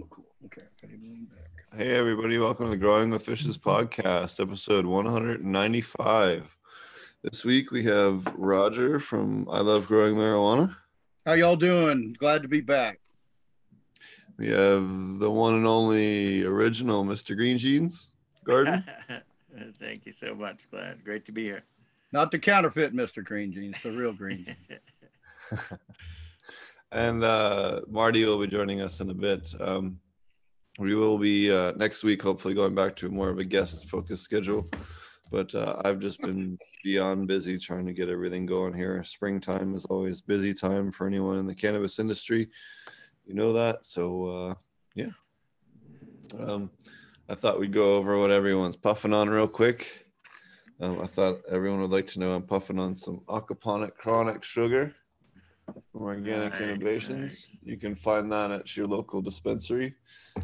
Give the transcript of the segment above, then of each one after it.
Oh, cool. Okay. Hey, everybody. Welcome to the Growing with Fishes podcast, episode 195. This week we have Roger from I Love Growing Marijuana. How y'all doing? Glad to be back. We have the one and only original Mr. Green Jeans Garden. Thank you so much. Glad. Great to be here. Not the counterfeit Mr. Green Jeans, the real Green Jeans. and uh, Marty will be joining us in a bit. Um, we will be uh, next week, hopefully, going back to more of a guest focused schedule. But uh, I've just been beyond busy trying to get everything going here. Springtime is always busy time for anyone in the cannabis industry. You know that. So, uh, yeah. Um, I thought we'd go over what everyone's puffing on real quick. Um, I thought everyone would like to know I'm puffing on some aquaponic chronic sugar Organic nice, Innovations. Nice. You can find that at your local dispensary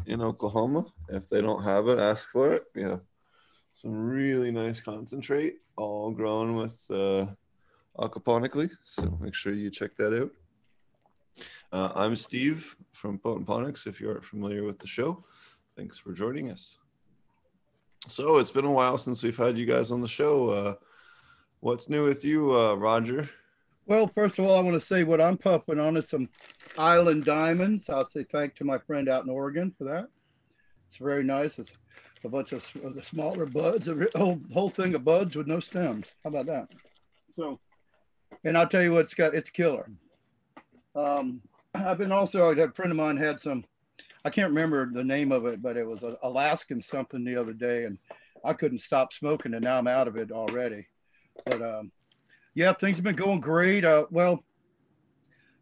in Oklahoma. If they don't have it, ask for it. Yeah, some really nice concentrate, all grown with uh, aquaponically. So make sure you check that out. Uh, I'm Steve from Potent Ponics. If you aren't familiar with the show, thanks for joining us. So it's been a while since we've had you guys on the show. Uh, what's new with you, uh, Roger? Well, first of all, I want to say what I'm puffing on is some Island Diamonds. I'll say thank to my friend out in Oregon for that. It's very nice. It's a bunch of the smaller buds, a whole, whole thing of buds with no stems. How about that? So, and I'll tell you what, it's got, it's killer. Um, I've been also, a friend of mine had some I can't remember the name of it, but it was an Alaskan something the other day, and I couldn't stop smoking, and now I'm out of it already. But um, yeah, things have been going great. Uh, well,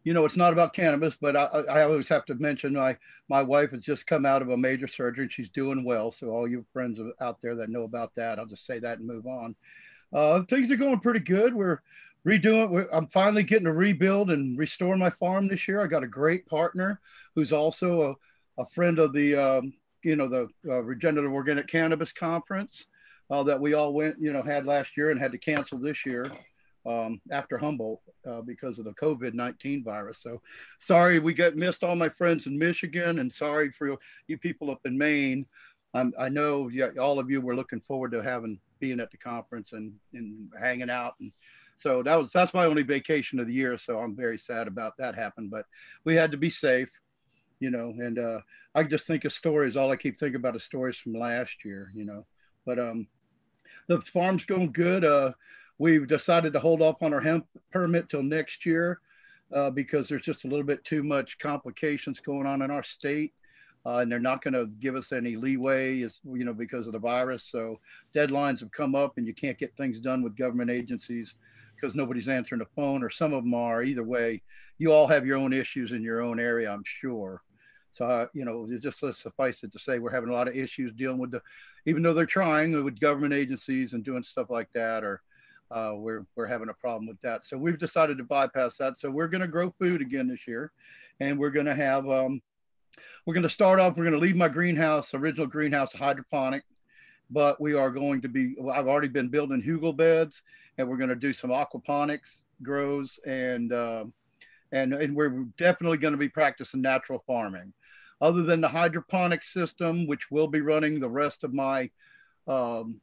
you know, it's not about cannabis, but I, I always have to mention my my wife has just come out of a major surgery. She's doing well. So all you friends out there that know about that, I'll just say that and move on. Uh, things are going pretty good. We're redoing. We're, I'm finally getting to rebuild and restore my farm this year. I got a great partner who's also a a friend of the, um, you know, the uh, Regenerative Organic Cannabis Conference uh, that we all went, you know, had last year and had to cancel this year um, after Humboldt uh, because of the COVID 19 virus. So sorry we got missed all my friends in Michigan and sorry for you people up in Maine. Um, I know yeah, all of you were looking forward to having being at the conference and, and hanging out and so that was that's my only vacation of the year so i'm very sad about that happened but we had to be safe you know, and uh, I just think of stories. All I keep thinking about is stories from last year, you know. But um, the farm's going good. Uh, we've decided to hold off on our hemp permit till next year uh, because there's just a little bit too much complications going on in our state. Uh, and they're not going to give us any leeway, is you know, because of the virus. So deadlines have come up, and you can't get things done with government agencies because nobody's answering the phone, or some of them are. Either way, you all have your own issues in your own area, I'm sure. So, uh, you know, it just suffice it to say we're having a lot of issues dealing with the, even though they're trying with government agencies and doing stuff like that, or uh, we're, we're having a problem with that. So we've decided to bypass that. So we're going to grow food again this year. And we're going to have, um, we're going to start off, we're going to leave my greenhouse, original greenhouse hydroponic, but we are going to be, I've already been building hugel beds and we're going to do some aquaponics grows and, uh, and, and we're definitely going to be practicing natural farming other than the hydroponic system, which will be running the rest of my um,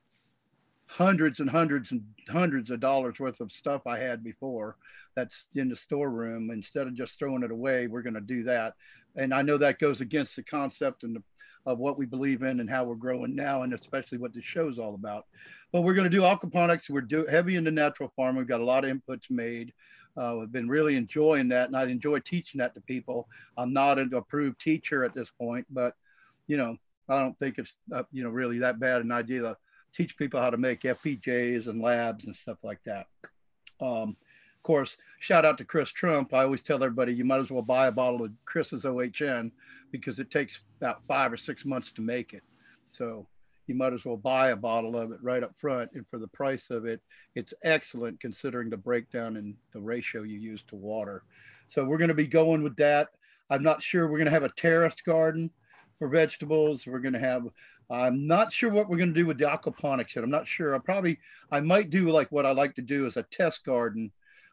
hundreds and hundreds and hundreds of dollars worth of stuff I had before that's in the storeroom. Instead of just throwing it away, we're going to do that. And I know that goes against the concept and the, of what we believe in and how we're growing now, and especially what the show is all about. But we're going to do aquaponics. We're do, heavy into natural farming. We've got a lot of inputs made. Uh, I've been really enjoying that, and I enjoy teaching that to people. I'm not an approved teacher at this point, but you know, I don't think it's uh, you know really that bad an idea to teach people how to make FPJs and LABs and stuff like that. Um, of course, shout out to Chris Trump. I always tell everybody you might as well buy a bottle of Chris's OHN because it takes about five or six months to make it. So you might as well buy a bottle of it right up front. And for the price of it, it's excellent considering the breakdown and the ratio you use to water. So we're going to be going with that. I'm not sure we're going to have a terraced garden for vegetables. We're going to have, I'm not sure what we're going to do with the aquaponics yet. I'm not sure. I probably, I might do like what I like to do is a test garden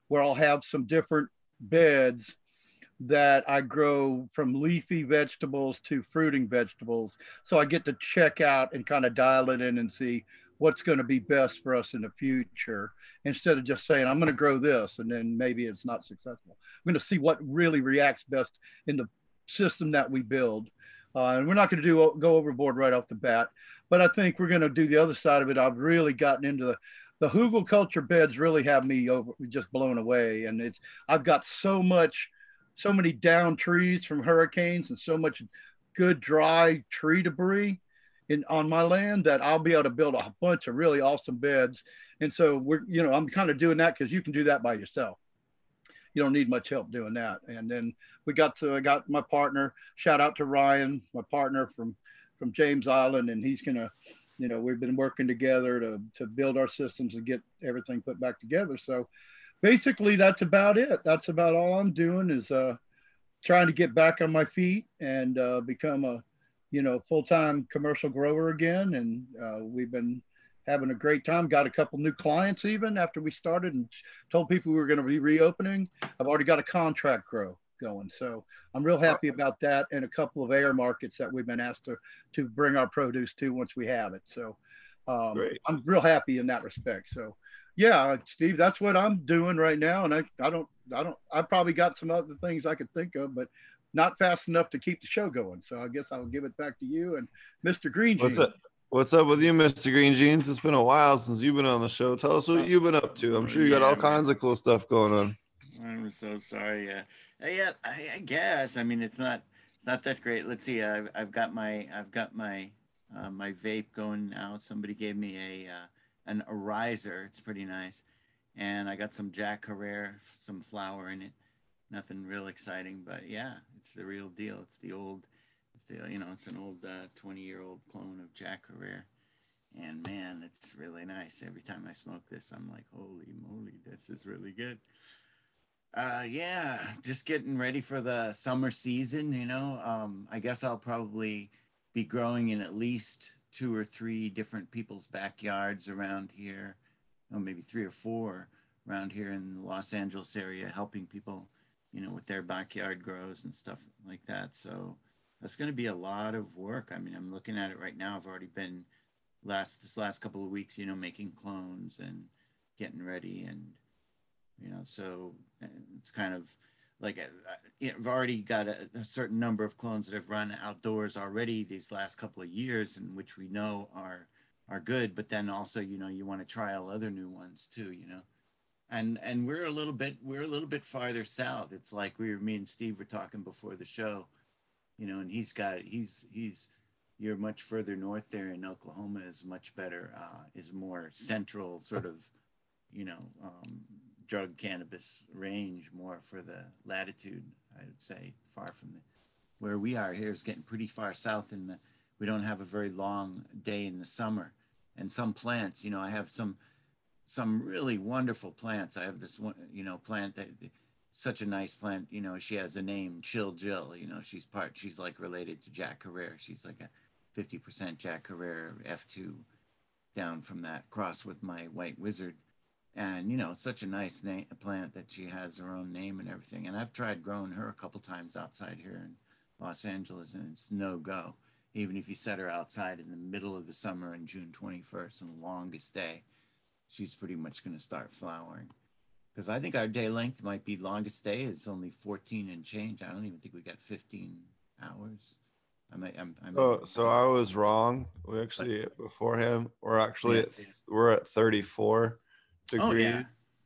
where I'll have some different beds that I grow from leafy vegetables to fruiting vegetables. So I get to check out and kind of dial it in and see what's going to be best for us in the future instead of just saying, I'm going to grow this and then maybe it's not successful. I'm going to see what really reacts best in the system that we build. Uh, and we're not going to do go overboard right off the bat, but I think we're going to do the other side of it. I've really gotten into the the hugelkultur beds really have me over just blown away. And it's i've got so much so many down trees from hurricanes and so much good dry tree debris in on my land that i'll be able to build a bunch of really awesome beds. And so we're you know i'm kind of doing that because you can do that by yourself you don't need much help doing that. And then we got to i got my partner shout out to ryan my partner from from james island and he's gonna you know we've been working together to to build our systems and get everything put back together. So basically that's about it. That's about all i'm doing is uh trying to get back on my feet and uh, become a you know full-time commercial grower again. And uh, we've been having a great time got a couple new clients even after we started and told people we were going to be reopening i've already got a contract grow going. So I'm real happy about that and a couple of air markets that we've been asked to to bring our produce to once we have it. So um, I'm real happy in that respect. So yeah, Steve, that's what I'm doing right now. And I, I don't, I don't, I probably got some other things I could think of, but not fast enough to keep the show going. So I guess I'll give it back to you and Mr. Green What's up? What's up with you, Mr. Green Jeans? It's been a while since you've been on the show. Tell us what you've been up to. I'm sure you got all kinds of cool stuff going on. I'm so sorry. Yeah, uh, yeah. I, I, guess. I mean, it's not. It's not that great. Let's see. I've, I've got my. I've got my. Uh, my vape going now. Somebody gave me a uh, an Arizer. It's pretty nice, and I got some Jack Herer, some flower in it. Nothing real exciting, but yeah, it's the real deal. It's the old. The, you know, it's an old uh, 20 year old clone of Jack Herer. And man, it's really nice. Every time I smoke this, I'm like, holy moly, this is really good. Uh, yeah, just getting ready for the summer season. You know, um, I guess I'll probably be growing in at least two or three different people's backyards around here, or maybe three or four around here in the Los Angeles area, helping people, you know, with their backyard grows and stuff like that. So that's going to be a lot of work. I mean, I'm looking at it right now. I've already been last this last couple of weeks, you know, making clones and getting ready and you know so it's kind of like uh, uh, I've already got a, a, certain number of clones that have run outdoors already these last couple of years, and which we know are are good. But then also, you know, you want to trial other new ones too, you know. And and we're a little bit we're a little bit farther south. It's like we were me and Steve were talking before the show, you know, and he's got he's he's you're much further north there in Oklahoma is much better uh, is more central sort of you know um, drug cannabis range more for the latitude, I would say, far from the where we are here is getting pretty far south and we don't have a very long day in the summer. And some plants, you know, I have some some really wonderful plants. I have this one, you know, plant that such a nice plant. You know, she has a name, Chill Jill. You know, she's part. She's like related to Jack Herer. She's like a fifty percent Jack Herer F two, down from that cross with my White Wizard and you know such a nice name, plant that she has her own name and everything and i've tried growing her a couple times outside here in los angeles and it's no go even if you set her outside in the middle of the summer on june 21st and the longest day she's pretty much going to start flowering because i think our day length might be longest day it's only 14 and change i don't even think we got 15 hours I might, I'm, I'm so, so I was wrong. We actually before him. we're actually at we're at 34 degree. Oh, yeah.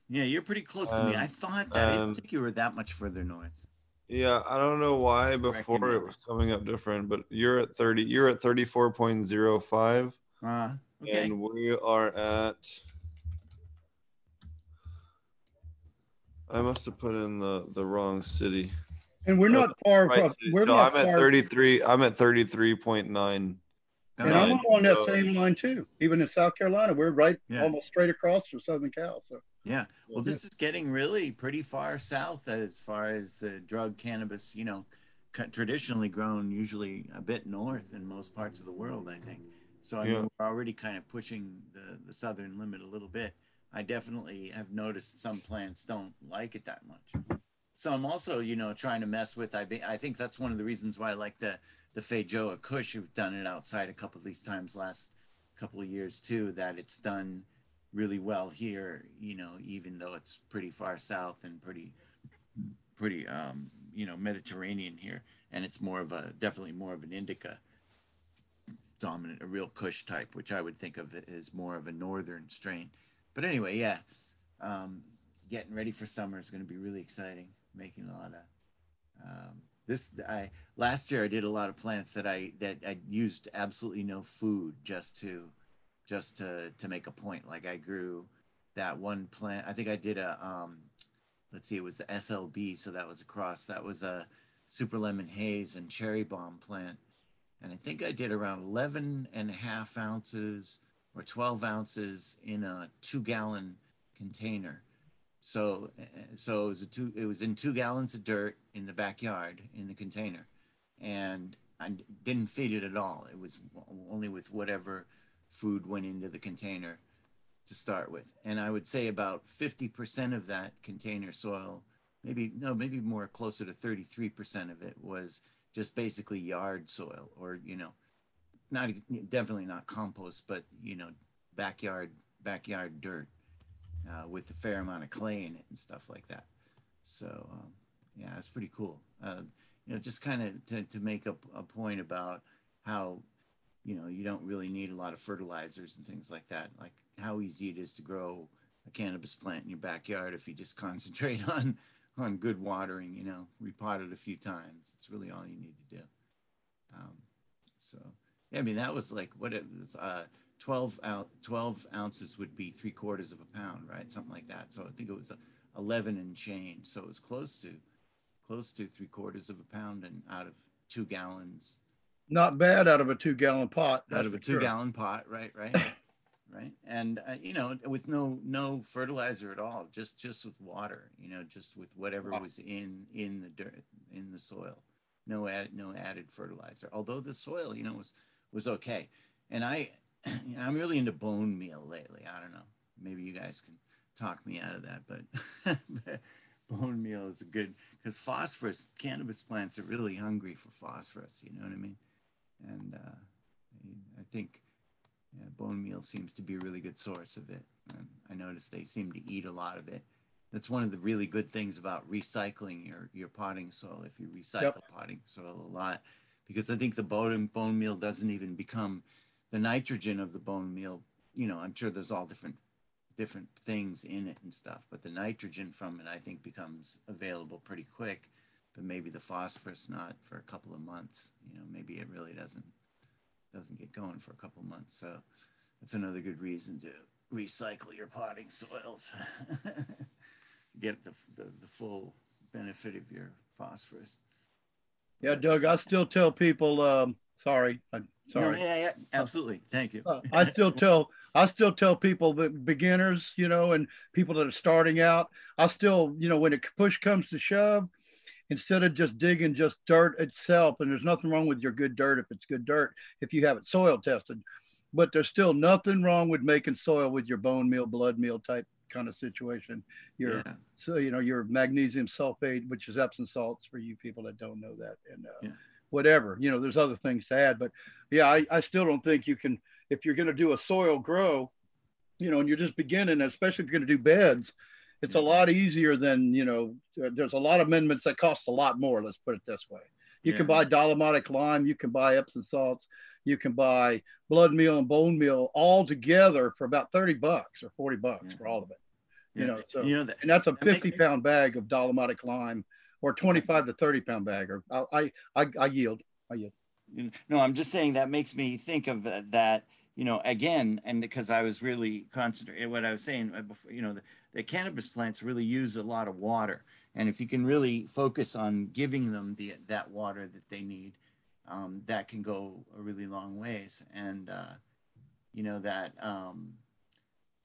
yeah, you're pretty close to me. I thought that. I didn't think you were that much further north. Yeah, I don't know why before it was coming up different, but you're at 30, you're at 34.05. Uh, okay. And we are at I must have put in the the wrong city. And we're uh, not far right from we're so not I'm at 33, I'm at 33.9 and I'm on that same line too. Even in South Carolina, we're right yeah. almost straight across from Southern Cal. So yeah, well, this is getting really pretty far south as far as the drug cannabis. You know, traditionally grown usually a bit north in most parts of the world. I think so. I yeah. mean, we're already kind of pushing the the southern limit a little bit. I definitely have noticed some plants don't like it that much. so I'm also, you know, trying to mess with. I be, I think that's one of the reasons why I like the the Feijoa Kush. Who've done it outside a couple of these times last couple of years too. That it's done really well here. You know, even though it's pretty far south and pretty pretty um, you know Mediterranean here, and it's more of a definitely more of an indica dominant, a real Kush type, which I would think of as more of a northern strain. But anyway, yeah, um, getting ready for summer is going to be really exciting. Making a lot of um, this. I last year I did a lot of plants that I that I used absolutely no food just to just to to make a point. Like I grew that one plant. I think I did a um, let's see, it was the SLB, so that was a cross. That was a super lemon haze and cherry bomb plant, and I think I did around 11 and a half ounces or 12 ounces in a two gallon container so, so it was a two. It was in two gallons of dirt in the backyard in the container, and I didn't feed it at all. It was only with whatever food went into the container to start with. And I would say about 50% of that container soil, maybe no, maybe more closer to 33% of it was just basically yard soil or you know, not definitely not compost, but you know, backyard backyard dirt uh, with a fair amount of clay in it and stuff like that. So um, yeah, it's pretty cool. Uh, you know, just kind of to, to make a, a point about how, you know, you don't really need a lot of fertilizers and things like that. Like how easy it is to grow a cannabis plant in your backyard if you just concentrate on on good watering. You know, repot it a few times. It's really all you need to do. Um, so I mean that was like what it was. Uh, 12 out 12 ounces would be three quarters of a pound right something like that so i think it was 11 and change so it was close to close to three quarters of a pound and out of two gallons not bad out of a two gallon pot out of a two sure. gallon pot right right right and uh, you know with no no fertilizer at all just just with water you know just with whatever wow. was in in the dirt in the soil no add no added fertilizer although the soil you know was was okay and i I'm really into bone meal lately. I don't know. Maybe you guys can talk me out of that, but bone meal is a good because phosphorus. Cannabis plants are really hungry for phosphorus. You know what I mean? And uh, I think yeah, bone meal seems to be a really good source of it. And I noticed they seem to eat a lot of it. That's one of the really good things about recycling your your potting soil. If you recycle yep. potting soil a lot, because I think the bone bone meal doesn't even become the nitrogen of the bone meal, you know, I'm sure there's all different different things in it and stuff, but the nitrogen from it I think becomes available pretty quick. But maybe the phosphorus not for a couple of months. You know, maybe it really doesn't doesn't get going for a couple of months. So that's another good reason to recycle your potting soils. Get the, the, the full benefit of your phosphorus. Yeah, Doug, I still tell people um, Sorry, I'm sorry. No, yeah, yeah, absolutely. Thank you. Uh, I still tell I still tell people that beginners, you know, and people that are starting out, I still, you know, when a push comes to shove, instead of just digging just dirt itself, and there's nothing wrong with your good dirt if it's good dirt if you have it soil tested, but there's still nothing wrong with making soil with your bone meal, blood meal type kind of situation. Your yeah. so you know your magnesium sulfate, which is Epsom salts for you people that don't know that, and uh, yeah whatever. You know, there's other things to add, but yeah, I, I still don't think you can if you're going to do a soil grow, you know, and you're just beginning, especially if you're going to do beds, it's a lot easier than you know. There's a lot of amendments that cost a lot more. Let's put it this way. You yeah. can buy dolomitic lime, you can buy Epsom salts, you can buy blood meal and bone meal all together for about 30 bucks or 40 bucks yeah. for all of it. You know, so you know that, and that's a 50 pound bag of dolomitic lime or 25 to 30 pound bag or I, I, I yield. I yield. No, I'm just saying that makes me think of that, you know, again, and because I was really concentrating what I was saying uh, before, you know, the, the cannabis plants really use a lot of water. And if you can really focus on giving them the, that water that they need, um, that can go a really long ways. And, uh, you know, that, um,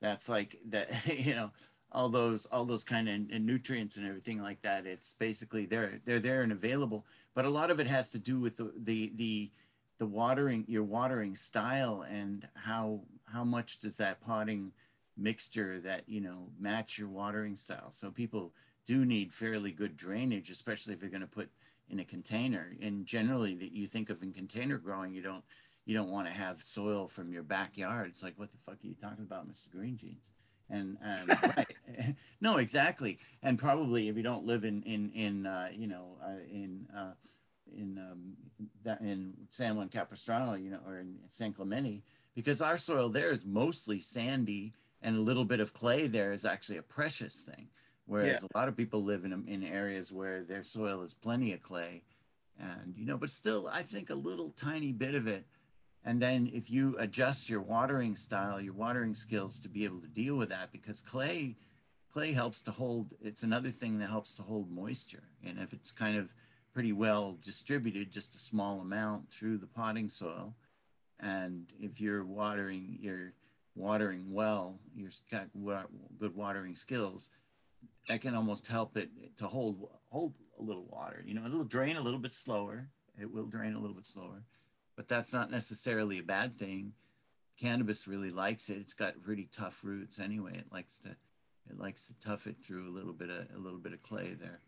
that's like that, you know, all those all those kind of nutrients and everything like that it's basically they're they're there and available but a lot of it has to do with the the the, the watering your watering style and how how much does that potting mixture that you know match your watering style so people do need fairly good drainage, especially if you're going to put in a container. And generally, that you think of in container growing, you don't you don't want to have soil from your backyard. It's like, what the fuck are you talking about, Mr. Green Jeans? And, and right. no, exactly. And probably if you don't live in in in uh, you know uh, in uh, in um, that in San Juan Capistrano, you know, or in San Clemente, because our soil there is mostly sandy and a little bit of clay there is actually a precious thing. Whereas yeah. a lot of people live in in areas where their soil is plenty of clay, and you know, but still, I think a little tiny bit of it and then if you adjust your watering style, your watering skills to be able to deal with that, because clay, clay helps to hold, it's another thing that helps to hold moisture. And if it's kind of pretty well distributed, just a small amount through the potting soil, and if you're watering, you're watering well, you've got good watering skills, that can almost help it to hold hold a little water. You know, it'll drain a little bit slower. It will drain a little bit slower but that's not necessarily a bad thing. Cannabis really likes it. It's got really tough roots anyway. It likes to it likes to tough it through a little bit of a little bit of clay there.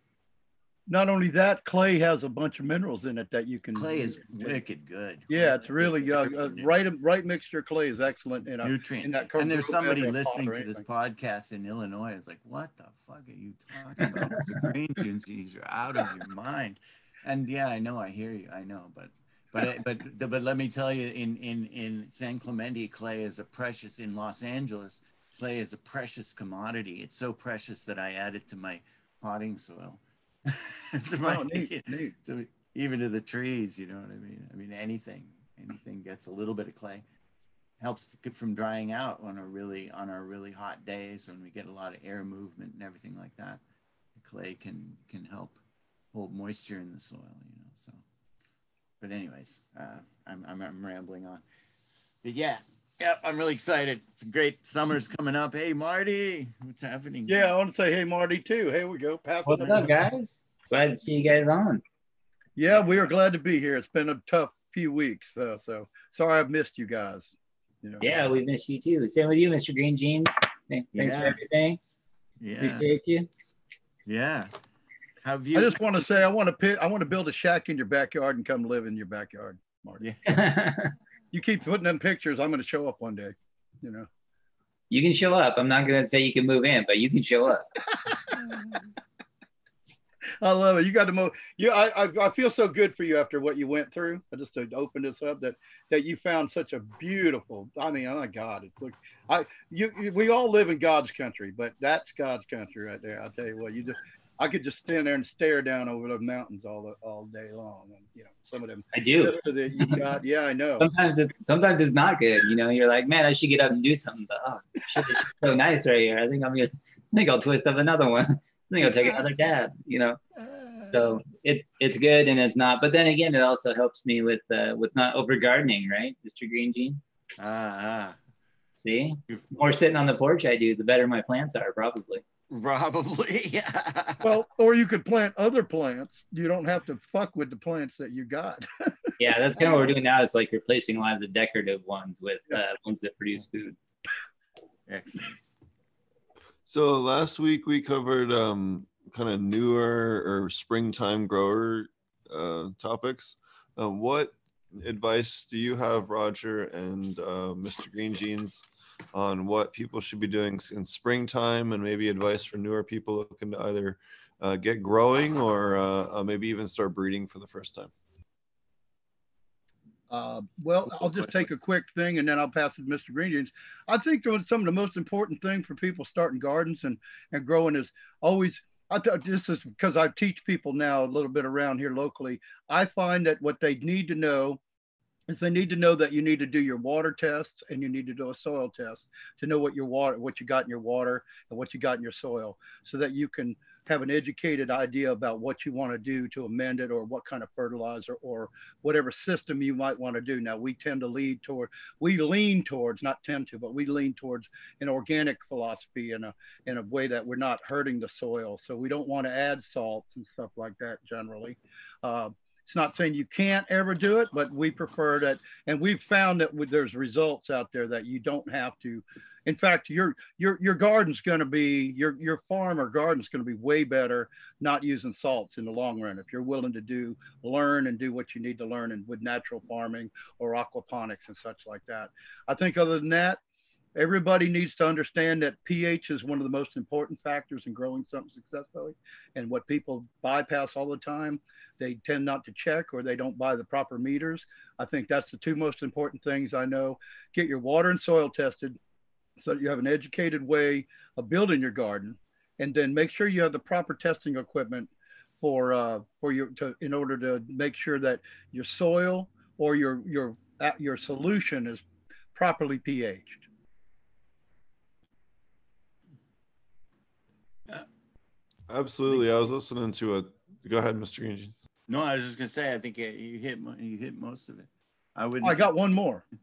Not only that, clay has a bunch of minerals in it that you can. Clay is wicked good. Yeah, it's really uh, uh, right. Right mixture clay is excellent in a nutrient. In that and there's somebody listening to this podcast in Illinois is like, "What the fuck are you talking about? the Green Jeans, you're out of your mind." And yeah, I know, I hear you, I know, but but uh, but but let me tell you, in in in San Clemente, clay is a precious. In Los Angeles, clay is a precious commodity. It's so precious that I add it to my potting soil. to my, oh, neat, neat. To, even to the trees, you know what I mean? I mean anything, anything gets a little bit of clay helps to get from drying out on a really on our really hot days when we get a lot of air movement and everything like that. The clay can can help hold moisture in the soil, you know. So but anyways, uh, I'm, I'm, I'm rambling on. But yeah, yeah, I'm really excited. It's a great summer's coming up. Hey, Marty, what's happening? Yeah, I want to say hey, Marty too. Here we go. Pass what's up, guys? Glad to see you guys on. Yeah, we are glad to be here. It's been a tough few weeks, uh, so sorry I've missed you guys. You know. Yeah, we've missed you too. Same with you, Mr. Green Jeans. Thanks yeah. for everything. Yeah. Appreciate you. Yeah. Have you? I just want to say I want to pick, I want to build a shack in your backyard and come live in your backyard, Marty. Yeah. you keep putting in pictures. I'm going to show up one day. You know. You can show up. I'm not going to say you can move in, but you can show up. I love it. You got to move. You, I, I, I feel so good for you after what you went through. I just uh, to open this up that that you found such a beautiful. I mean, oh my God, it's like I you, you we all live in God's country, but that's God's country right there. I'll tell you what, you just I could just stand there and stare down over the mountains all all day long, and you know some of them. I do. That you got, yeah, I know. Sometimes it's sometimes it's not good. You know, you're like, man, I should get up and do something, but oh, shit, it's so nice right here. I think I'm gonna, I think I'll twist up another one. I think I'll take another dab. You know, so it it's good and it's not. But then again, it also helps me with uh, with not over gardening, right, Mr. Green Jean? Ah. Uh, See, more sitting on the porch I do, the better my plants are, probably. Probably, yeah. Well, or you could plant other plants. You don't have to fuck with the plants that you got. yeah, that's kind of what we're doing now. It's like replacing a lot of the decorative ones with uh, ones that produce food. Excellent. So last week we covered um, kind of newer or springtime grower uh, topics. Um, what advice do you have, Roger and uh, Mr. Green Jeans, on what people should be doing in springtime and maybe advice for newer people looking to either uh, get growing or uh, uh, maybe even start breeding for the first time? Uh, well, I'll just take a quick thing and then I'll pass it to Mr. Green. I think that some of the most important thing for people starting gardens and, and growing is always, I th- this is because I teach people now a little bit around here locally. I find that what they need to know is they need to know that you need to do your water tests and you need to do a soil test to know what your water, what you got in your water and what you got in your soil so that you can have an educated idea about what you want to do to amend it or what kind of fertilizer or whatever system you might want to do. Now we tend to lead toward, we lean towards, not tend to, but we lean towards an organic philosophy in a, in a way that we're not hurting the soil. So we don't want to add salts and stuff like that generally. Uh, It's not saying you can't ever do it, but we prefer that. And we've found that there's results out there that you don't have to. In fact, your your your garden's going to be your your farm or garden's going to be way better not using salts in the long run if you're willing to do learn and do what you need to learn and with natural farming or aquaponics and such like that. I think other than that, everybody needs to understand that pH is one of the most important factors in growing something successfully. And what people bypass all the time, they tend not to check or they don't buy the proper meters. I think that's the two most important things I know. Get your water and soil tested so that you have an educated way of building your garden. And then make sure you have the proper testing equipment for uh, for your to in order to make sure that your soil or your your your solution is properly pHed. Absolutely. I was listening to a. Go ahead, Mr. Green. No, I was just gonna say. I think you hit you hit most of it. I would. I got one more.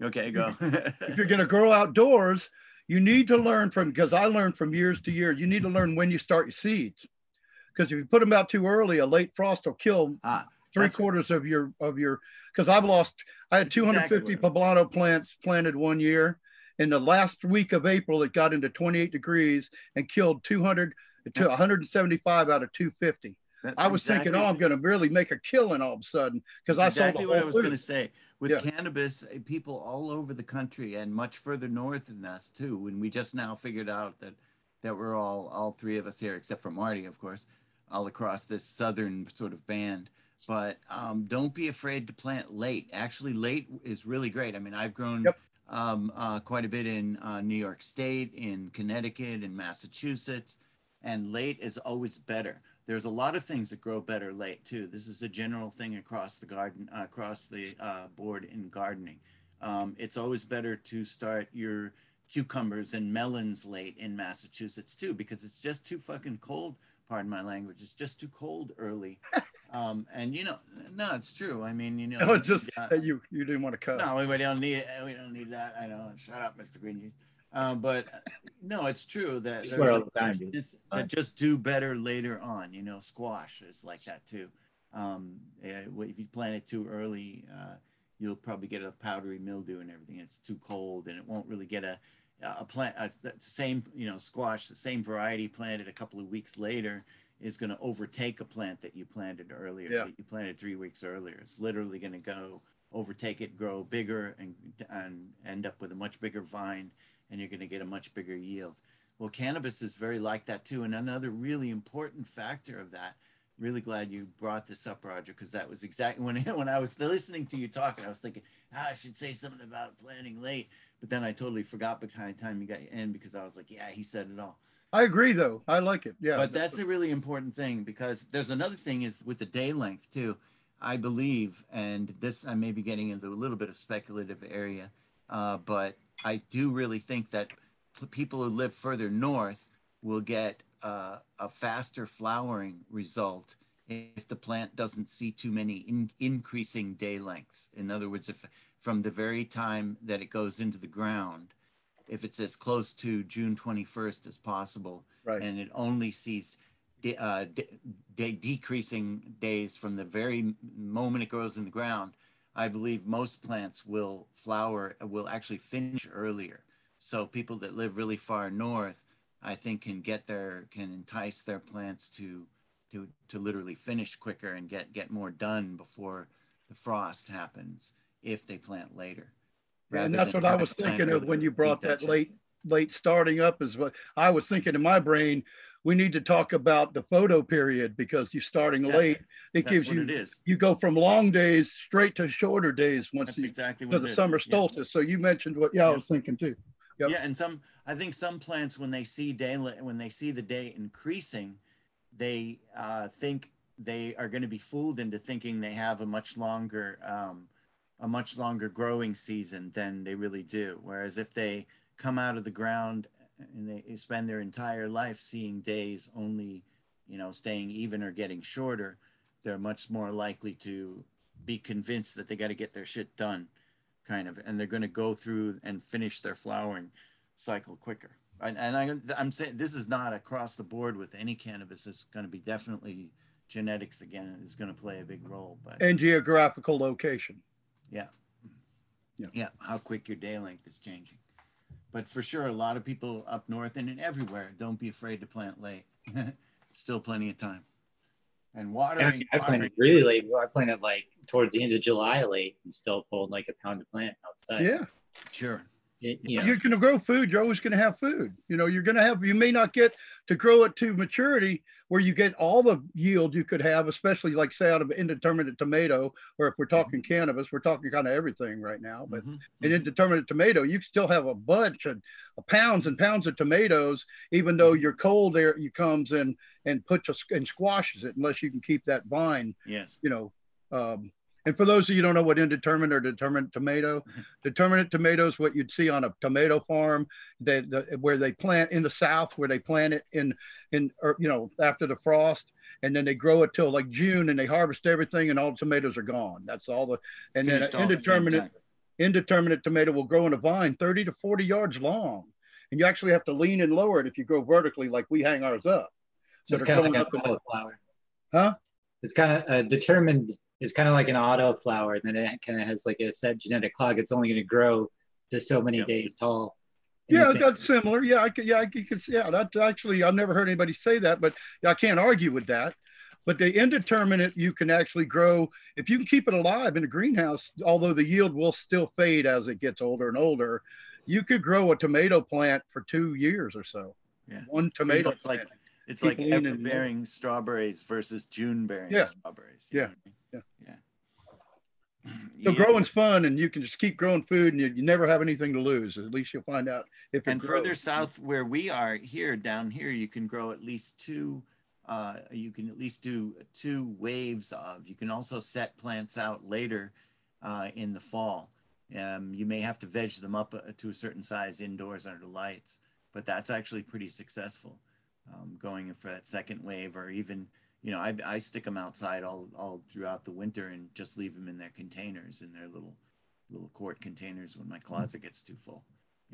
Okay, go. if you're gonna grow outdoors, you need to learn from because I learned from years to years. You need to learn when you start your seeds, because if you put them out too early, a late frost will kill ah, three quarters of your of your. Because I've lost. I had 250 exactly poblano plants planted one year. In the last week of April, it got into 28 degrees and killed 200 to 175 out of 250. That's I was exactly, thinking, oh, I'm going to really make a killing all of a sudden because I exactly saw what I was going to say. With yeah. cannabis, eh, people all over the country and much further north than us too. When we just now figured out that that we're all all three of us here, except for Marty, of course, all across this southern sort of band. But um, don't be afraid to plant late. Actually, late is really great. I mean, I've grown yep. um, uh, quite a bit in uh, New York State, in Connecticut, in Massachusetts and late is always better. There's a lot of things that grow better late too. This is a general thing across the garden, uh, across the uh, board in gardening. Um, it's always better to start your cucumbers and melons late in Massachusetts too, because it's just too fucking cold. Pardon my language. It's just too cold early. Um, and you know, no, it's true. I mean, you know, no, it's just uh, you you didn't want to cut. No, we don't need it. We don't need that. I know. Shut up, Mr. Green. Um, but no, it's true that time, that just do better later on. You know, squash is like that too. Um, if you plant it too early, uh, you'll probably get a powdery mildew and everything. It's too cold, and it won't really get a a plant. Uh, the same, you know, squash, the same variety planted a couple of weeks later is going to overtake a plant that you planted earlier. Yeah. That you planted three weeks earlier. It's literally going to go overtake it, grow bigger, and and end up with a much bigger vine and you're going to get a much bigger yield. Well, cannabis is very like that too. And another really important factor of that, really glad you brought this up, Roger, because that was exactly when, when I was listening to you talking, I was thinking, ah, I should say something about planting late. But then I totally forgot by the time you got in because I was like, yeah, he said it all. I agree though. I like it. Yeah. But that's a really important thing because there's another thing is with the day length too. I believe, and this I may be getting into a little bit of speculative area, uh, but I do really think that people who live further north will get uh, a faster flowering result if the plant doesn't see too many in, increasing day lengths. In other words, if from the very time that it goes into the ground, if it's as close to June 21st as possible, right. and it only sees de- uh, de- de- decreasing days from the very moment it grows in the ground, I believe most plants will flower, will actually finish earlier. So people that live really far north, I think can get their, can entice their plants to, to, to literally finish quicker and get, get more done before the frost happens if they plant later. Yeah, and that's what I was thinking of when you brought that, that late, late starting up is what I was thinking in my brain we need to talk about the photo period because you're starting yeah, late. It gives you it is. you go from long days straight to shorter days once that's you, exactly to the summer solstice. Yeah. So you mentioned what yeah, yeah, I was thinking too. Yep. Yeah, and some I think some plants when they see daylight when they see the day increasing, they uh, think they are going to be fooled into thinking they have a much longer um, a much longer growing season than they really do. Whereas if they come out of the ground and they spend their entire life seeing days only, you know, staying even or getting shorter, they're much more likely to be convinced that they got to get their shit done, kind of, and they're going to go through and finish their flowering cycle quicker. And, and I, I'm saying this is not across the board with any cannabis. It's going to be definitely genetics again is going to play a big role. But And geographical location. yeah. Yeah. Yeah. How quick your day length is changing. But for sure, a lot of people up north and in everywhere, don't be afraid to plant late. Still plenty of time. And watering. I watering- planted really late. I planted like towards the end of July late and still pulled like a pound of plant outside. Yeah. Sure. It- you know, You're going to grow food. You're always going to have food. You know, you're going to have, you may not get to grow it to maturity where you get all the yield you could have, especially like say out of indeterminate tomato, or if we're talking cannabis, we're talking kind of everything right now. But Mhm, an mhm. indeterminate tomato, you still have a bunch of, of pounds and pounds of tomatoes, even though your cold air you comes in and puts a, and squashes it, unless you can keep that vine, Yes. you know. Um, and for those of you who don't know what indeterminate or determinate tomato, determinate tomatoes, what you'd see on a tomato farm, that the, where they plant in the south, where they plant it in in or you know after the frost, and then they grow it till like June, and they harvest everything, and all the tomatoes are gone. That's all the and then Finished an all the indeterminate indeterminate tomato will grow in a vine 30 to 40 yards long. And you actually have to lean and lower it if you grow vertically, like we hang ours up. So it's they're kind of growing like an up in, auto flower. Huh? It's kind of uh, determined. It's kind of like an auto flower, and then it kind of has like a set genetic clock. It's only going to grow to so many Yep. days tall. yeah, same- that's similar. Yeah, I could, yeah, I could, see yeah, that's actually, I've never heard anybody say that, but I can't argue with that. But the indeterminate, you can actually grow, if you can keep it alive in a greenhouse, although the yield will still fade as it gets older and older, you could grow a tomato plant for two years or so. Yeah. One tomato it's like it's Keep like leaning bearing strawberries versus June bearing Yeah. strawberries. Yeah. know mean? Yeah. So Yeah. growing's fun, and you can just keep growing food, and you, you never have anything to lose. At least you'll find out if it and further south where we are here down here you can grow at least two uh, you can at least do two waves of you can also set plants out later uh, in the fall um, you may have to veg them up uh, to a certain size indoors under lights but that's actually pretty successful um, going for that second wave or even you know I, I stick them outside all, all throughout the winter and just leave them in their containers in their little little quart containers when my closet gets too full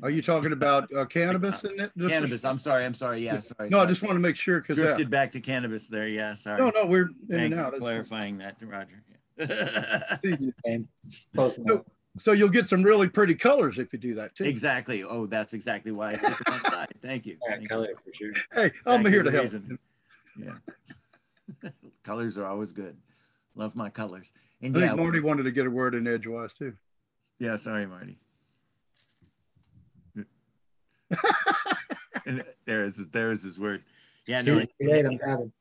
Are you talking about uh, cannabis in it? This cannabis. I'm sorry. I'm sorry. Yeah, sorry. No, I just want to make sure because drifted back to cannabis there. Yeah, sorry. no, no, we're in Thank and you out. for clarifying that, Roger. Yeah. Same. Close enough. So, so you'll get some really pretty colors if you do that too. exactly. Oh, that's exactly why I stick them outside. Thank you. Yeah, Thank you. for sure. Hey, I'm here to the help. reason. Yeah. Colors are always good. Love my colors. I And think yeah, Marty wanted to get a word in edgewise too. yeah. Sorry, Marty. and there's there's his word. Yeah, no. Too late,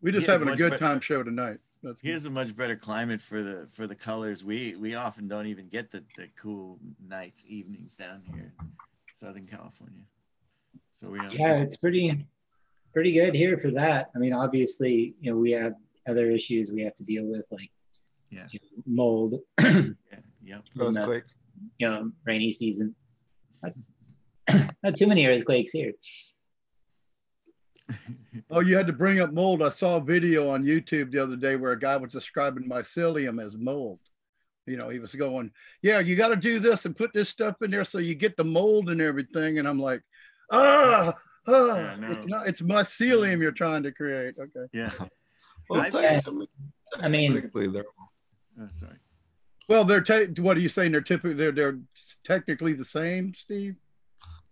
We just having a good better- time show tonight. That's Here's a much better climate for the for the colors. We we often don't even get the, the cool nights, evenings down here in Southern California. So we don't Yeah, it's pretty, pretty good here for that. I mean, obviously, you know, we have other issues we have to deal with, like Yeah. you know, mold, yeah, yep. in the Earthquakes. you know, rainy season. Not, not too many earthquakes here. Oh, you had to bring up mold. I saw a video on YouTube the other day where a guy was describing mycelium as mold. You know, he was going, "Yeah, you got to do this and put this stuff in there so you get the mold and everything." And I'm like, "Ah, ah Yeah, no. it's not. It's mycelium you're trying to create." Okay. Yeah. Well, I- technically, I mean, technically they're Oh, sorry. Well, they're ta- what are you saying? They're typically they're they're technically the same, Steve.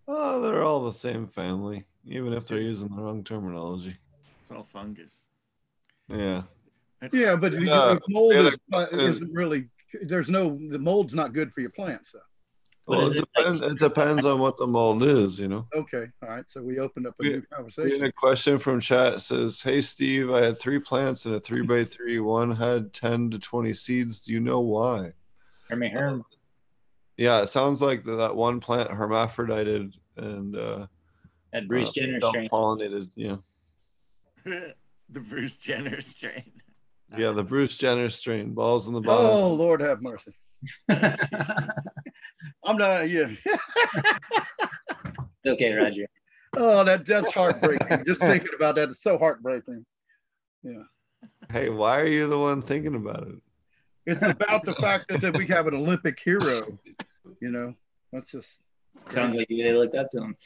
oh, they're all the same family, even if they're using the wrong terminology. It's all fungus. Yeah. Yeah, but you- Yeah, if mold yeah, is, that's it. isn't really. There's no the mold's not good for your plants. though. What Well, is it it like? depends. It depends on what the mold is, you know. Okay, all right. So we opened up a We- new We had conversation. a question from chat says, "Hey Steve, I had three plants in a three by three. One had ten to twenty seeds. Do you know why?" Hermie Herm. Yeah, it sounds like that, that one plant hermaphrodited and uh, That Bruce uh, Jenner strain. self-pollinated. Yeah, the Bruce Jenner strain. yeah, the Bruce Jenner strain, balls in the bottom. Oh. Lord, have mercy. I'm not. Yeah. okay, Roger. Oh, that that's heartbreaking. Just thinking about that is so heartbreaking. Yeah. Hey, why are you the one thinking about it? It's about the fact that, that we have an Olympic hero. You know, that's just. Sounds like you really looked up to him.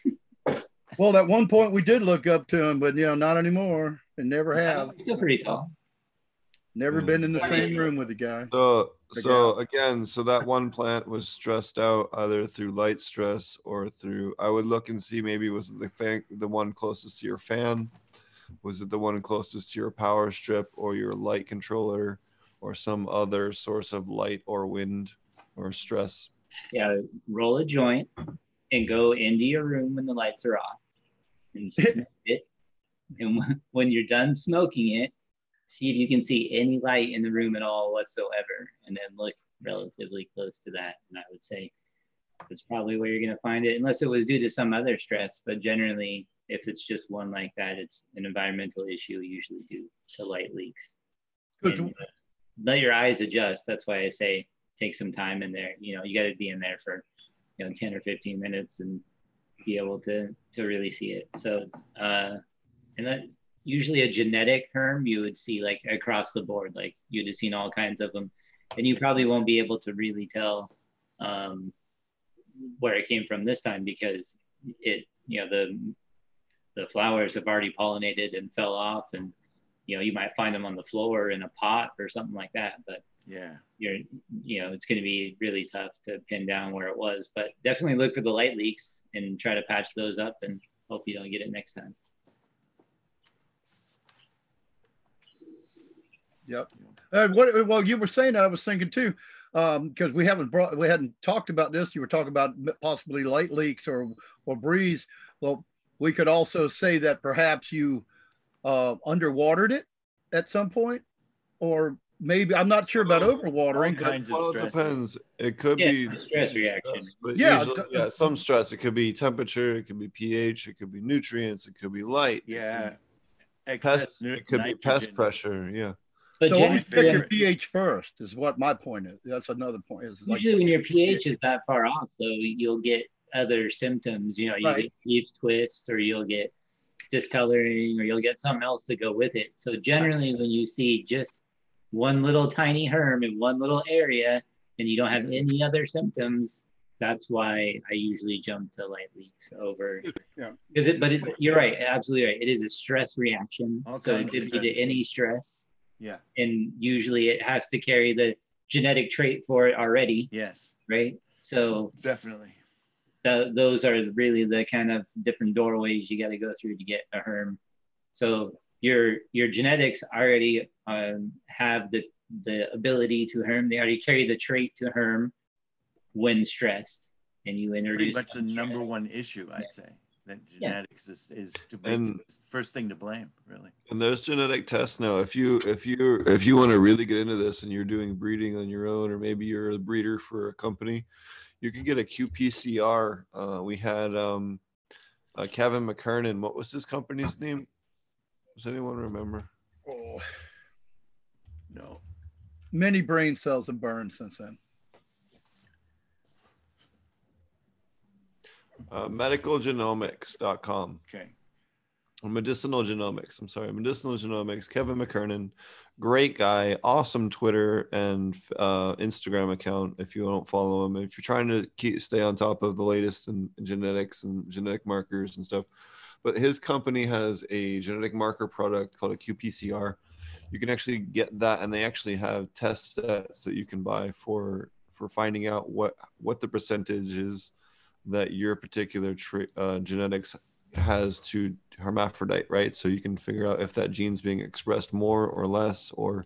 Well, at one point we did look up to him, but you know, not anymore, and never have. He's still pretty tall. Never Yeah. been in the same room with the guy. So The so again, so that one plant was stressed out either through light stress or through. I would look and see maybe was it the fan, the one closest to your fan, was it the one closest to your power strip or your light controller, or some other source of light or wind or stress. Yeah, roll a joint and go into your room when the lights are off and smoke it. And when- when you're done smoking it, see if you can see any light in the room at all whatsoever, and then look relatively close to that. And I would say that's probably where you're going to find it, unless it was due to some other stress. But generally, if it's just one like that, it's an environmental issue, usually due to light leaks. 'Cause And, uh, let your eyes adjust. That's why I say take some time in there. You know, you got to be in there for you know 10 or 15 minutes and be able to to really see it. So, uh, and that usually a genetic herm you would see like across the board, like you'd have seen all kinds of them, and you probably won't be able to really tell um, where it came from this time because it you know the the flowers have already pollinated and fell off and you know you might find them on the floor in a pot or something like that but Yeah. you're you know it's going to be really tough to pin down where it was but definitely look for the light leaks and try to patch those up and hope you don't get it next time Yep. Uh, what? Well, you were saying that I was thinking too, because we haven't brought, we hadn't talked about this. You were talking about possibly light leaks or or breeze. Well, we could also say that perhaps you uh, underwatered it at some point, or maybe I'm not sure about All overwatering. All kinds of Well, it depends. It could Yeah, be stress reaction. stress, but Yeah, usually, yeah, some stress. It could be temperature. It could be pH. It could be nutrients. It could be light. Yeah. Pest, it could be pest pressure. Yeah. But So always check generally, your pH first. Is what my point is. That's another point. Is like, usually when your ph is that far off though you'll get other symptoms you know you Right. get leaves twist or you'll get discoloring or you'll get something else to go with it so generally when you see just one little tiny herm in one little area and you don't have any other symptoms that's why i usually jump to light leaks over Yeah. because it but it, you're right absolutely right it is a stress reaction All so it could be to any stress Yeah. and usually it has to carry the genetic trait for it already Yes. right so Definitely. th- those are really the kind of different doorways you got to go through to get a herm. So your your genetics already um, have the the ability to herm. They already carry the trait to herm when stressed, and you introduce. Pretty much the some number one issue, I'd Yeah. say. That Yeah. genetics is, is to blame, And- first thing to blame, really. And those genetic tests now. If you if you if you want to really get into this and you're doing breeding on your own, or maybe you're a breeder for a company, you can get a QPCR. Uh, we had um, uh, Kevin McKernan. What was his company's name? Does anyone remember? oh, No. many brain cells have burned since then. Uh, medicalgenomics.com. Okay. medicinal genomics i'm sorry medicinal genomics kevin mckernan great guy awesome twitter and uh, instagram account if you don't follow him if you're trying to keep stay on top of the latest in genetics and genetic markers and stuff but his company has a genetic marker product called a qpcr you can actually get that and they actually have test sets that you can buy for for finding out what what the percentage is that your particular tra- uh, genetics has to hermaphrodite, right? So you can figure out if that gene's being expressed more or less, or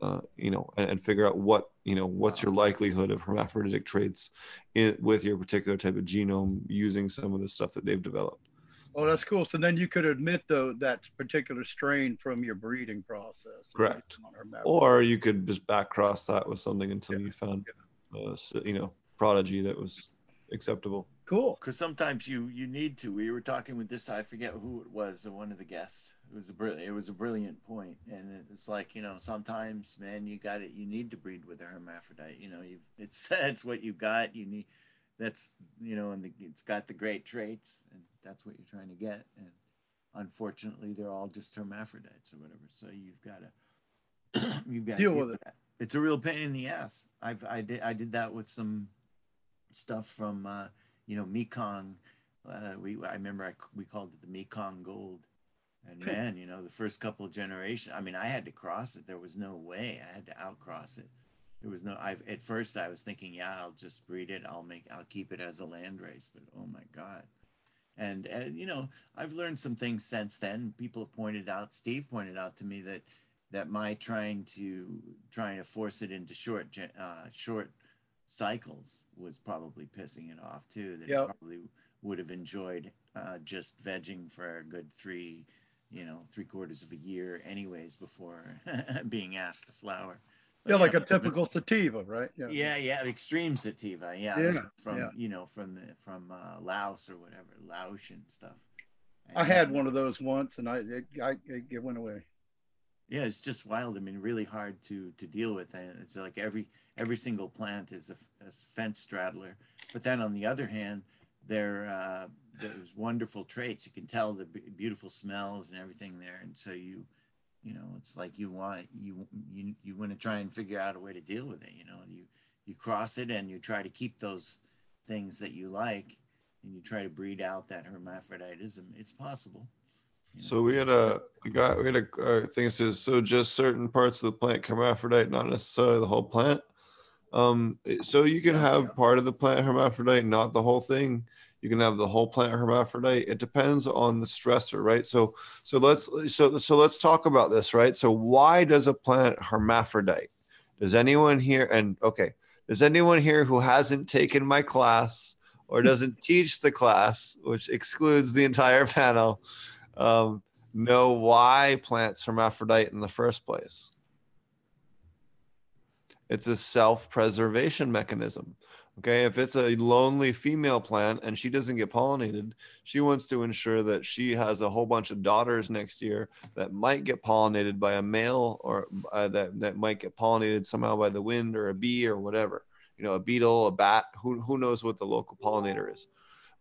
uh, you know, and, and figure out what you know what's your likelihood of hermaphroditic traits in, with your particular type of genome using some of the stuff that they've developed. Oh, that's cool. So then you could admit though that particular strain from your breeding process. Correct. Or you could just back cross that with something until you found, uh, you know, prodigy that was acceptable. Cool. Because sometimes you you need to. We were talking with this. I forget who it was. uh, One of the guests. It was a brilliant. It was a brilliant point. point, and it's like you know sometimes, man, you got it. You need to breed with a hermaphrodite. You know, you it's it's what you got. You need. That's you know, and the, it's got the great traits, and that's what you're trying to get. And unfortunately, they're all just hermaphrodites or whatever. So you've got to you've got to Deal with it. That. It's a real pain in the ass. I've I did I did that with some stuff from. uh you know, Mekong. Uh, we I remember I, we called it the Mekong Gold, And man, you know, the first couple of generations, I mean, I had to cross it. There was no way. I had to outcross it. There was no I at first I was thinking, yeah, I'll just breed it. I'll make I'll keep it as a land race, but oh my god. And, and you know, I've learned some things since then. People have pointed out, Steve pointed out to me that that my trying to trying to force it into short uh, short cycles was probably pissing it off too. That Yep. it probably would have enjoyed uh, just vegging for a good three, you know, three quarters of a year, anyways, before being asked to flower. But Yeah, like a but- typical sativa, right? Yeah, yeah, the extreme sativa. Yeah, Yeah, from yeah. you know from the, from uh, Laos or whatever, Laotian stuff. I had one of those once, and I it, I it went away. Yeah, it's just wild. I mean, really hard to to deal with, and it's like every every single plant is a fence straddler. But then on the other hand, there uh, there's wonderful traits. You can tell the beautiful smells and everything there, and so you you know it's like you want you you you want to try and figure out a way to deal with it. You know, you you cross it and you try to keep those things that you like, and you try to breed out that hermaphroditism. It's possible. So we had a, a guy, we had a uh, thing that says, so just certain parts of the plant hermaphrodite, not necessarily the whole plant. Um, so you can have part of the plant hermaphrodite, not the whole thing. You can have the whole plant hermaphrodite. It depends on the stressor, right? So, so let's so so let's talk about this, right? So why does a plant hermaphrodite? Does anyone here and okay, does anyone here who hasn't taken my class or doesn't teach the class, which excludes the entire panel, um, know why plants hermaphrodite in the first place. It's a self-preservation mechanism. Okay, if it's a lonely female plant and she doesn't get pollinated, she wants to ensure that she has a whole bunch of daughters next year that might get pollinated by a male or uh, that, that might get pollinated somehow by the wind or a bee or whatever. You know, a beetle, a bat, who, who knows what the local pollinator is.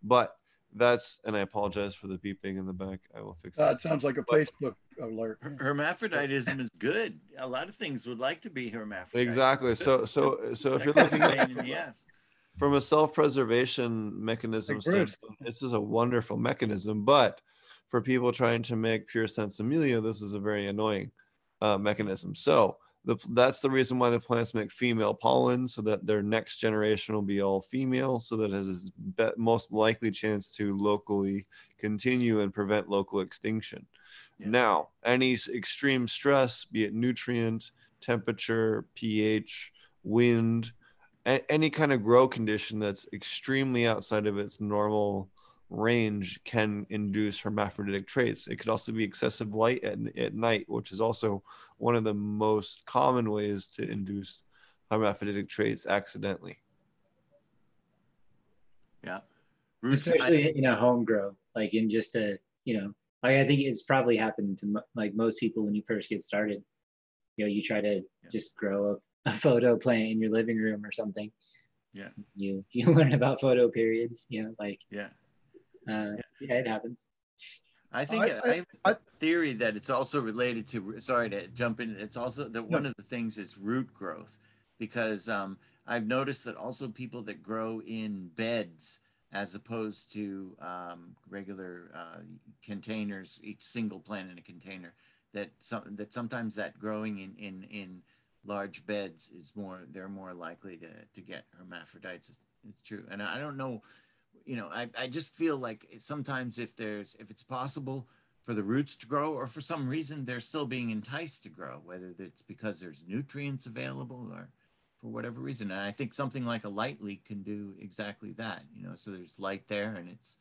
But that's, and I apologize for the beeping in the back. I will fix Uh, that. it sounds like a Facebook alert. Her- hermaphroditism is good. A lot of things would like to be hermaphrodite. Exactly. So, so, so if you're That's a looking at pain in the ass. from a self-preservation mechanism standpoint, this is a wonderful mechanism. But for people trying to make pure sinsemilla, this is a very annoying uh, mechanism. So the, that's the reason why the plants make female pollen, so that their next generation will be all female, so that it has its be- most likely chance to locally continue and prevent local extinction. Yeah. Now, any extreme stress, be it nutrient, temperature, pH, wind, a- any kind of grow condition that's extremely outside of its normal range can induce hermaphroditic traits. It could also be excessive light at, at night, which is also one of the most common ways to induce hermaphroditic traits accidentally. Yeah. Roots, I- especially in a home grow, like in just a, you know, like I think it's probably happened to mo- like most people when you first get started. You know, you try to Yeah. just grow a, a photo plant in your living room or something. Yeah. You you learn about photo periods, you know, like yeah. Uh, yeah, it happens. I think I- I, I- have I- a theory that it's also related to. Sorry to jump in. It's also that one of the things is root growth, because um, I've noticed that also people that grow in beds as opposed to um, regular uh, containers, each single plant in a container, that some that sometimes that growing in in in large beds is more they're more likely to to get hermaphrodites. It's, it's true, and I don't know you know I, I just feel like sometimes if there's if it's possible for the roots to grow or for some reason they're still being enticed to grow whether it's because there's nutrients available or for whatever reason. And i think something like a light leak can do exactly that you know so there's light there and it's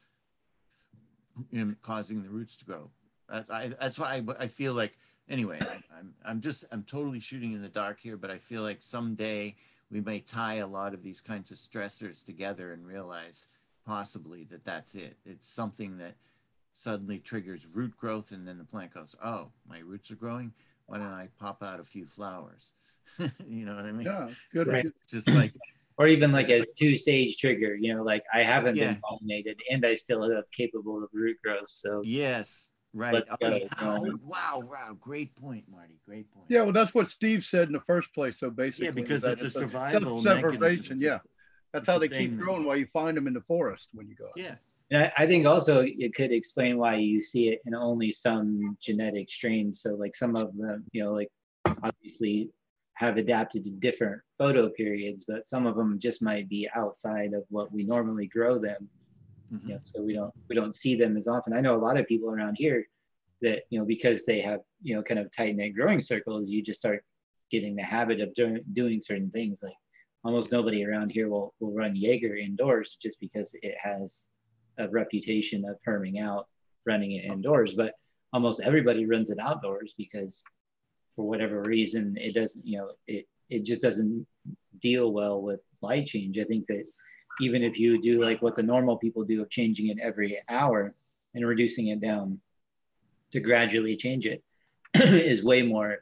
you know, causing the roots to grow. That's, I, that's why I, I feel like anyway I, I'm, I'm just i'm totally shooting in the dark here but i feel like someday we may tie a lot of these kinds of stressors together and realize possibly that that's it. It's something that suddenly triggers root growth, and then the plant goes, "Oh, my roots are growing. Why don't I pop out a few flowers?" you know what I mean? Yeah, good. Right. Just like Or even like a two-stage trigger, you know, like I haven't Yeah. been pollinated and I still am capable of root growth. So yes, right. Let's Oh, yeah. Wow, wow, great point, Marty. Great point. Yeah, well, that's what Steve said in the first place. So basically, yeah, because it's a survival mechanism. Yeah, that's it's how they thing keep growing while you find them in the forest when you go. out. Yeah, And I, I think also it could explain why you see it in only some genetic strains. So like some of them, you know, like obviously have adapted to different photo periods, but some of them just might be outside of what we normally grow them. Mhm. You know, so we don't we don't see them as often. I know a lot of people around here that you know because they have you know kind of tight knit growing circles, you just start getting the habit of doing doing certain things. Like almost nobody around here will will run Jaeger indoors just because it has a reputation of herming out running it indoors. But almost everybody runs it outdoors because for whatever reason it doesn't you know it it just doesn't deal well with light change. I think that even if you do like what the normal people do of changing it every hour and reducing it down to gradually change it is way more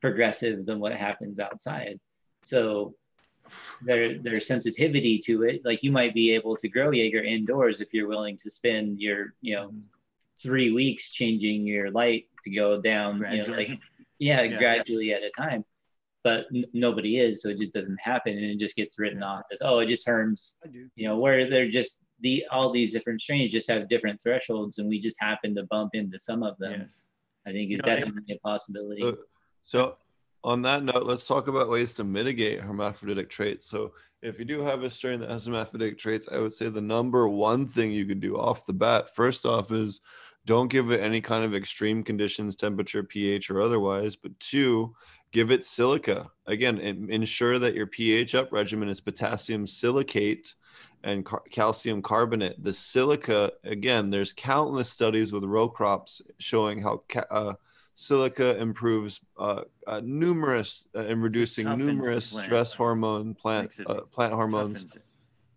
progressive than what happens outside. So their their sensitivity to it, like you might be able to grow Jaeger indoors if you're willing to spend your, you know, three weeks changing your light to go down, you know, like yeah, Yeah. gradually at a time. But n- nobody is, so it just doesn't happen, and it just gets written off as oh, it just turns I do. you know, where they're just the all these different strains just have different thresholds, and we just happen to bump into some of them. yes. I think is You know, definitely a possibility. Uh, So, on that note, let's talk about ways to mitigate hermaphroditic traits. So, if you do have a strain that has hermaphroditic traits, I would say the number one thing you could do off the bat, first off, is don't give it any kind of extreme conditions, temperature, pH, or otherwise. But two, give it silica. Again, ensure that your pH up regimen is potassium silicate and car- calcium carbonate. The silica, again, there's countless studies with row crops showing how ca- uh, silica improves uh, uh, numerous uh, in reducing numerous stress hormone plant uh, plant hormones.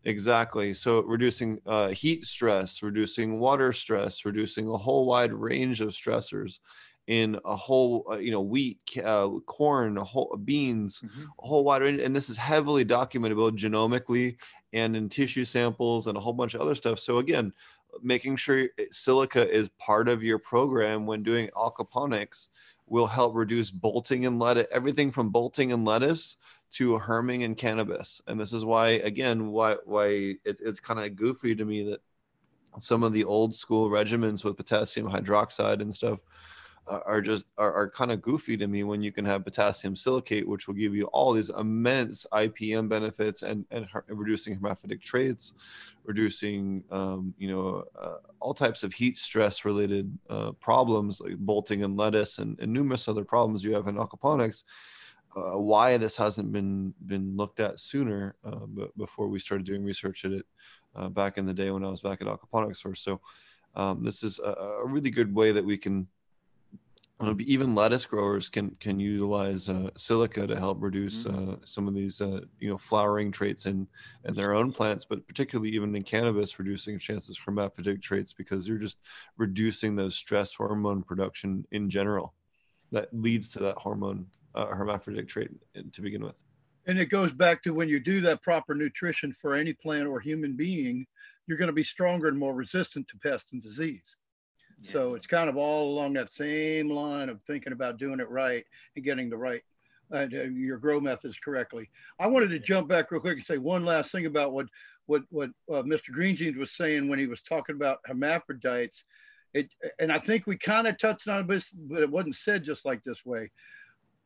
exactly. So reducing uh, heat stress reducing water stress reducing a whole wide range of stressors in a whole uh, you know wheat uh, corn a whole beans Mhm. a whole wide range. And this is heavily documented both genomically and in tissue samples and a whole bunch of other stuff. So again making sure silica is part of your program when doing aquaponics will help reduce bolting and lettuce everything from bolting and lettuce to herming and cannabis. And this is why again why why it, it's kind of goofy to me that some of the old school regimens with potassium hydroxide and stuff are just are, are kind of goofy to me when you can have potassium silicate which will give you all these immense ipm benefits and and her- reducing hermaphroditic traits reducing um, you know uh, all types of heat stress related uh, problems like bolting and lettuce and, and numerous other problems you have in aquaponics uh, why this hasn't been been looked at sooner uh, but before we started doing research at it uh, back in the day when I was back at Aquaponics Source. So um, this is a, a really good way that we can uh, even lettuce growers can can utilize uh, silica to help reduce uh, some of these uh, you know flowering traits in in their own plants, but particularly even in cannabis, reducing chances of hermaphroditic traits because you're just reducing those stress hormone production in general that leads to that hormone uh, hermaphroditic trait in- to begin with. And it goes back to when you do that proper nutrition for any plant or human being, you're going to be stronger and more resistant to pest and disease. So it's kind of all along that same line of thinking about doing it right and getting the right uh, your grow methods correctly. I wanted to jump back real quick and say one last thing about what what what uh, Mr. Green Jeans was saying when he was talking about hermaphrodites. It and I think we kind of touched on it, but it wasn't said just like this way.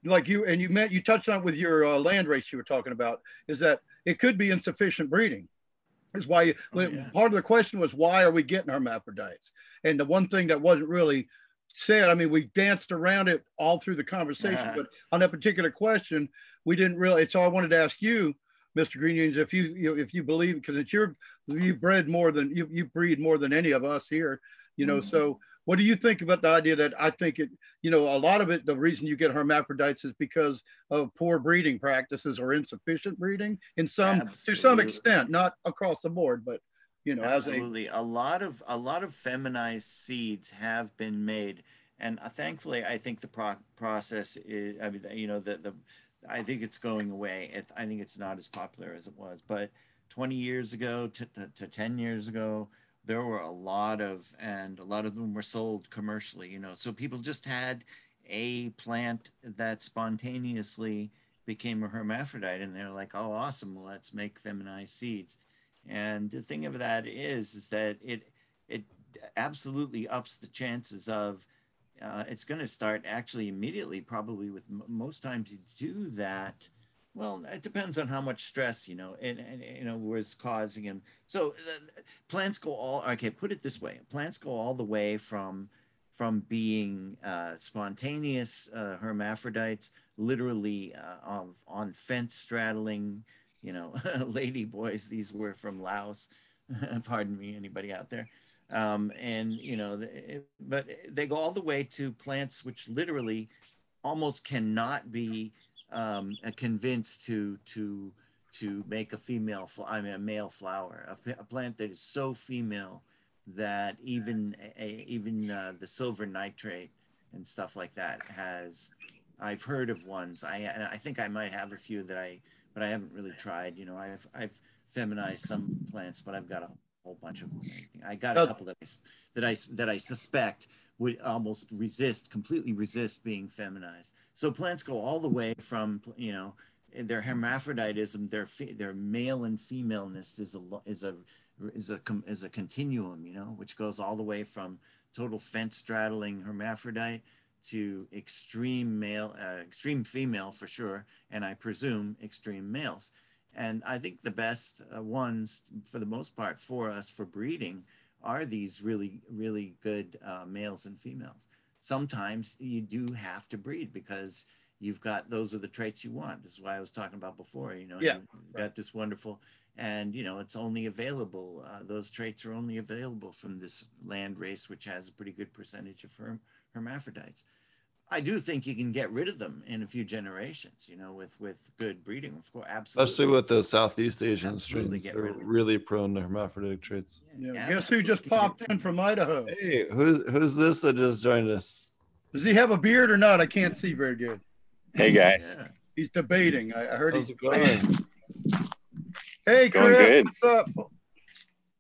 Like you and you meant you touched on it with your uh, land race you were talking about is that it could be insufficient breeding. Is why Oh, yeah. part of the question was why are we getting hermaphrodites? And the one thing that wasn't really said, I mean, we danced around it all through the conversation, Uh-huh. but on that particular question, we didn't really. So I wanted to ask you, Mr. Green Jeans, if you, you know, if you believe, because it's your, you bred more than you, you breed more than any of us here, you know. Mhm. So what do you think about the idea that I think it, you know, a lot of it, the reason you get hermaphrodites is because of poor breeding practices or insufficient breeding in some, to some extent, not across the board, but you know, as a Absolutely, a lot of a lot of feminized seeds have been made, and uh, thankfully, I think the pro- process is. I mean, you know, the the I think it's going away. It, I think it's not as popular as it was, but 20 years ago to, to, to 10 years ago, there were a lot of, and a lot of them were sold commercially. You know, so people just had a plant that spontaneously became a hermaphrodite, and they're like, "Oh, awesome! Let's make feminized seeds." And the thing of that is, is that it it absolutely ups the chances of uh, it's going to start actually immediately, probably with m- most times you do that. Well, it depends on how much stress, you know, and, and you know, was causing him. So uh, plants go all, okay, put it this way. Plants go all the way from, from being uh, spontaneous uh, hermaphrodites, literally uh, on, on fence straddling, you know, lady boys. These were from Laos. Pardon me, anybody out there? um, and you know, but they go all the way to plants which literally almost cannot be um, convinced to to to make a female, I mean a male flower, a, a plant that is so female that even a, even uh, the silver nitrate and stuff like that has. I've heard of ones. I I think I might have a few that I, but I haven't really tried. You know, I've I've feminized some plants, but I've got a whole bunch of them. I got a couple that I, that I that I suspect would almost resist, completely resist being feminized. So plants go all the way from you know their hermaphroditism, their their male and femaleness is a is a is a is a continuum, you know, which goes all the way from total fence straddling hermaphrodite to extreme male, uh, extreme female for sure, and I presume extreme males. And I think the best uh, ones, for the most part, for us for breeding are these really, really good uh, males and females. Sometimes you do have to breed because you've got those are the traits you want. This is why I was talking about before. You know, yeah, you've got this wonderful, and you know, it's only available. Uh, those traits are only available from this land race, which has a pretty good percentage of herm- hermaphrodites. I do think you can get rid of them in a few generations, you know, with with good breeding, of course, absolutely. Especially with the Southeast Asian strains, they're really prone to hermaphroditic traits. Yeah, yeah guess who just popped in from Idaho? Hey, who's who's this that just joined us? Does he have a beard or not? I can't see very good. Hey guys, yeah. he's debating. I, I heard How's he's going. Hey, Chris, going good. what's up?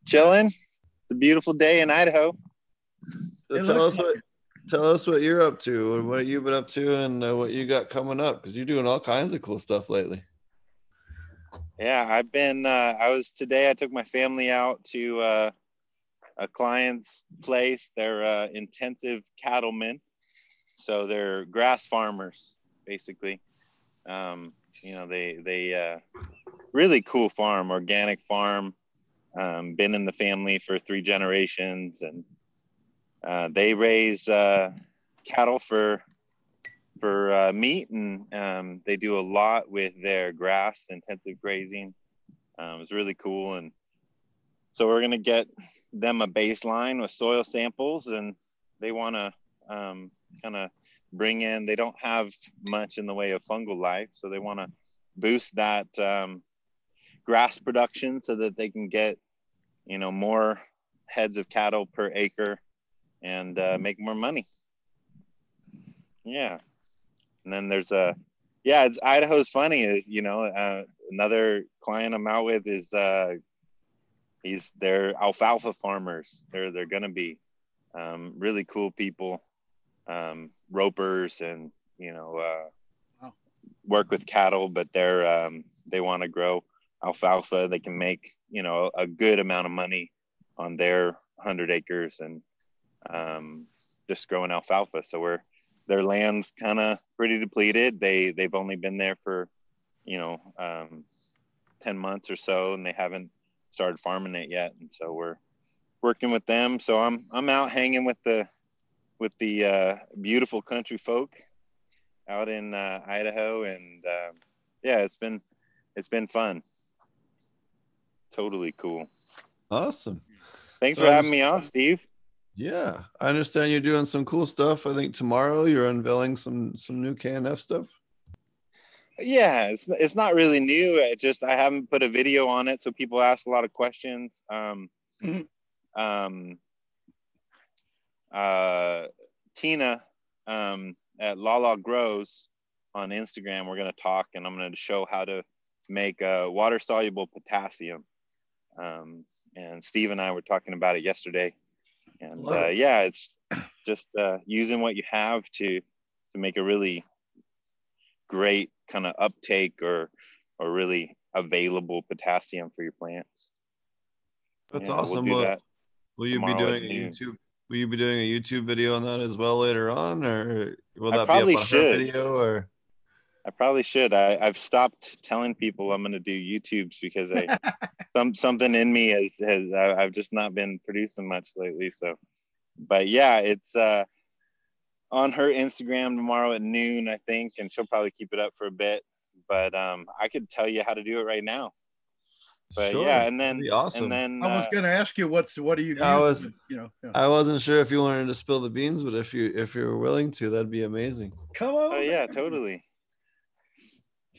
Chilling. It's a beautiful day in Idaho. So tell us what tell us what you're up to and what you've been up to and uh, what you got coming up because you're doing all kinds of cool stuff lately. Yeah, I've been. Uh, I was today. I took my family out to uh, a client's place. They're uh, intensive cattlemen, so they're grass farmers basically. Um, you know, they they uh, really cool farm, organic farm. Um, been in the family for three generations and uh, they raise uh, cattle for for uh, meat, and um, they do a lot with their grass intensive grazing. Um, it's really cool, and so we're gonna get them a baseline with soil samples, and they want to um, kind of bring in. They don't have much in the way of fungal life, so they want to boost that um, grass production so that they can get you know more heads of cattle per acre and uh, make more money. Yeah. And then there's a, yeah, it's Idaho's funny is, you know, uh, another client I'm out with is, uh, he's, they're alfalfa farmers. They're, they're going to be um, really cool people, um, ropers and, you know, uh, wow. work with cattle, but they're, um, they want to grow alfalfa. They can make, you know, a good amount of money on their hundred acres and um, just growing alfalfa. So we're their land's kind of pretty depleted. They they've only been there for you know um, ten months or so, and they haven't started farming it yet. And so we're working with them. So I'm I'm out hanging with the with the uh, beautiful country folk out in uh, Idaho, and uh, yeah, it's been it's been fun. Totally cool. Awesome. Thanks so for having me on, Steve. Yeah, I understand you're doing some cool stuff. I think tomorrow you're unveiling some some new KNF stuff. Yeah, it's it's not really new. It just I haven't put a video on it, so people ask a lot of questions. Um, mm-hmm. um, uh, Tina um, at Lala Grows on Instagram, we're going to talk, and I'm going to show how to make uh, water soluble potassium. Um, and Steve and I were talking about it yesterday and uh, yeah it's just uh, using what you have to to make a really great kind of uptake or or really available potassium for your plants that's awesome we'll that. Will you be doing a. YouTube? Will you be doing a YouTube video on that as well later on, or will I that probably be a should. video? Or I probably should. I, I've stopped telling people I'm going to do YouTubes because I some something in me has has I, I've just not been producing much lately. So, but yeah, it's uh on her Instagram tomorrow at noon, I think, and she'll probably keep it up for a bit. But um, I could tell you how to do it right now. But Sure, yeah, and then awesome. and then I was uh, going to ask you what's what do you I use, was- you know yeah. I wasn't sure if you wanted to spill the beans, but if you if you're willing to, that'd be amazing. come on Oh yeah, totally.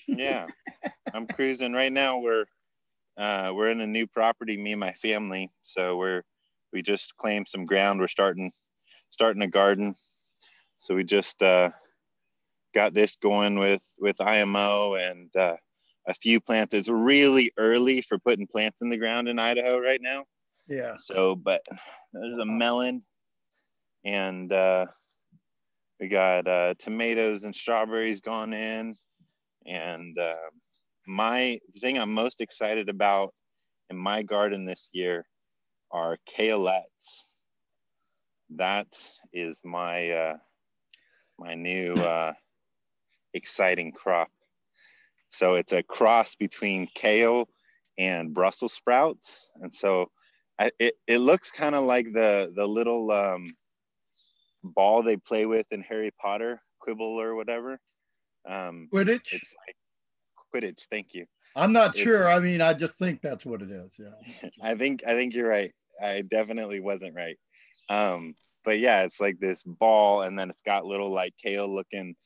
Yeah, I'm cruising right now. We're uh, we're in a new property, me and my family. So we're we just claimed some ground. We're starting starting a garden. So we just uh, got this going with with IMO and uh, a few plants. It's really early for putting plants in the ground in Idaho right now. yeah So, but there's a melon, and uh, we got uh, tomatoes and strawberries gone in, and uh, my thing I'm most excited about in my garden this year are kalettes. That is my uh, my new uh, exciting crop. So it's a cross between kale and Brussels sprouts, and so I, it, it looks kind of like the the little um, ball they play with in Harry Potter, quibble or whatever. Um, Quidditch it's like Quidditch. Thank you. I'm not it- sure I mean I just think that's what it is yeah I think I think you're right. I definitely wasn't right. Um, but yeah, it's like this ball, and then it's got little like kale looking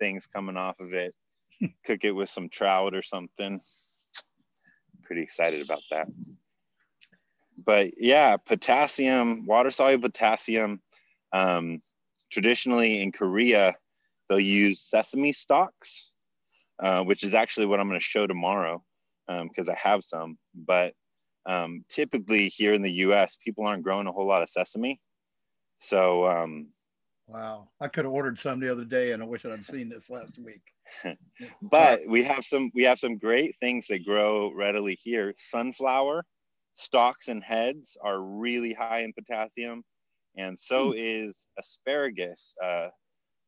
things coming off of it. Cook it with some trout or something. Pretty excited about that. But yeah, potassium, water soluble potassium. Um, traditionally in Korea, they'll use sesame stalks, uh, which is actually what I'm going to show tomorrow because I have some. But um, typically here in the US, people aren't growing a whole lot of sesame. So um, wow I could have ordered some the other day and I wish I'd seen this last week but we have some we have some great things that grow readily here sunflower stalks and heads are really high in potassium and so is asparagus uh,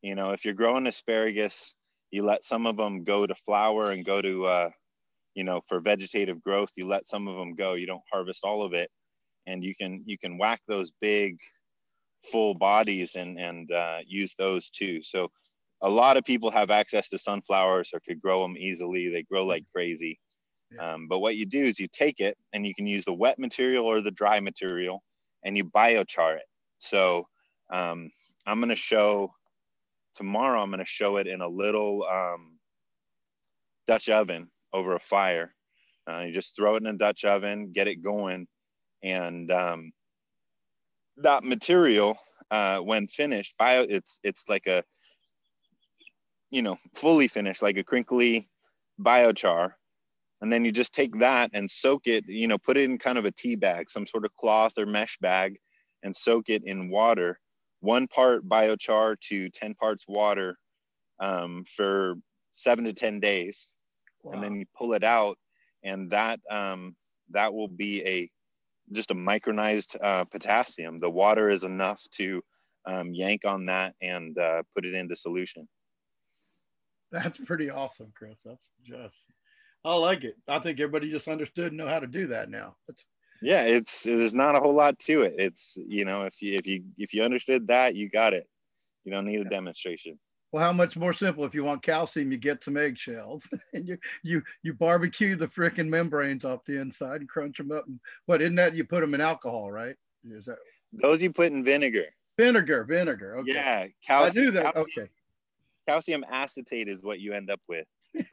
you know if you're growing asparagus you let some of them go to flower and go to uh, you know for vegetative growth you let some of them go you don't harvest all of it and you can you can whack those big full bodies and and uh, use those too so a lot of people have access to sunflowers or could grow them easily. They grow like crazy. Um, but what you do is you take it and you can use the wet material or the dry material and you biochar it. So um, I'm going to show tomorrow, I'm going to show it in a little um, Dutch oven over a fire. Uh, you just throw it in a Dutch oven, get it going. And um, that material, uh, when finished, bio, it's, it's like a, you know, fully finished, like a crinkly biochar. And then you just take that and soak it, you know, put it in kind of a tea bag, some sort of cloth or mesh bag, and soak it in water, one part biochar to 10 parts water um, for seven to 10 days. And then you pull it out, and that um, that will be a just a micronized uh, potassium. The water is enough to um, yank on that and uh, put it into solution. That's pretty awesome, Chris. That's just, I like it. I think everybody just understood and know how to do that now. That's, yeah it's there's not a whole lot to it it's you know if you if you if you understood that you got it you don't need a demonstration well, how much more simple if you want calcium, you get some eggshells and you you you barbecue the freaking membranes off the inside and crunch them up. And what isn't that? You put them in alcohol, right? Is that those you put in vinegar vinegar? Vinegar. Okay. yeah I knew that. calcium, Okay. calcium acetate is what you end up with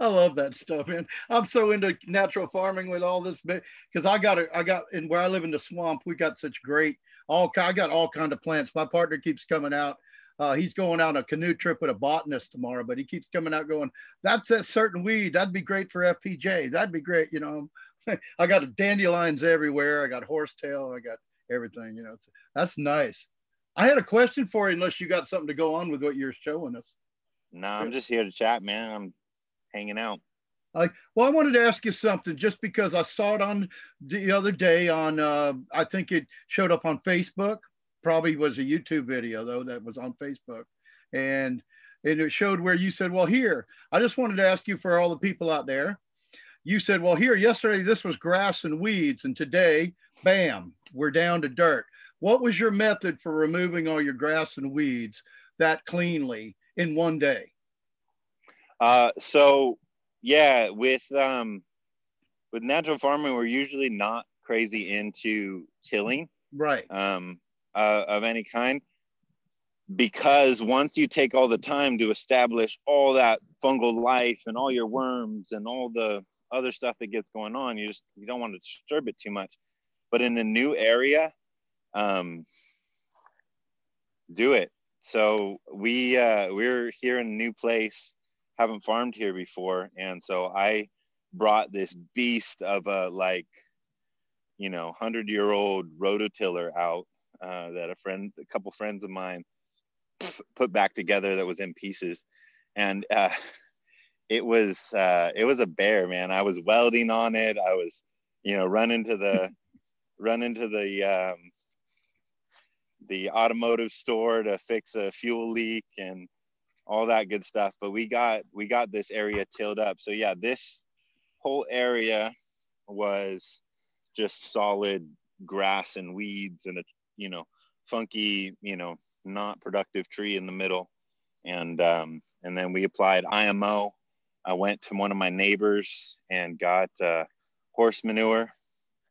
I love that stuff, man. I'm so into natural farming with all this because I got it. I got in where I live in the swamp. We got such great all. I got all kind of plants. My partner keeps coming out. Uh, he's going on a canoe trip with a botanist tomorrow, but he keeps coming out going, "That's that certain weed. That'd be great for FPJ. That'd be great." You know, I got dandelions everywhere. I got horsetail. I got everything. You know, that's nice. I had a question for you, unless you got something to go on with what you're showing us. no i'm just here to chat man i'm hanging out Well, I wanted to ask you something just because I saw it on the other day on, uh, I think it showed up on Facebook. Probably was a YouTube video though that was on Facebook, and and it showed where you said, "Well, here, I just wanted to ask you for all the people out there." You said, "Well, here, yesterday this was grass and weeds, and today, bam, we're down to dirt." What was your method for removing all your grass and weeds that cleanly in one day? Uh, so yeah, with um, with natural farming, we're usually not crazy into tilling, Right. um, uh, of any kind, because once you take all the time to establish all that fungal life and all your worms and all the other stuff that gets going on, you just you don't want to disturb it too much. But in a new area, um, do it. So we uh, we're here in a new place, haven't farmed here before, and so I brought this beast of a like, you know, hundred year old rototiller out uh, that a friend, a couple friends of mine, put back together that was in pieces, and uh, it was uh, it was a bear, man. I was welding on it. I was, you know, running to the run into the um, the automotive store to fix a fuel leak and all that good stuff. But we got we got this area tilled up. So yeah, this whole area was just solid grass and weeds and a you know funky you know not productive tree in the middle and um, and then we applied IMO. I went to one of my neighbors and got uh, horse manure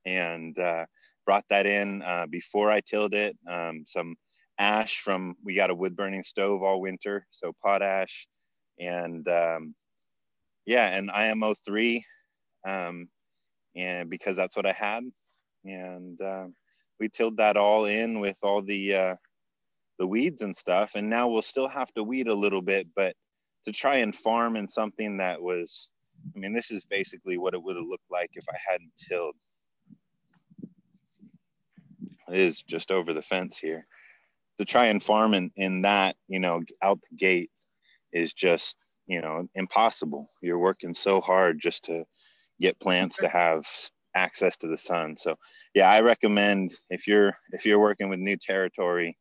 and uh, brought that in uh, before I tilled it. Um, some ash from we got a wood burning stove all winter, so potash and um, yeah, and IMO three, um, and because that's what I had, and uh, we tilled that all in with all the uh, the weeds and stuff, and now we'll still have to weed a little bit, but to try and farm in something that was, I mean, this is basically what it would have looked like if I hadn't tilled. It is just over the fence here. To try and farm in, in that, you know, out the gate is just, you know, impossible. You're working so hard just to get plants to have access to the sun. So yeah, I recommend if you're if you're working with new territory,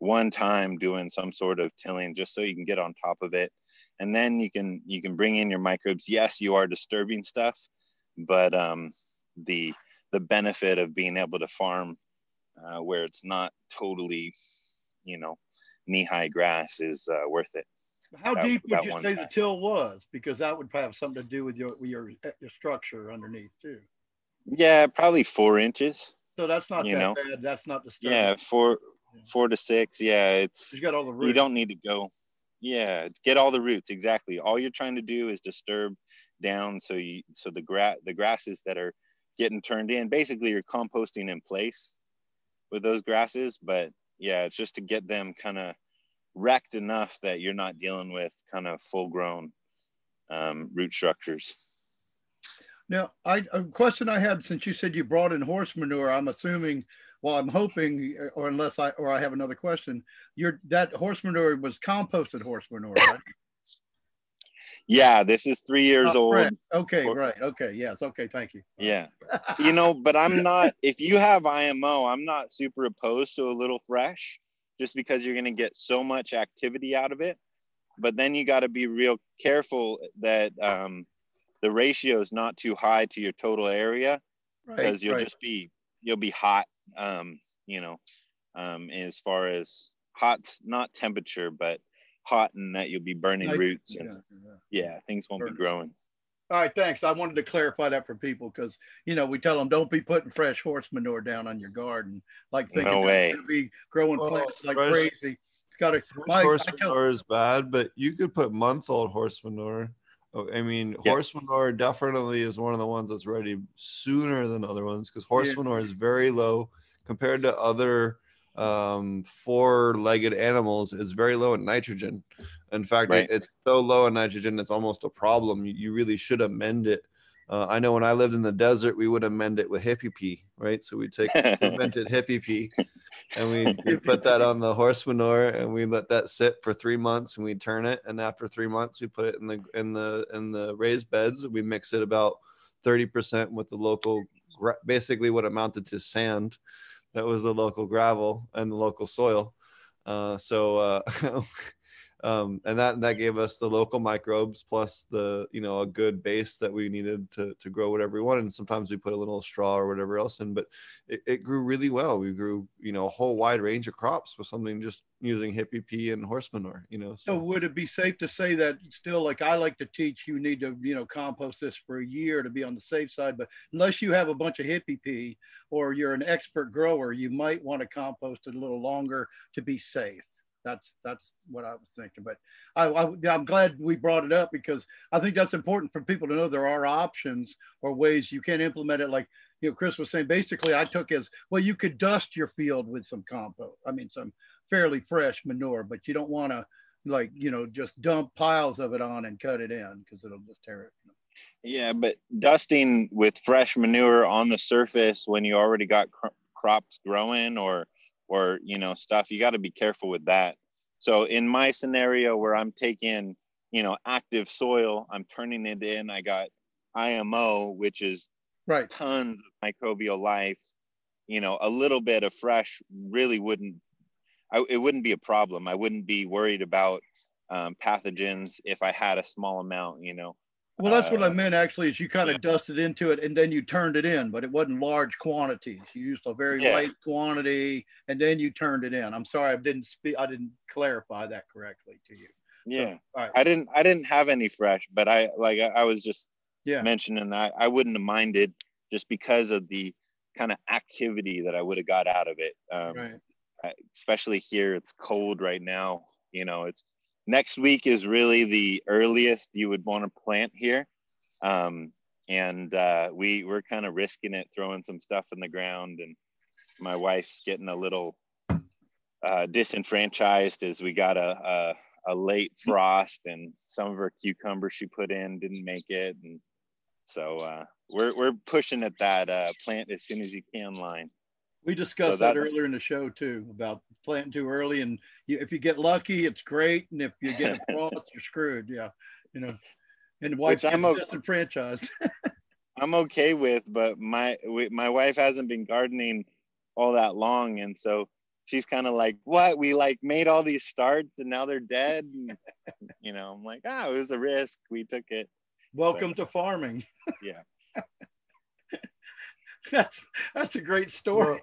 one time doing some sort of tilling just so you can get on top of it and then you can you can bring in your microbes yes you are disturbing stuff but um, the the benefit of being able to farm uh, where it's not totally you know knee-high grass is uh, worth it How That- deep would you say the till was? Because that would have something to do with your with your, your structure underneath too. yeah probably four inches So that's not You that know. bad. That's not disturbing. yeah four four to six yeah it's You got all the roots. you don't need to go yeah get all the roots exactly all you're trying to do is disturb down so you so the grass the grasses that are getting turned in basically you're composting in place with those grasses but yeah it's just to get them kind of wrecked enough that you're not dealing with kind of full grown um, root structures Now, I, a question I had since you said you brought in horse manure, I'm assuming, well, I'm hoping, or unless I, or I have another question, your, that horse manure was composted horse manure, right? Yeah this is three years Oh, old right. Okay, Or- right. Okay, yes. Okay, thank you. yeah you know but i'm not if you have imo i'm not super opposed to a little fresh just because you're going to get so much activity out of it but then you got to be real careful that um, the ratio is not too high to your total area Right, because you'll right. just be you'll be hot um, you know um, as far as hot not temperature but hot and that you'll be burning Like- roots yeah, and yeah. yeah things won't be growing All right, thanks. I wanted to clarify that for people because, you know, we tell them don't be putting fresh horse manure down on your garden. Like thinking No way. gonna be growing Well, plants like fresh- crazy. It's got to, Fresh horse manure is bad, but you could put month-old horse manure. Oh, I mean, Yeah. horse manure definitely is one of the ones that's ready sooner than other ones because horse Yeah. manure is very low compared to other um, four-legged animals. is very low in nitrogen. In fact, Right. it, it's so low in nitrogen, it's almost a problem. You, you really should amend it. Uh, I know when I lived in the desert, we would amend it with hippie pee, right? So we take fermented hippie pee and we, we put that on the horse manure and we let that sit for three months and we turn it and after three months we put it in the in the in the raised beds we mix it about 30% with the local basically what amounted to sand that was the local gravel and the local soil. Uh, so uh, um, and that that gave us the local microbes plus the you know a good base that we needed to to grow whatever we wanted. And sometimes we put a little straw or whatever else in, but it, it grew really well. We grew you know a whole wide range of crops with something just using hippie pee and horse manure. You know, so. so would it be safe to say that still, like I like to teach, you need to you know compost this for a year to be on the safe side, but unless you have a bunch of hippie pee or you're an expert grower, you might want to compost it a little longer to be safe. That's that's what I was thinking. But I, I am glad we brought it up because I think that's important for people to know there are options or ways you can implement it. Like you know, Chris was saying. Basically, I took as well. You could dust your field with some compost. I mean, some fairly fresh manure, but you don't want to like you know just dump piles of it on and cut it in because it'll just tear it. Yeah, but dusting with fresh manure on the surface when you already got cr- crops growing or or you know stuff you got to be careful with that. So in my scenario where i'm taking you know active soil i'm turning it in i got imo which is right. tons of microbial life you know a little bit of fresh really wouldn't I, it wouldn't be a problem. I wouldn't be worried about um, pathogens if i had a small amount you know well, that's what I uh, meant actually, is you kind of yeah. dusted into it and then you turned it in, but it wasn't large quantities. You used a very yeah. light quantity and then you turned it in. I'm sorry, I didn't speak, I didn't clarify that correctly to you. Yeah, so, right. I didn't, I didn't have any fresh, but I like, I, I was just yeah. mentioning that I wouldn't have minded just because of the kind of activity that I would have got out of it. Um, right. Especially here, it's cold right now. You know, it's next week is really the earliest you would want to plant here. Um, and uh, we we're kind of risking it, throwing some stuff in the ground. And my wife's getting a little uh, disenfranchised as we got a, a, a late frost, and some of her cucumbers she put in didn't make it, and so uh, we're we're pushing at that uh, plant as soon as you can line. We discussed so that earlier in the show too about planting too early, and you, if you get lucky, it's great, and if you get a frost, you're screwed. Yeah, you know, and wife I'm okay. disenfranchised. I'm okay with, but my my wife hasn't been gardening all that long, and so she's kind of like, "What? We like made all these starts, and now they're dead." And, you know, I'm like, "Ah, it was a risk. We took it." Welcome but, to farming. Yeah. that's that's a great story.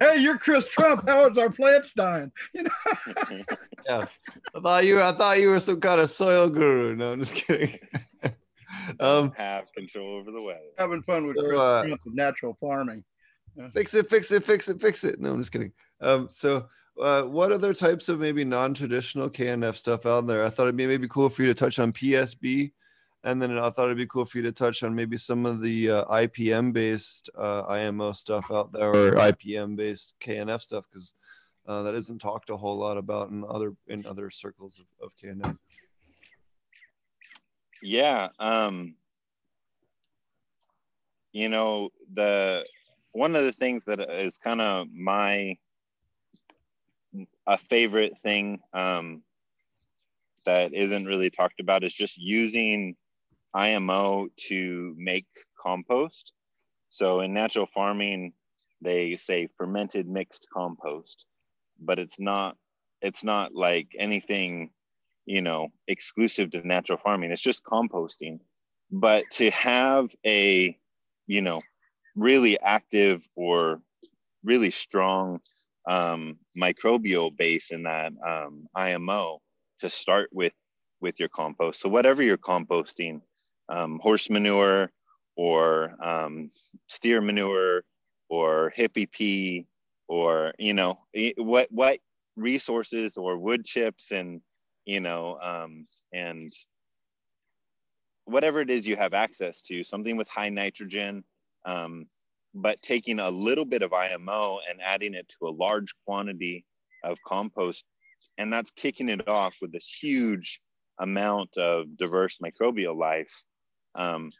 hey, you're Chris Trump. How is our plants dying? You know. yeah, I thought you. I thought you were some kind of soil guru. No, I'm just kidding. um, have control over the weather. Having fun with so, Chris uh, Trump natural farming. Yeah. Fix it, fix it, fix it, fix it. No, I'm just kidding. Um, so, uh, what other types of maybe non-traditional KNF stuff out there? I thought it'd be maybe cool for you to touch on PSB and then I thought it'd be cool for you to touch on maybe some of the uh, IPM based uh, IMO stuff out there or IPM based KNF stuff because uh, that isn't talked a whole lot about in other in other circles of, of KNF. Yeah, um, you know the one of the things that is kind of my a favorite thing um, that isn't really talked about is just using IMO to make compost. So in natural farming, they say fermented mixed compost, but it's not it's not like anything, you know, exclusive to natural farming. It's just composting. But to have a, you know, really active or really strong um, microbial base in that um, IMO to start with with your compost. So whatever you're composting, um, horse manure or um, steer manure or hippie pee or you know what what resources or wood chips and you know um, and whatever it is you have access to something with high nitrogen um, but taking a little bit of imo and adding it to a large quantity of compost and that's kicking it off with this huge amount of diverse microbial life um,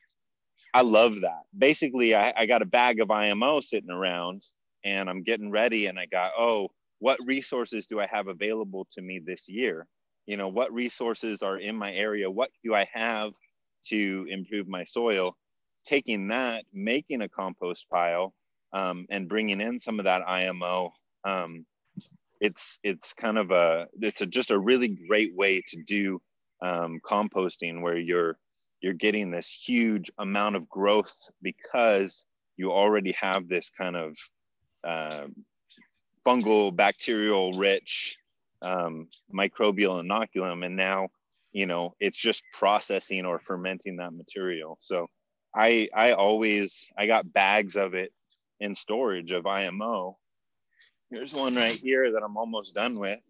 I love that. Basically, I, I got a bag of IMO sitting around, and I'm getting ready and I got, oh, what resources do I have available to me this year? You know, what resources are in my area? What do I have to improve my soil? Taking that, making a compost pile, um, and bringing in some of that IMO. Um, it's it's kind of a it's a, just a really great way to do um, composting where you're you're getting this huge amount of growth because you already have this kind of uh, fungal bacterial rich um, microbial inoculum. And now you know it's just processing or fermenting that material. So i i always i got bags of it in storage of imo here's one right here that i'm almost done with.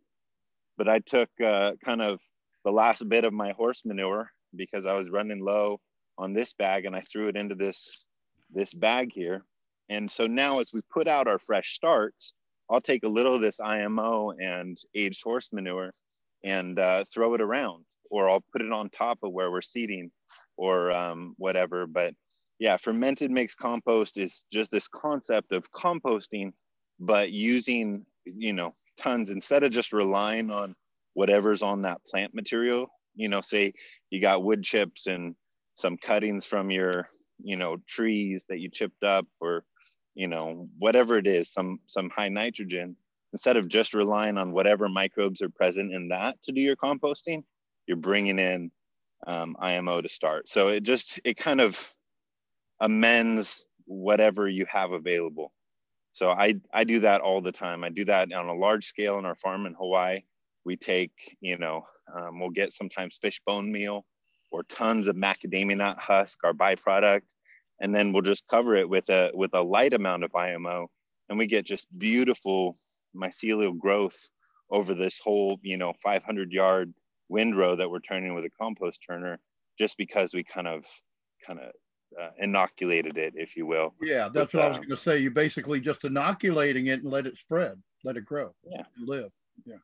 But i took uh, kind of the last bit of my horse manure because i was running low on this bag and i threw it into this this bag here and so now as we put out our fresh starts I'll take a little of this IMO and aged horse manure and uh, throw it around, or I'll put it on top of where we're seeding or um, whatever. But yeah, fermented mixed compost is just this concept of composting, but using, you know, tons instead of just relying on whatever's on that plant material. You know, say you got wood chips and some cuttings from your, you know, trees that you chipped up or you know whatever it is some some high nitrogen instead of just relying on whatever microbes are present in that to do your composting you're bringing in um, imo to start. So it just it kind of amends whatever you have available. So i i do that all the time. I do that on a large scale in our farm in hawaii we take you know um, we'll get sometimes fish bone meal or tons of macadamia nut husk our byproduct and then we'll just cover it with a with a light amount of IMO, and we get just beautiful mycelial growth over this whole you know 500 yard windrow that we're turning with a compost turner, just because we kind of kind of uh, inoculated it, if you will. Yeah, that's with, what I was uh, going to say. You basically just inoculating it and let it spread, let it grow, yeah, live. Yeah.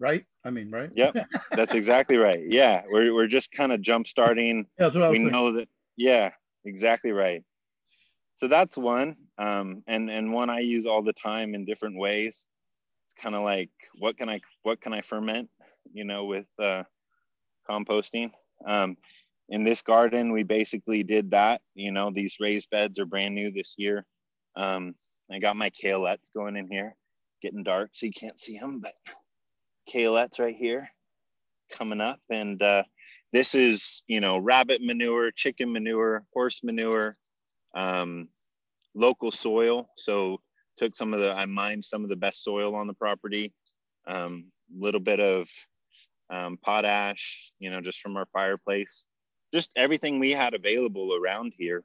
Right? I mean, right? Yep, that's exactly right. Yeah, we're, we're just kind of jump starting. Yeah, that's what I was we thinking. know that. Yeah, exactly right so that's one um, and and one i use all the time in different ways it's kind of like what can i what can i ferment you know with uh, composting um, in this garden we basically did that you know these raised beds are brand new this year um, i got my kalettes going in here it's getting dark so you can't see them but kalettes right here coming up. And uh, this is you know rabbit manure chicken manure horse manure um, local soil. So took some of the i mined some of the best soil on the property. A um, little bit of um, potash you know just from our fireplace. Just everything we had available around here.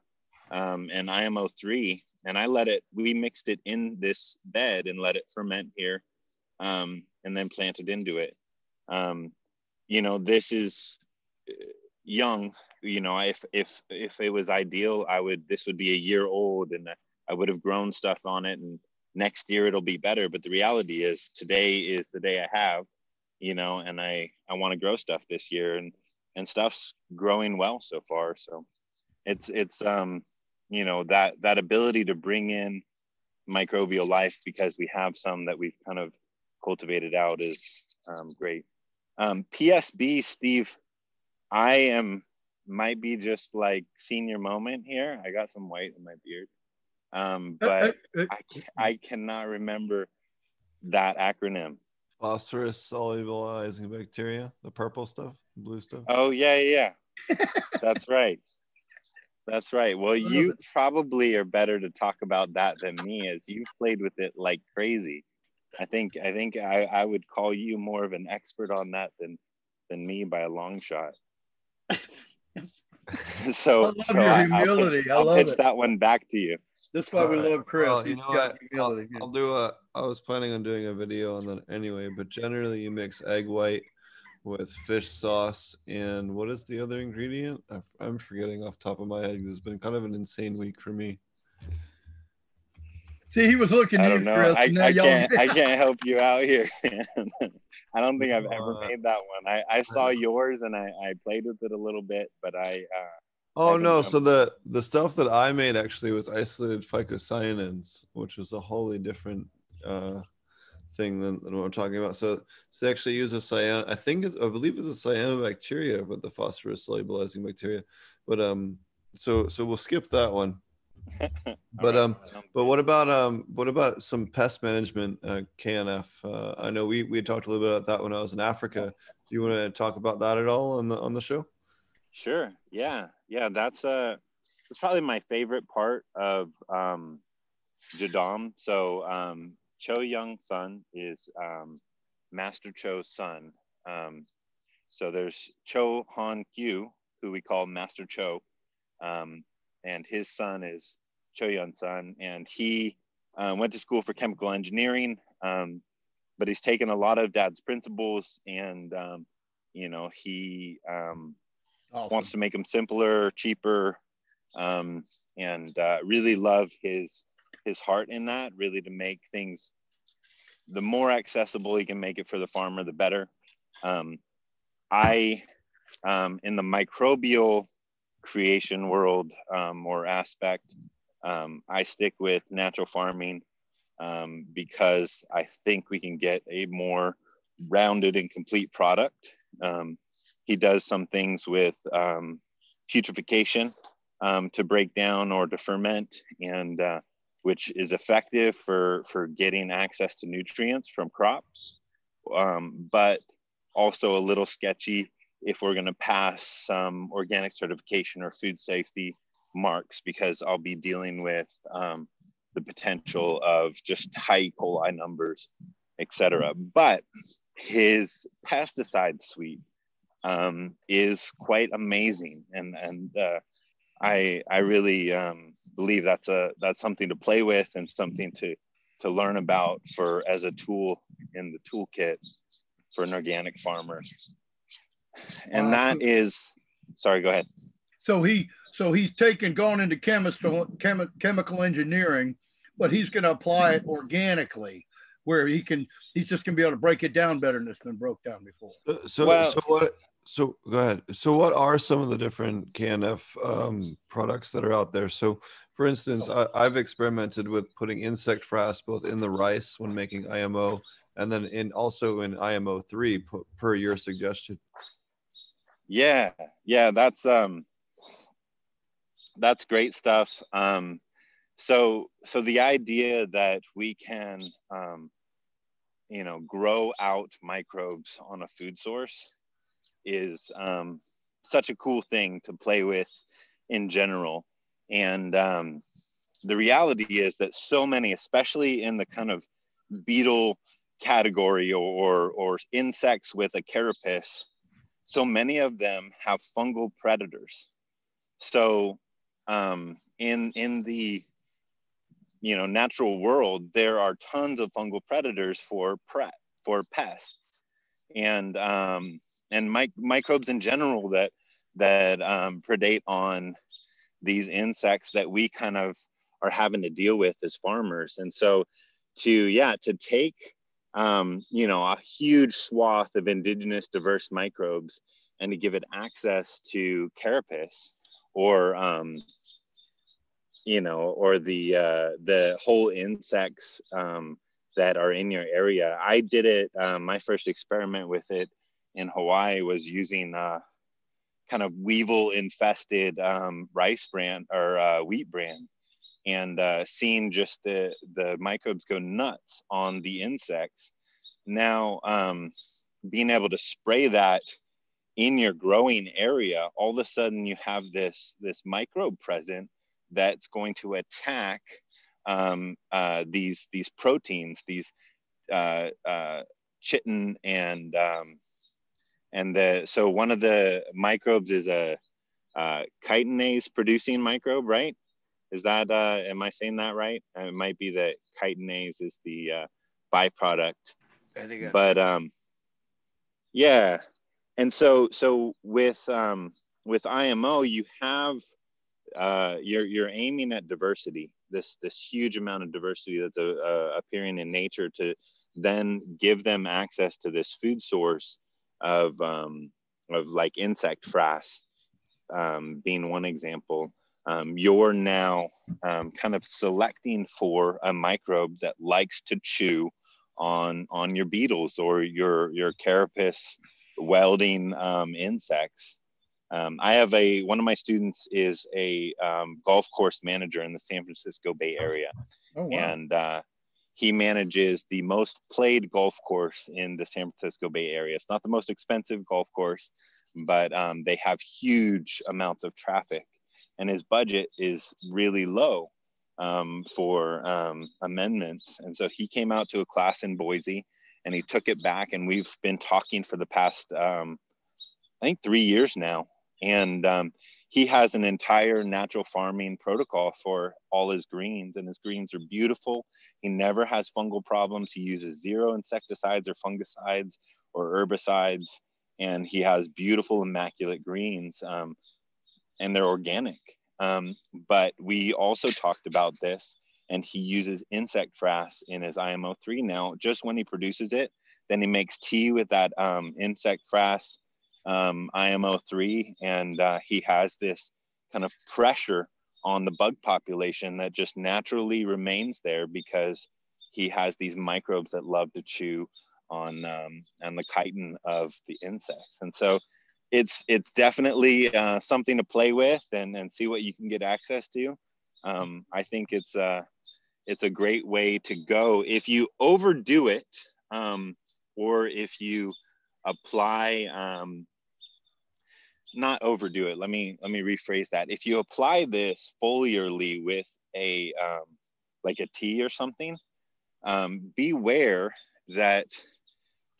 Um, and imo 3 and i let it we mixed it in this bed and let it ferment here. Um, and then planted into it. Um, you know this is young you know if if if it was ideal i would this would be a year old and i would have grown stuff on it and next year it'll be better. But the reality is today is the day i have you know and i i want to grow stuff this year and and stuff's growing well so far. So it's it's um you know that that ability to bring in microbial life because we have some that we've kind of cultivated out is um, great um, psb steve I am might be just like senior moment here. I got some white in my beard, um, uh, but uh, uh, I, I cannot remember that acronym. Phosphorus solubilizing bacteria, the purple stuff, blue stuff. Oh yeah, yeah, that's right. That's right. Well, you probably are better to talk about that than me, as you played with it like crazy. I think I think I, I would call you more of an expert on that than than me by a long shot. so, I so I, will pitch, I'll pitch that one back to you. That's why we love Chris. Well, you know what? I'll, I'll, do a. I was planning on doing a video on that anyway, but generally you mix egg white with fish sauce and what is the other ingredient? I'm forgetting off top of my head. It's been kind of an insane week for me. See, he was looking. I don't know. Chris, I, I can't. I can't help you out here. I don't think I've ever uh, made that one. I, I saw yours and I, I played with it a little bit, but I uh, Oh can no! jump So the the stuff that I made actually was isolated phycocyanins, which was a wholly different uh, thing than, than what I'm talking about. So, so they actually use a cyan. I think it's, I believe it's a cyanobacteria, but the phosphorus solubilizing bacteria. But um, so so we'll skip that one. But, um, But what about um what about some pest management uh, KNF? Uh, I know we we talked a little bit about that when I was in Africa. Do you want to talk about that at all on the on the show? Sure. Yeah. Yeah. That's uh that's probably my favorite part of um Jadam. So um Cho Young Sun is um Master Cho's son. Um so there's Cho Han Kyu, who we call Master Cho. Um and his son is Cho Young Sun, and he uh, went to school for chemical engineering. Um, but he's taken a lot of dad's principles and um, you know, he um Awesome. wants to make them simpler, cheaper, um, and uh, really love his his heart in that. Really to make things the more accessible he can make it for the farmer, the better. Um, I um, in the microbial creation world um, or aspect, um, I stick with natural farming um, because I think we can get a more rounded and complete product. Um, he does some things with um, putrefaction um, to break down or to ferment, and uh, which is effective for for getting access to nutrients from crops, but also a little sketchy if we're going to pass some organic certification or food safety marks because I'll be dealing with um, the potential of just high E. coli numbers, etc. But his pesticide suite um, is quite amazing, and and uh, I I really um, believe that's a that's something to play with and something to to learn about for as a tool in the toolkit for an organic farmer. And Wow. that is, sorry, go ahead. So he, so he's taken, gone into chemical, chemi- chemical engineering, but he's going to apply it organically where he can, he's just going to be able to break it down better than it's been broke down before. Uh, So Well- so what? So go ahead. So what are some of the different KNF um, products that are out there? So for instance, I, I've experimented with putting insect frass both in the rice when making IMO and then in also in IMO three pu- per your suggestion. Yeah, yeah, that's um that's great stuff. Um so so the idea that we can um you know grow out microbes on a food source is um such a cool thing to play with in general. And um the reality is that so many, especially in the kind of beetle category or or, or insects with a carapace, so many of them have fungal predators. So um, in in the you know natural world there are tons of fungal predators for pre- for pests. And um, and mic- microbes in general that that um, predate on these insects that we kind of are having to deal with as farmers. And so to yeah to take um, you know, a huge swath of indigenous diverse microbes and to give it access to carapace or, um, you know, or the, uh, the whole insects um, that are in your area. I did it, um, my first experiment with it in Hawaii was using uh, kind of weevil infested um, rice bran or uh, wheat bran and uh, seeing just the the microbes go nuts on the insects. Now, um, being able to spray that in your growing area, all of a sudden you have this this microbe present that's going to attack um, uh, these these proteins, these uh, uh, chitin and um, and the so one of the microbes is a uh, chitinase producing microbe, right? Is that uh, am I saying that right? Uh, it might be that chitinase is the uh, byproduct, I think but um, yeah. And so so with um, with IMO, you have uh, you're you're aiming at diversity. This this huge amount of diversity that's uh, uh, appearing in nature to then give them access to this food source of um, of like insect frass um, being one example, um, you're now um, kind of selecting for a microbe that likes to chew on on your beetles or your your carapace welding um, insects. Um, I have a one of my students is a um, golf course manager in the San Francisco Bay Area, Oh, wow. and uh, he manages the most played golf course in the San Francisco Bay Area. It's not the most expensive golf course, but um, they have huge amounts of traffic, and his budget is really low um, for um, amendments. And so he came out to a class in Boise, and he took it back, and we've been talking for the past, um, I think, three years now, and um, he has an entire natural farming protocol for all his greens and his greens are beautiful. He never has fungal problems. He uses zero insecticides or fungicides or herbicides. And he has beautiful immaculate greens um, and they're organic. Um, but we also talked about this and he uses insect frass in his imo3 now. Just when he produces it then he makes tea with that um, insect frass um, IMO3, and uh, he has this kind of pressure on the bug population that just naturally remains there because he has these microbes that love to chew on um, on the chitin of the insects, and so it's it's definitely uh, something to play with and and see what you can get access to. Um, I think it's a it's a great way to go. If you overdo it, um, or if you apply um, not overdo it let me let me rephrase that. If you apply this foliarly with a um, like a tea or something um, beware that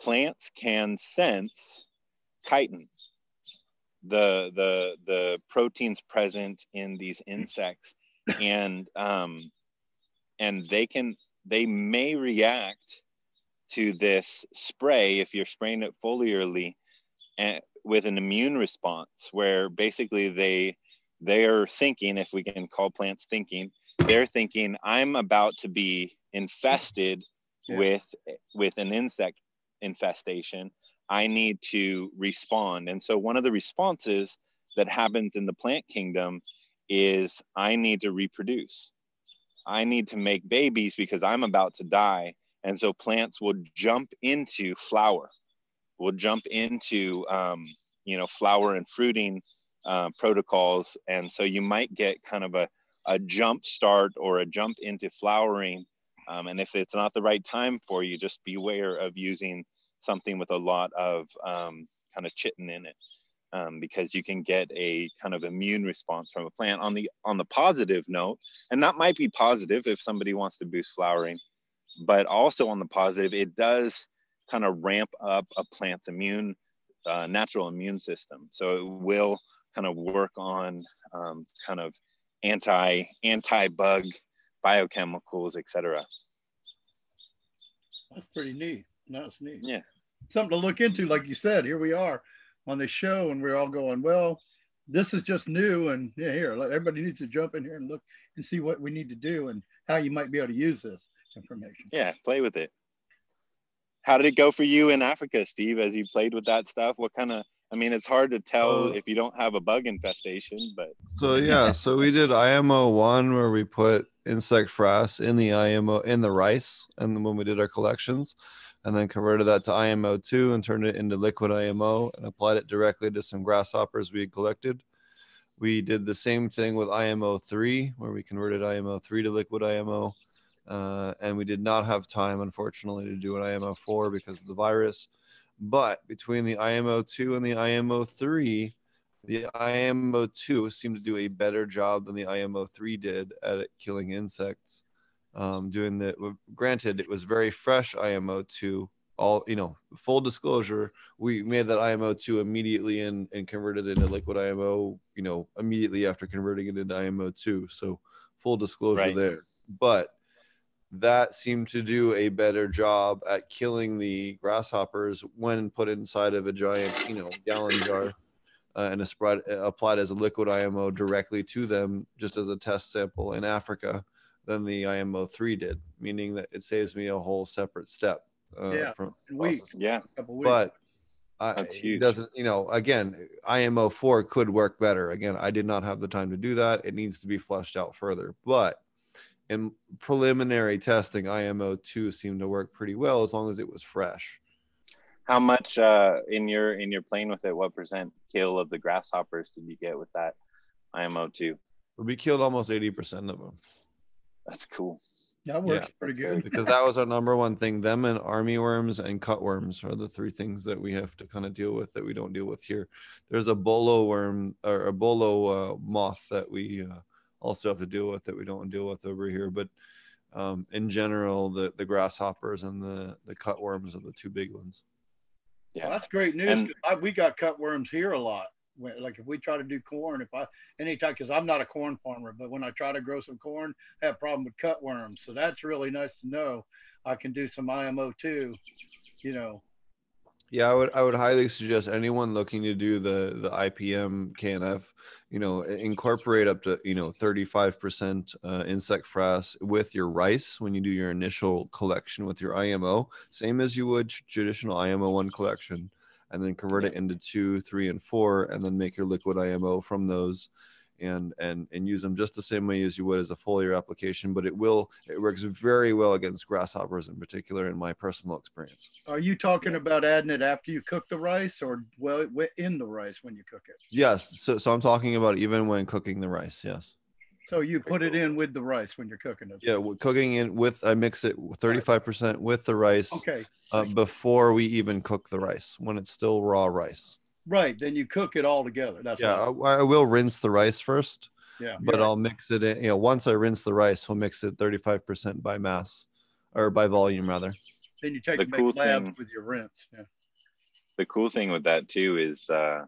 plants can sense chitin the the the proteins present in these insects and um and they can they may react to this spray if you're spraying it foliarly and with an immune response where basically they they're thinking if we can call plants thinking they're thinking i'm about to be infested Yeah. with with an insect infestation i need to respond. And so one of the responses that happens in the plant kingdom is i need to reproduce. I need to make babies because i'm about to die. And so plants will jump into flower will jump into um, you know flower and fruiting uh, protocols. And so you might get kind of a, a jump start or a jump into flowering. Um, and if it's not the right time for you just beware of using something with a lot of um, kind of chitin in it um, because you can get a kind of immune response from a plant on the on the positive note and that might be positive if somebody wants to boost flowering but also on the positive it does kind of ramp up a plant's immune uh, natural immune system so it will kind of work on um, kind of anti anti bug biochemicals etc That's pretty neat. That's neat. Yeah. Something to look into, like you said. Here we are on the show, and we're all going, well, this is just new, and yeah, here, everybody needs to jump in here and look and see what we need to do and how you might be able to use this information. yeah play with it how did it go for you in africa steve as you played with that stuff what kind of i mean it's hard to tell Uh, if you don't have a bug infestation but So yeah, so we did IMO one where we put insect frass in the IMO in the rice, and when we did our collections, and then converted that to IMO two and turned it into liquid IMO and applied it directly to some grasshoppers we had collected. We did the same thing with IMO three where we converted IMO three to liquid IMO, uh, and we did not have time unfortunately to do an IMO four because of the virus. But between the IMO two and the IMO three, the IMO 2 seemed to do a better job than the IMO 3 did at killing insects. Um, doing the granted, it was very fresh IMO 2. All you know, full disclosure, we made that IMO 2 immediately and, and converted it into liquid IMO, you know, immediately after converting it into IMO 2. So full disclosure Right. there. But that seemed to do a better job at killing the grasshoppers when put inside of a giant, you know, gallon jar uh, and is spread, applied as a liquid IMO directly to them, just as a test sample in Africa, than the IMO three did, meaning that it saves me a whole separate step. Uh, Yeah, from and yeah But I, That's it doesn't, you know, again, IMO four could work better. Again, I did not have the time to do that. It needs to be fleshed out further. But in preliminary testing, IMO two seemed to work pretty well as long as it was fresh. How much uh, in your in your plane with it? What percent kill of the grasshoppers did you get with that IMO two? We killed almost 80% of them That's cool. That works Yeah. pretty good. because that was our number one thing. Them and army worms and cutworms are the three things that we have to kind of deal with that we don't deal with here. There's a bollworm or a boll uh, moth that we uh, also have to deal with that we don't deal with over here. But um, in general, the the grasshoppers and the the cutworms are the two big ones. Yeah. Well, that's great news. And- I, we got cutworms here a lot. Like if we try to do corn, if I anytime because I'm not a corn farmer, but when I try to grow some corn, I have a problem with cutworms. So that's really nice to know. I can do some IMO too. You know, Yeah, I would I would highly suggest anyone looking to do the the IPM KNF, you know, incorporate up to you know 35% uh, insect frass with your rice when you do your initial collection with your IMO, same as you would traditional IMO one collection, and then convert it into two, three, and four, and then make your liquid IMO from those. And, and and use them just the same way as you would as a foliar application, but it will it works very well against grasshoppers in particular, in my personal experience. are you talking about adding it after you cook the rice or well wi- in the rice when you cook it? Yes. So, so I'm talking about even when cooking the rice. Yes. So you put it in with the rice when you're cooking it. Yeah. w- Cooking it with, I mix it 35% with the rice Okay. uh, before we even cook the rice when it's still raw rice. Right. Then you cook it all together. That's Yeah. I, I will rinse the rice first, yeah. but yeah. I'll mix it in. You know, once I rinse the rice, we'll mix it 35% by mass or by volume rather. then you take the cool thing- with your rinse. Yeah. the cool thing with that too is uh,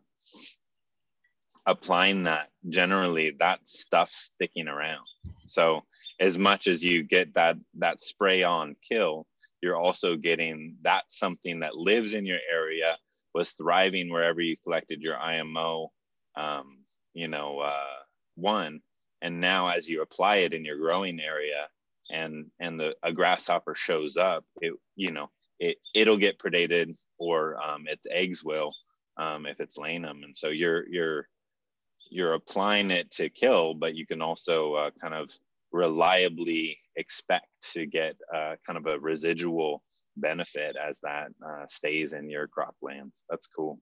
applying that generally that stuff sticking around. So as much as you get that that spray on kill you're also getting that something that lives in your area was thriving wherever you collected your imo um, you know uh, one. And now as you apply it in your growing area and and the a grasshopper shows up it you know it it'll get predated or um, its eggs will um, if it's laying them. And so you're you're you're applying it to kill but you can also uh, kind of reliably expect to get uh, kind of a residual benefit as that uh, stays in your cropland that's cool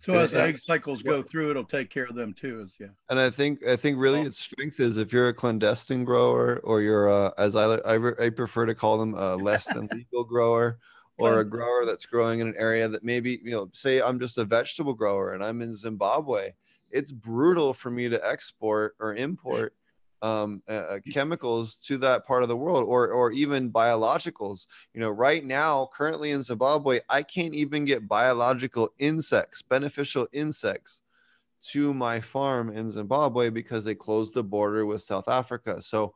So Good as the egg cycles go through, it'll take care of them too. As yeah. And I think I think really Well- its strength is if you're a clandestine grower or you're uh, as I, I re- I prefer to call them a less than legal grower or a grower that's growing in an area that maybe you know say I'm just a vegetable grower and I'm in Zimbabwe. It's brutal for me to export or import um, uh, chemicals to that part of the world or or even biologicals. You know, right now, currently in Zimbabwe, I can't even get biological insects, beneficial insects to my farm in Zimbabwe because they closed the border with South Africa. So,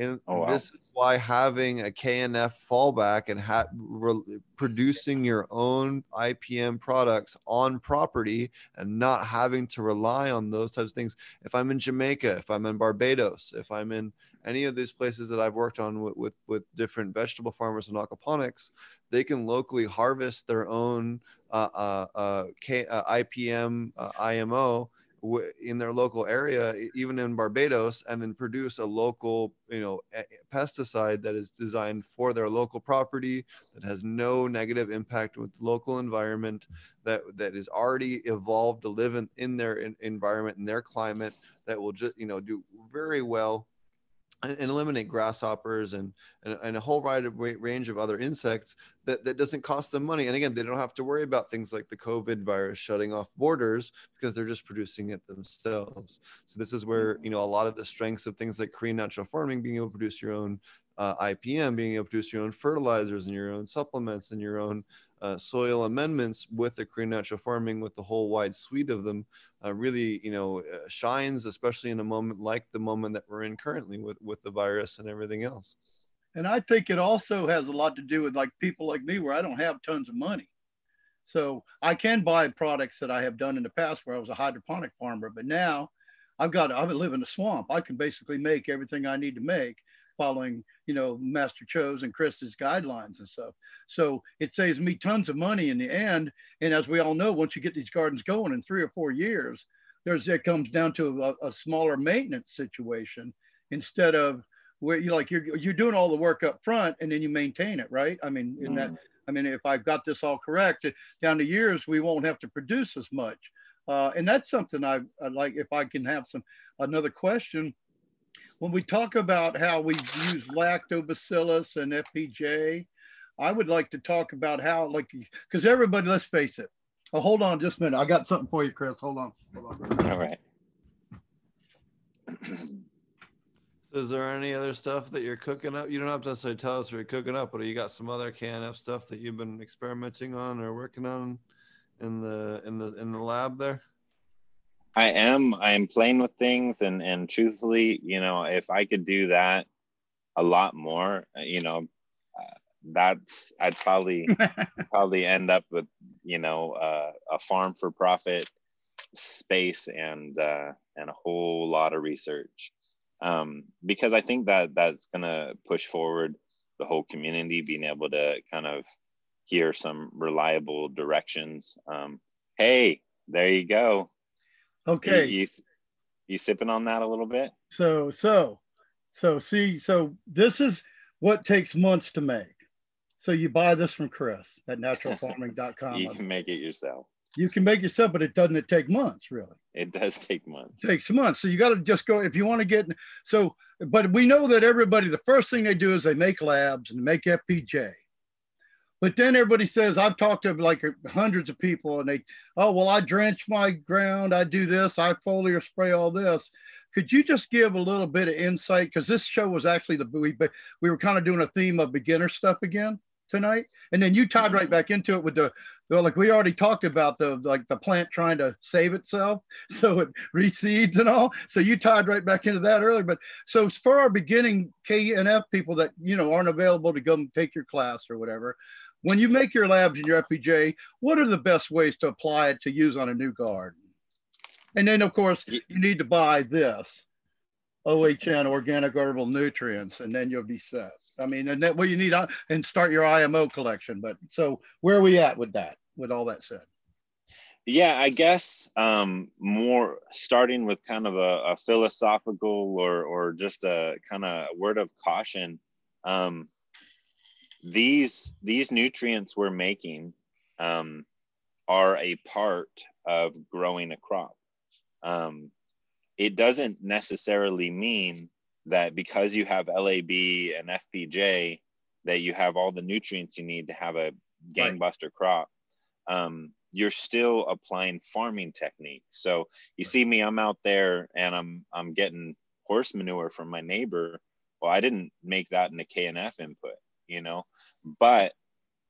and Oh, wow. this is why having a KNF fallback and ha- re- producing your own IPM products on property and not having to rely on those types of things. If I'm in Jamaica, if I'm in Barbados, if I'm in any of these places that I've worked on with, with, with different vegetable farmers and aquaponics, they can locally harvest their own uh, uh, uh, K, uh, IPM, uh, IMO w- in their local area, even in Barbados, and then produce a local, you know, a- pesticide that is designed for their local property that has no negative impact with the local environment that that is already evolved to live in, in their in, environment in their climate that will just you know do very well and, eliminate grasshoppers and, and and a whole wide range of other insects that that doesn't cost them money. And again they don't have to worry about things like the covid virus shutting off borders because they're just producing it themselves. So this is where mm-hmm. you know a lot of the strengths of things like korean natural farming being able to produce your own uh, IPM, being able to produce your own fertilizers and your own supplements and your own uh, soil amendments with the Korean natural farming, with the whole wide suite of them, uh, really, you know, uh, shines, especially in a moment like the moment that we're in currently with with the virus and everything else. And I think it also has a lot to do with like people like me where I don't have tons of money. So I can buy products that I have done in the past where I was a hydroponic farmer, but now I've got I live in a swamp. I can basically make everything I need to make. Following, you know, Master Cho's and Chris's guidelines and stuff. So it saves me tons of money in the end. And as we all know, once you get these gardens going in three or four years, there's it comes down to a, a smaller maintenance situation instead of where you like you're you're doing all the work up front and then you maintain it, right? I mean, in that I mean, if I've got this all correct, down the years we won't have to produce as much. Uh, and that's something I, I like. If I can have some another question, when we talk about how we use lactobacillus and FPJ, I would like to talk about how, like, because everybody, let's face it. Oh, hold on just a minute. I got something for you, Chris. Hold on. Hold on. All right. Is there any other stuff that you're cooking up? You don't have to necessarily tell us what you're cooking up, but you got some other KNF stuff that you've been experimenting on or working on in the in the in the lab there? I am. I am playing with things, and and truthfully, you know, if I could do that a lot more, you know, uh, that's I'd probably probably end up with you know uh, a farm for profit space and uh, and a whole lot of research um, because I think that that's gonna push forward the whole community being able to kind of hear some reliable directions. Um, hey, there you go. Okay. You, you, you sipping on that a little bit? So, so, so see, so this is what takes months to make. So you buy this from Chris at naturalfarming.com. you can make it yourself. You can make yourself, but it doesn't it take months really. It does take months. It takes months. So you got to just go if you want to get so but we know that everybody the first thing they do is they make LABs and make FPJ. But then everybody says, I've talked to like hundreds of people and they, oh, well, I drench my ground. I do this. I foliar spray all this. Could you just give a little bit of insight? Because this show was actually the, we, we were kind of doing a theme of beginner stuff again tonight. And then you tied right back into it with the, well, like we already talked about the, like the plant trying to save itself. So it reseeds and all. So you tied right back into that earlier. But so for our beginning KNF people that, you know, aren't available to go take your class or whatever, when you make your LABs in your FPJ, what are the best ways to apply it to use on a new garden? And then, of course, you need to buy this OHN organic herbal nutrients, and then you'll be set. I mean, and that what you need uh, and start your IMO collection. But so, where are we at with that? With all that said, yeah, I guess um, more starting with kind of a, a philosophical or or just a kind of word of caution. Um, these these nutrients we're making um, are a part of growing a crop. Um, it doesn't necessarily mean that because you have LAB and FPJ that you have all the nutrients you need to have a gangbuster right. crop. Um, you're still applying farming techniques. So you see me, I'm out there and I'm I'm getting horse manure from my neighbor. Well, I didn't make that in a KNF input you know? But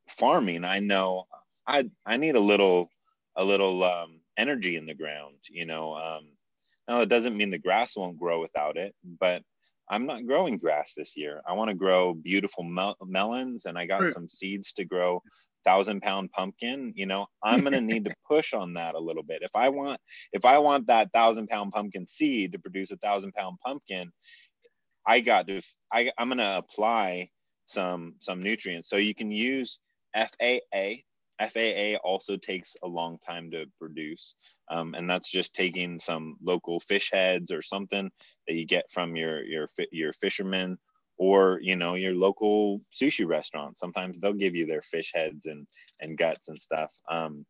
farming i know i i need a little a little um, energy in the ground you know? Um now it doesn't mean the grass won't grow without it but i'm not growing grass this year. I want to grow beautiful mel- melons and i got some seeds to grow thousand pound pumpkin you know? I'm going to need to push on that a little bit. If i want if i want that thousand pound pumpkin seed to produce a thousand pound pumpkin i got to I, i'm going to apply some some nutrients. So you can use FAA. FAA also takes a long time to produce, um, and that's just taking some local fish heads or something that you get from your your your fishermen or you know your local sushi restaurant. Sometimes they'll give you their fish heads and and guts and stuff, um,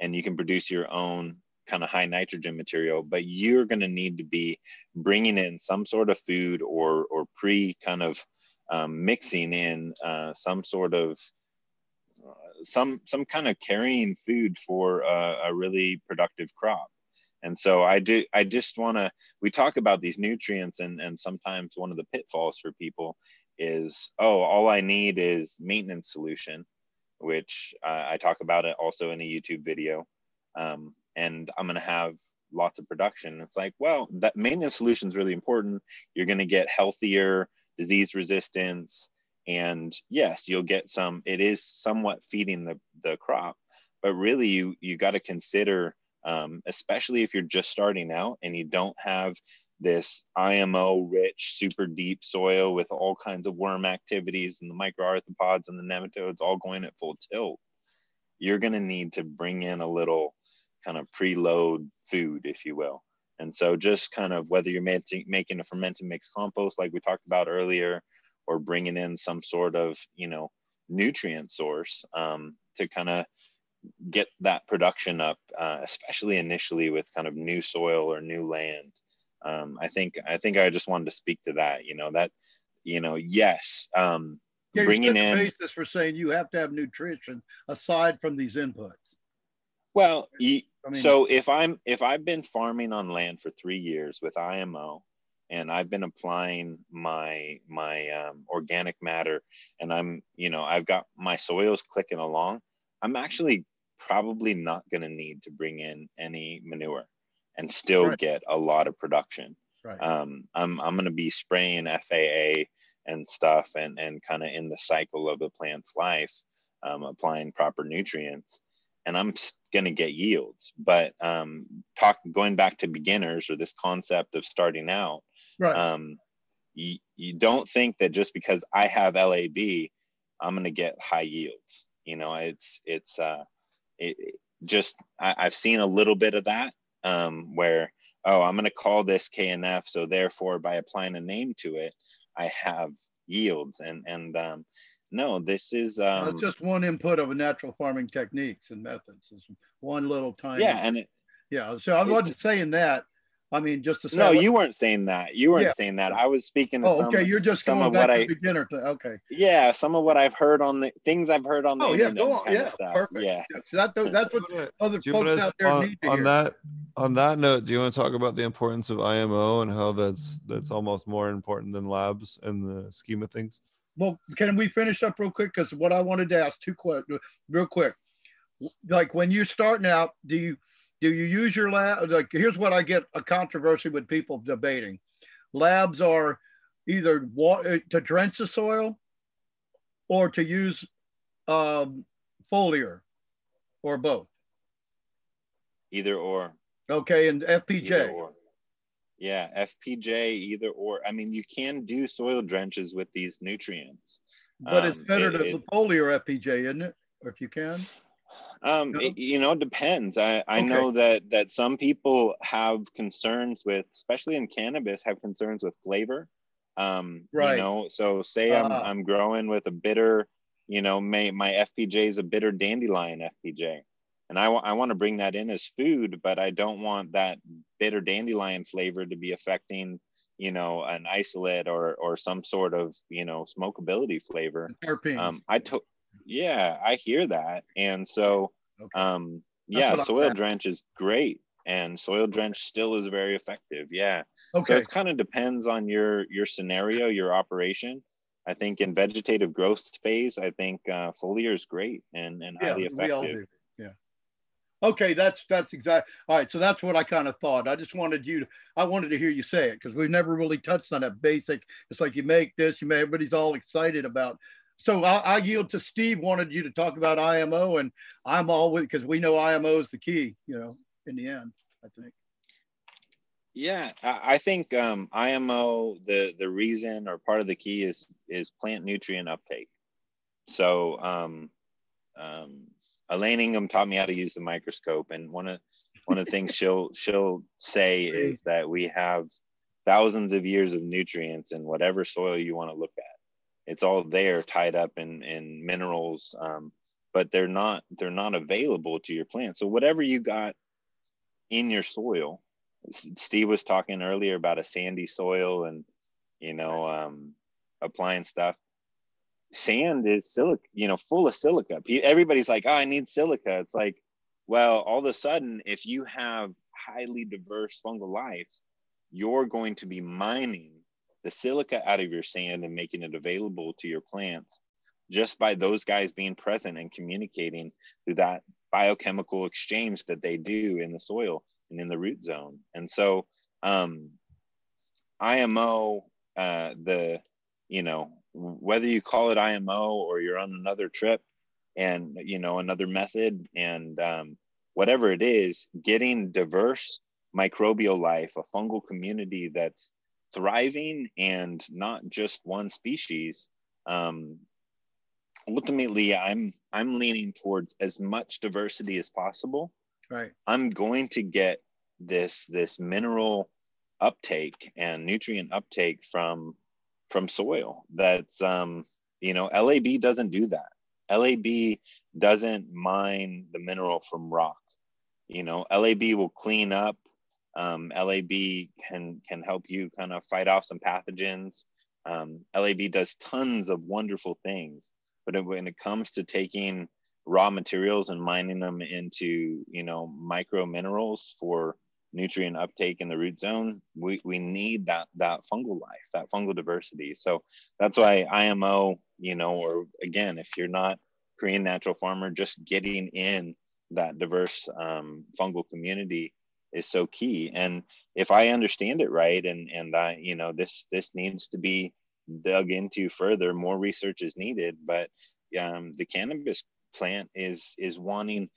and you can produce your own kind of high nitrogen material but you're going to need to be bringing in some sort of food or or pre kind of um, mixing in uh, some sort of uh, some some kind of carrying food for a really productive crop. And so i do i just want to we talk about these nutrients and and sometimes one of the pitfalls for people is oh all i need is maintenance solution which uh, i talk about it also in a youtube video. Um, and i'm going to have lots of production. It's like well that maintenance solution is really important. You're going to get healthier disease resistance and yes you'll get some it is somewhat feeding the, the crop but really you you got to consider um, especially if you're just starting out and you don't have this IMO rich, super deep soil with all kinds of worm activities and the microarthropods and the nematodes all going at full tilt, you're going to need to bring in a little kind of preload food, if you will. And so, just kind of whether you're making, a fermented mixed compost like we talked about earlier, or bringing in some sort of, you know, nutrient source um, to kind of get that production up, uh, especially initially with kind of new soil or new land. Um, I think I think I just wanted to speak to that. You know that, you know, yes, um, Yeah, bringing in basis for saying you have to have nutrition aside from these inputs. Well, you, I mean, so if I'm if I've been farming on land for three years with IMO, and I've been applying my my um, organic matter, and I'm you know I've got my soils clicking along, I'm actually probably not going to need to bring in any manure, and still Right. get a lot of production. right. um, I'm I'm gonna be spraying FAA and stuff, and and kind of in the cycle of the plant's life, um, applying proper nutrients, and I'm s- gonna get yields. But um, talk going back to beginners or this concept of starting out, right. um, you you don't think that just because I have LAB, I'm gonna get high yields. You know, it's it's uh, it, it just I, I've seen a little bit of that um, where oh i'm going to call this knf so therefore by applying a name to it i have yields and and um, no this is Well, um, it's just one input of a natural farming techniques and methods. It's one little tiny. yeah and it, yeah. So I wasn't saying that. I mean, just to say. no you weren't saying that you weren't Yeah. saying that i was speaking to Oh, some okay. You're just some going of back what to I- beginner. To, okay. yeah some of what i've heard on the things i've heard on the Oh yeah. Go on. kind Yeah. of stuff Perfect. yeah Yeah, so that, that's what Do you wanna- other folks out there on, need to on hear. that on that note, do you want to talk about the importance of IMO and how that's that's almost more important than labs in the scheme of things? Well, can we finish up real quick? Because what I wanted to ask two questions, real quick. Like when you're starting out, do you do you use your lab? Like here's what I get a controversy with people debating. Labs are either water to drench the soil or to use um, foliar or both. either or Okay, and either FPJ. Yeah fpj either or i mean you can do soil drenches with these nutrients But it's Um, better it- to it- foliar FPJ, isn't it? Or if you can. Um, No? it, you know, it depends. I, I Okay. know that that some people have concerns with, especially in cannabis, have concerns with flavor. Um, Right. You know, so say I'm Ah. I'm growing with a bitter, you know, may, my FPJ is a bitter dandelion FPJ, and I want I want to bring that in as food, but I don't want that bitter dandelion flavor to be affecting, you know, an isolate or or some sort of you know smokability flavor. Um i took yeah i hear that. And so Okay. um yeah soil drench is great and soil drench still is very effective yeah. Okay. so it kind of depends on your your scenario your operation. I think in vegetative growth phase i think uh foliar is great and and Yeah, highly effective. Okay, that's that's exact. All right, so that's what I kind of thought. I just wanted you to, I wanted to hear you say it because we've never really touched on that basic. It's like you make this, you make everybody's all excited about. So I, I yield to Steve. Wanted you to talk about IMO, and I'm with because we know IMO is the key. You know, in the end, I think. Yeah, I I think um, IMO the the reason or part of the key is is plant nutrient uptake. So um, um, Elaine Ingham taught me how to use the microscope, and one of one of the things she'll she'll say is that we have thousands of years of nutrients in whatever soil you want to look at. It's all there, tied up in in minerals, um, but they're not they're not available to your plant. So whatever you got in your soil Steve was talking earlier about a sandy soil and you know um, applying stuff. Sand is silica, you know, full of silica. Everybody's like, "Oh, I need silica." It's like, well, all of a sudden, if you have highly diverse fungal life, you're going to be mining the silica out of your sand and making it available to your plants just by those guys being present and communicating through that biochemical exchange that they do in the soil and in the root zone. And so, um, IMO, uh, the, you know, whether you call it IMO or you're on another trip and, you know, another method and um, whatever it is, getting diverse microbial life, a fungal community that's thriving and not just one species. Um, ultimately, I'm I'm leaning towards as much diversity as possible. Right. I'm going to get this this mineral uptake and nutrient uptake from from soil. That's um, you know, LAB doesn't do that. LAB doesn't mine the mineral from rock. You know, LAB will clean up. Um, LAB can can help you kind of fight off some pathogens. Um, LAB does tons of wonderful things, but when it comes to taking raw materials and mining them into you know micro minerals for nutrient uptake in the root zone, we, we need that that fungal life, that fungal diversity. So that's why IMO, you know, or again, if you're not Korean natural farmer, just getting in that diverse um, fungal community is so key. And if I understand it right, and and I, you know, this this needs to be dug into further. More research is needed, but um, the cannabis plant is is wanting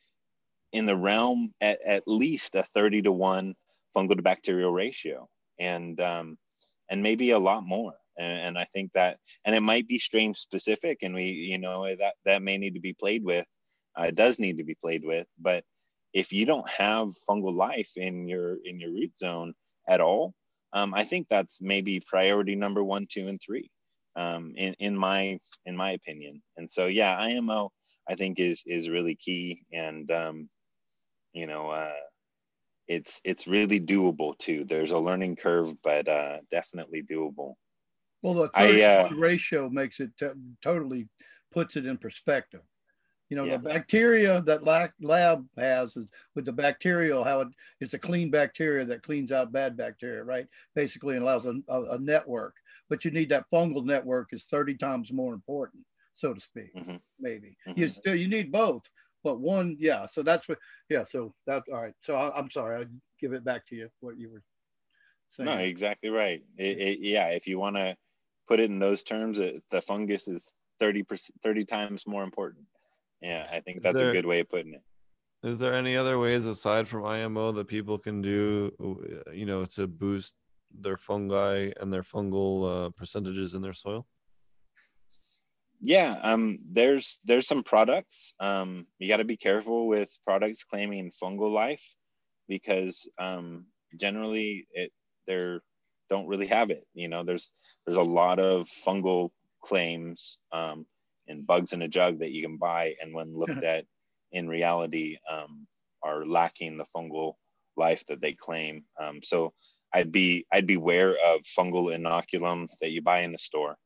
in the realm at, at least a 30 to 1 fungal to bacterial ratio. And um, and maybe a lot more. And, and, i think that and it might be strain specific and we you know that that may need to be played with. Uh, it does need to be played with. But if you don't have fungal life in your in your root zone at all um, i think that's maybe priority number one two and three um, in, in my in my opinion. And so yeah imo i think is is really key. And um, you know, uh, it's it's really doable too. There's a learning curve, but uh, definitely doable. Well, the I, uh, ratio makes it t- totally puts it in perspective. You know, yeah. the bacteria that lab has is with the bacterial, how it, it's a clean bacteria that cleans out bad bacteria, right? Basically, it allows a, a, a network. But you need that fungal network is 30 times more important, so to speak, mm-hmm. maybe. Mm-hmm. You still you need both, but one, yeah. So that's what, yeah. So that's all right. So I, am sorry. I give it back to you. What you were saying. No, exactly right. It, it, yeah. If you want to put it in those terms, it, the fungus is 30 30 times more important. Yeah, I think that's there, a good way of putting it. Is there any other ways aside from IMO that people can do, you know, to boost their fungi and their fungal uh, percentages in their soil? Yeah um there's there's some products um you got to be careful with products claiming fungal life because um generally it they're don't really have it you know there's there's a lot of fungal claims um in bugs in a jug that you can buy and when looked at in reality um are lacking the fungal life that they claim. Um so i'd be i'd be aware of fungal inoculum that you buy in the store.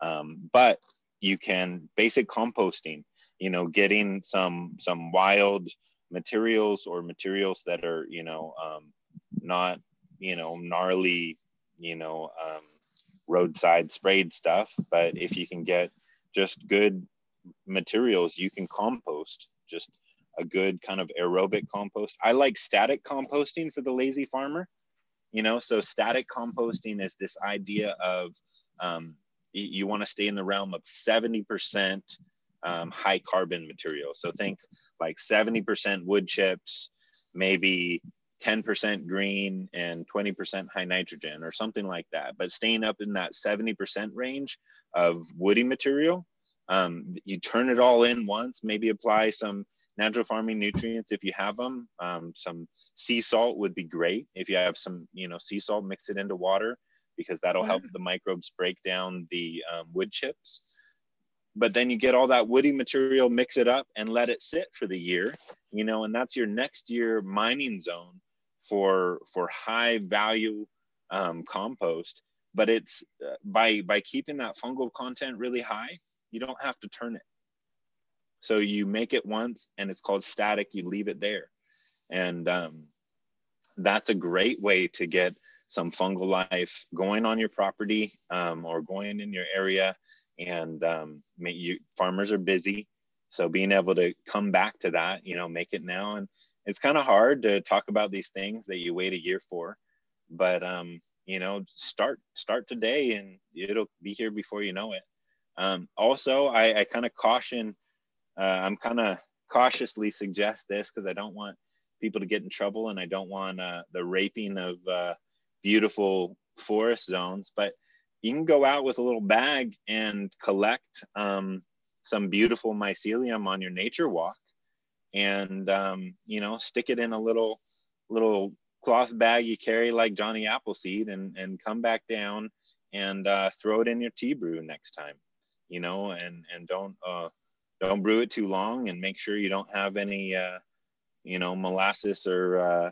Um, but you can basic composting you know getting some some wild materials or materials that are you know um, not you know gnarly you know um, roadside sprayed stuff but if you can get just good materials you can compost just a good kind of aerobic compost. I like static composting for the lazy farmer you know so static composting is this idea of um, you want to stay in the realm of 70% um, high carbon material. So think like 70% wood chips, maybe 10% green and 20% high nitrogen or something like that. But staying up in that 70% range of woody material, um, you turn it all in once, maybe apply some natural farming nutrients if you have them. Um, some sea salt would be great. If you have some, you know, sea salt, mix it into water because that'll help the microbes break down the um, wood chips. But then you get all that woody material, mix it up, and let it sit for the year, you know, and that's your next year mining zone for for high value um, compost. But it's uh, by by keeping that fungal content really high, you don't have to turn it. So you make it once, and it's called static. You leave it there, and um, that's a great way to get some fungal life going on your property um, or going in your area. And um, you, farmers are busy. So being able to come back to that, you know, make it now. And it's kind of hard to talk about these things that you wait a year for. But, um, you know, start, start today and it'll be here before you know it. Um, also, I, I kind of caution, uh, I'm kind of cautiously suggest this because I don't want people to get in trouble, and I don't want uh, the raping of uh, beautiful forest zones. But you can go out with a little bag and collect um, some beautiful mycelium on your nature walk, and um, you know, stick it in a little little cloth bag you carry like Johnny Appleseed, and and come back down and uh, throw it in your tea brew next time. You know, and and don't uh, don't brew it too long, and make sure you don't have any uh, you know molasses or uh,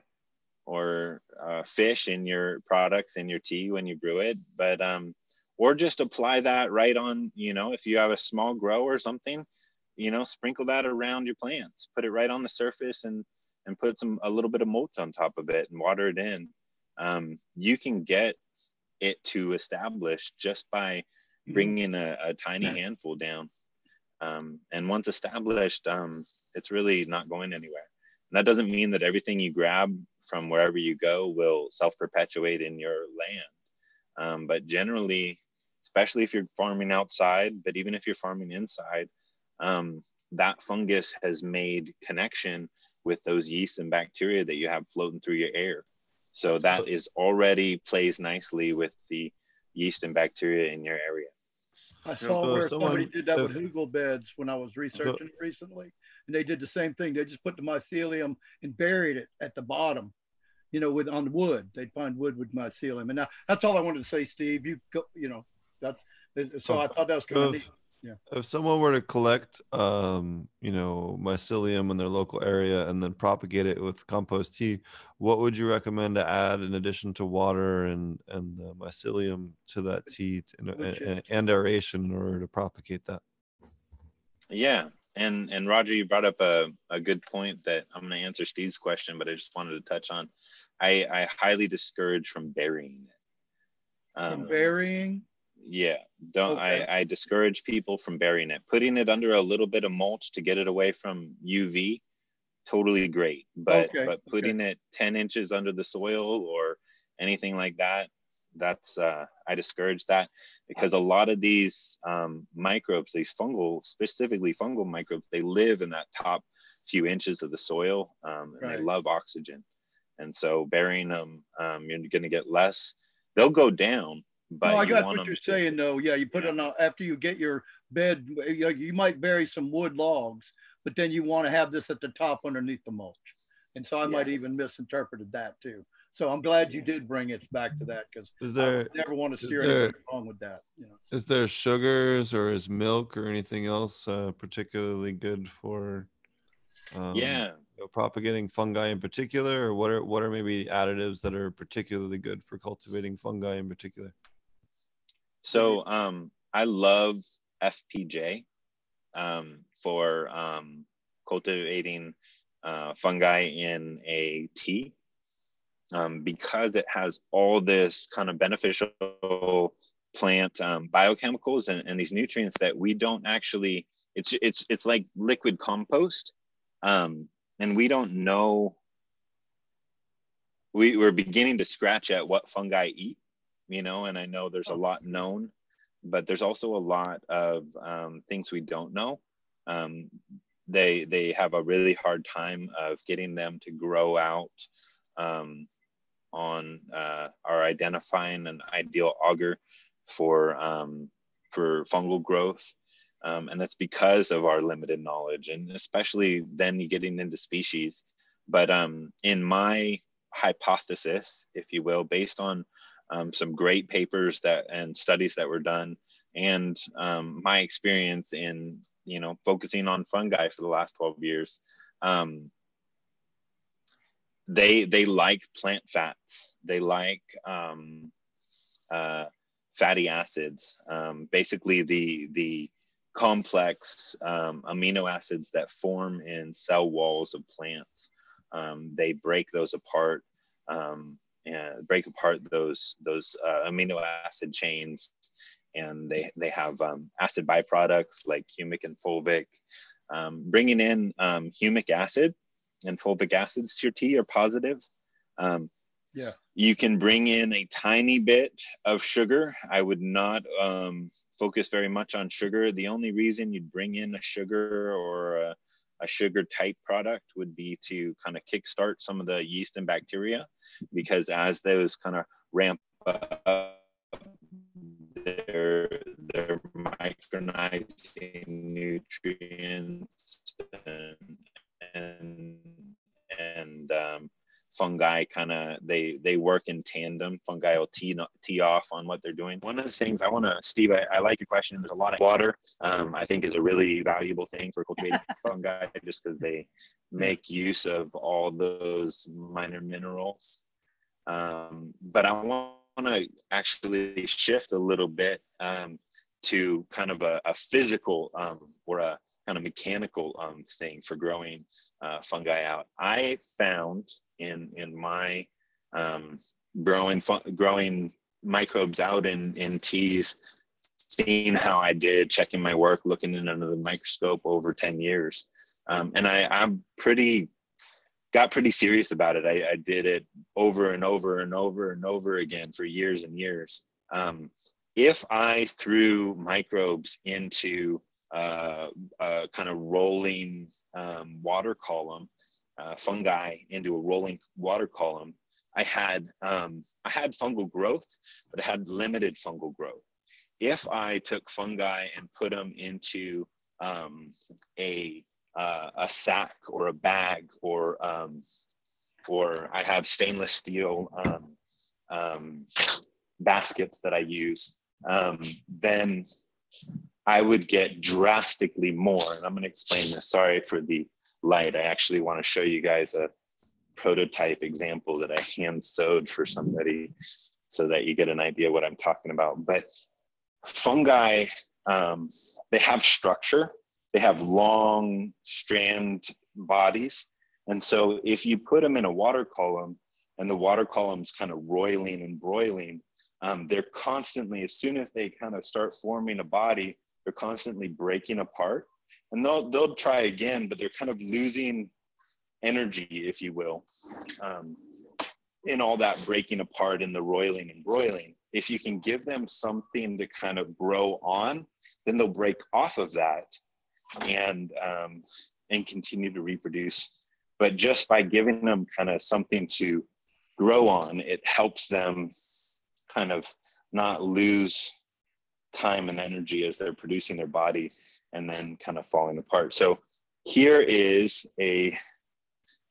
or uh, fish in your products in your tea when you brew it but um or just apply that right on you know if you have a small grow or something you know sprinkle that around your plants put it right on the surface and and put some a little bit of mulch on top of it and water it in. Um, you can get it to establish just by mm-hmm. bringing a, a tiny handful down. Um, and once established um, it's really not going anywhere and that doesn't mean that everything you grab from wherever you go will self perpetuate in your land. Um, but generally, especially if you're farming outside, but even if you're farming inside, um, that fungus has made connection with those yeast and bacteria that you have floating through your air. So that is already plays nicely with the yeast and bacteria in your area. I saw so where somebody did that with hugel beds when I was researching it recently and they did the same thing. They just put the mycelium and buried it at the bottom, you know, with on wood. They'd find wood with mycelium, and now that's all I wanted to say, Steve. You go, you know, that's so. I thought that was kind of neat. Yeah. If someone were to collect, um, you know, mycelium in their local area and then propagate it with compost tea, what would you recommend to add in addition to water and and the mycelium to that tea and, and, and aeration in order to propagate that? Yeah, and and Roger, you brought up a, a good point that I'm going to answer Steve's question, but I just wanted to touch on. I, I highly discourage from burying it. Um, burying? Yeah, don't. Okay. I, I discourage people from burying it. Putting it under a little bit of mulch to get it away from UV, totally great. But okay. but putting okay. it 10 inches under the soil or anything like that, that's uh, I discourage that because a lot of these um, microbes, these fungal, specifically fungal microbes, they live in that top few inches of the soil um, and right. they love oxygen. And so burying them, um, you're going to get less. They'll go down, but no, I got what you're to, saying though. Yeah, you put yeah. it on after you get your bed. You, know, you might bury some wood logs, but then you want to have this at the top underneath the mulch. And so I might even misinterpreted that too. So I'm glad you did bring it back to that because is there I never want to steer there, wrong with that. You know. Is there sugars or is milk or anything else uh, particularly good for? Um, yeah, you know, propagating fungi in particular, or what are what are maybe additives that are particularly good for cultivating fungi in particular? So um, I love FPJ um, for um, cultivating uh, fungi in a tea um, because it has all this kind of beneficial plant um, biochemicals and, and, these nutrients that we don't actually it's it's it's like liquid compost um, and we don't know we, we're beginning to scratch at what fungi eat you know and i know there's a lot known but there's also a lot of um, things we don't know. Um, they they have a really hard time of getting them to grow out um, on uh, are identifying an ideal agar for um, for fungal growth. Um, and that's because of our limited knowledge and especially then getting into species but um, in my hypothesis if you will based on um, some great papers that and studies that were done and um, my experience in you know focusing on fungi for the last 12 years um, they they like plant fats. They like um, uh, fatty acids. Um, basically, the the complex um, amino acids that form in cell walls of plants. Um, they break those apart um, and break apart those those uh, amino acid chains, and they they have um, acid byproducts like humic and fulvic. bringing in humic acid and fulvic acids to your tea are positive. Um, yeah. You can bring in a tiny bit of sugar. I would not um, focus very much on sugar. The only reason you'd bring in a sugar or a, a sugar type product would be to kind of kickstart some of the yeast and bacteria because as those kind of ramp up they're they're micronizing nutrients and and, and um, fungi kind of they they work in tandem. Fungi will tee, tee off on what they're doing. One of the things i want to steve I, I, like your question. There's a lot of water um, i think is a really valuable thing for cultivating fungi just because they make use of all those minor minerals. Um, but i want to actually shift a little bit um, to kind of a, a physical um, or a kind of mechanical um, thing for growing uh, fungi out. I found in in my um, growing growing microbes out in in teas, seeing how I did, checking my work, looking in under the microscope over ten years, um, and I I'm pretty got pretty serious about it. I, I, did it over and over and over and over again for years and years. Um, if I threw microbes into uh, a kind of rolling um, water column, uh, fungi into a rolling water column, I had um, I had fungal growth, but I had limited fungal growth. If I took fungi and put them into um, a uh, a sack or a bag or um, or I have stainless steel um, um, baskets that I use, um, then I would get drastically more. And I'm going to explain this. Sorry for the light. I actually want to show you guys a prototype example that I hand sewed for somebody so that you get an idea what I'm talking about. But fungi, um, they have structure they have long strand bodies. And so if you put them in a water column and the water column's kind of roiling and broiling, um, they're constantly, as soon as they kind of start forming a body, they're constantly breaking apart. And they'll, they'll try again, but they're kind of losing energy, if you will, um, in all that breaking apart and the roiling and broiling. If you can give them something to kind of grow on, then they'll break off of that and um, and continue to reproduce. But just by giving them kind of something to grow on, it helps them kind of not lose time and energy as they're producing their body and then kind of falling apart. So here is a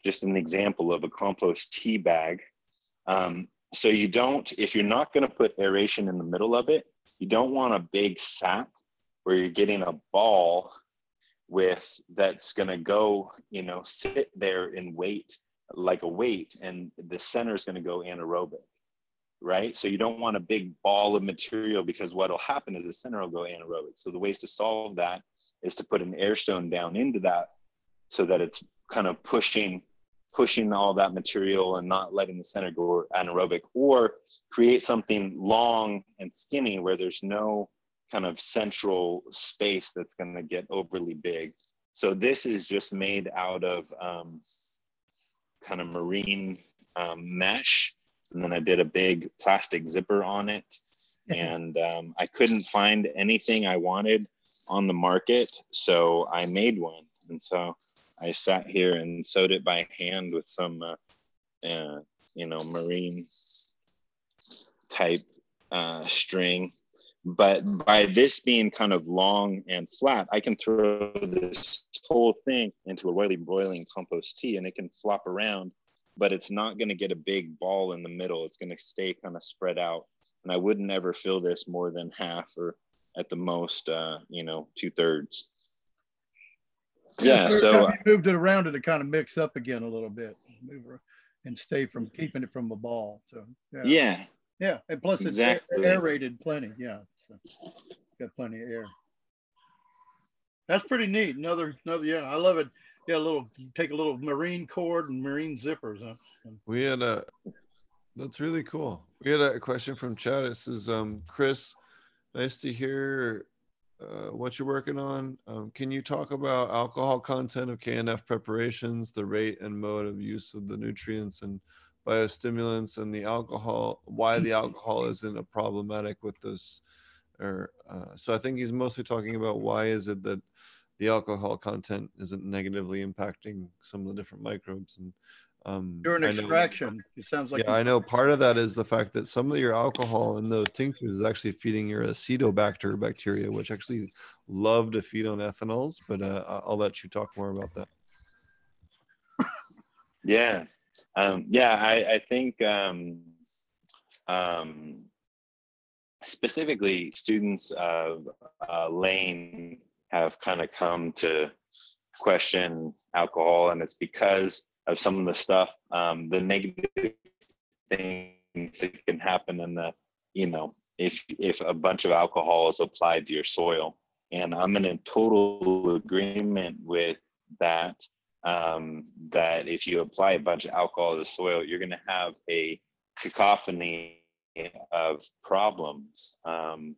just an example of a compost tea bag. Um, so you don't, if you're not going to put aeration in the middle of it, you don't want a big sack where you're getting a ball with that's going to go you know sit there and wait like a weight and the center is going to go anaerobic right so you don't want a big ball of material because what will happen is the center will go anaerobic so the ways to solve that is to put an air stone down into that so that it's kind of pushing pushing all that material and not letting the center go anaerobic or create something long and skinny where there's no kind of central space that's going to get overly big. So this is just made out of um, kind of marine um, mesh. And then I did a big plastic zipper on it. and um, I couldn't find anything I wanted on the market. So I made one. And so I sat here and sewed it by hand with some, uh, uh, you know, marine type uh, string but by this being kind of long and flat, I can throw this whole thing into a roiling boiling compost tea and it can flop around, but it's not going to get a big ball in the middle. It's going to stay kind of spread out. And I would never fill this more than half or at the most, uh, you know, two thirds. Yeah. So you moved it around to kind of mix up again a little bit and stay from keeping it from a ball. So yeah. Yeah. Yeah, and plus exactly. it's aerated plenty. Yeah, so got plenty of air. That's pretty neat. Another, another. Yeah, I love it. Yeah, a little. Take a little marine cord and marine zippers. Huh? We had a. That's really cool. We had a question from chat. It says, um, Chris, nice to hear uh, what you're working on. Um, can you talk about alcohol content of KNF preparations, the rate and mode of use of the nutrients, and biostimulants and the alcohol, why the alcohol isn't a problematic with this. Or uh, so I think he's mostly talking about why is it that the alcohol content isn't negatively impacting some of the different microbes and um, During I know- extraction, it sounds like. yeah, I know part of that is the fact that some of your alcohol in those tinctures is actually feeding your acetobacter bacteria, which actually love to feed on ethanols. But uh, I- I'll let you talk more about that. Yeah. Um, yeah, I, I think um, um, specifically students of uh, Elaine have kind of come to question alcohol, and it's because of some of the stuff, um, the negative things that can happen in the, you know, if if a bunch of alcohol is applied to your soil. And I'm in total agreement with that um, that if you apply a bunch of alcohol to the soil, you're going to have a cacophony of problems. Um,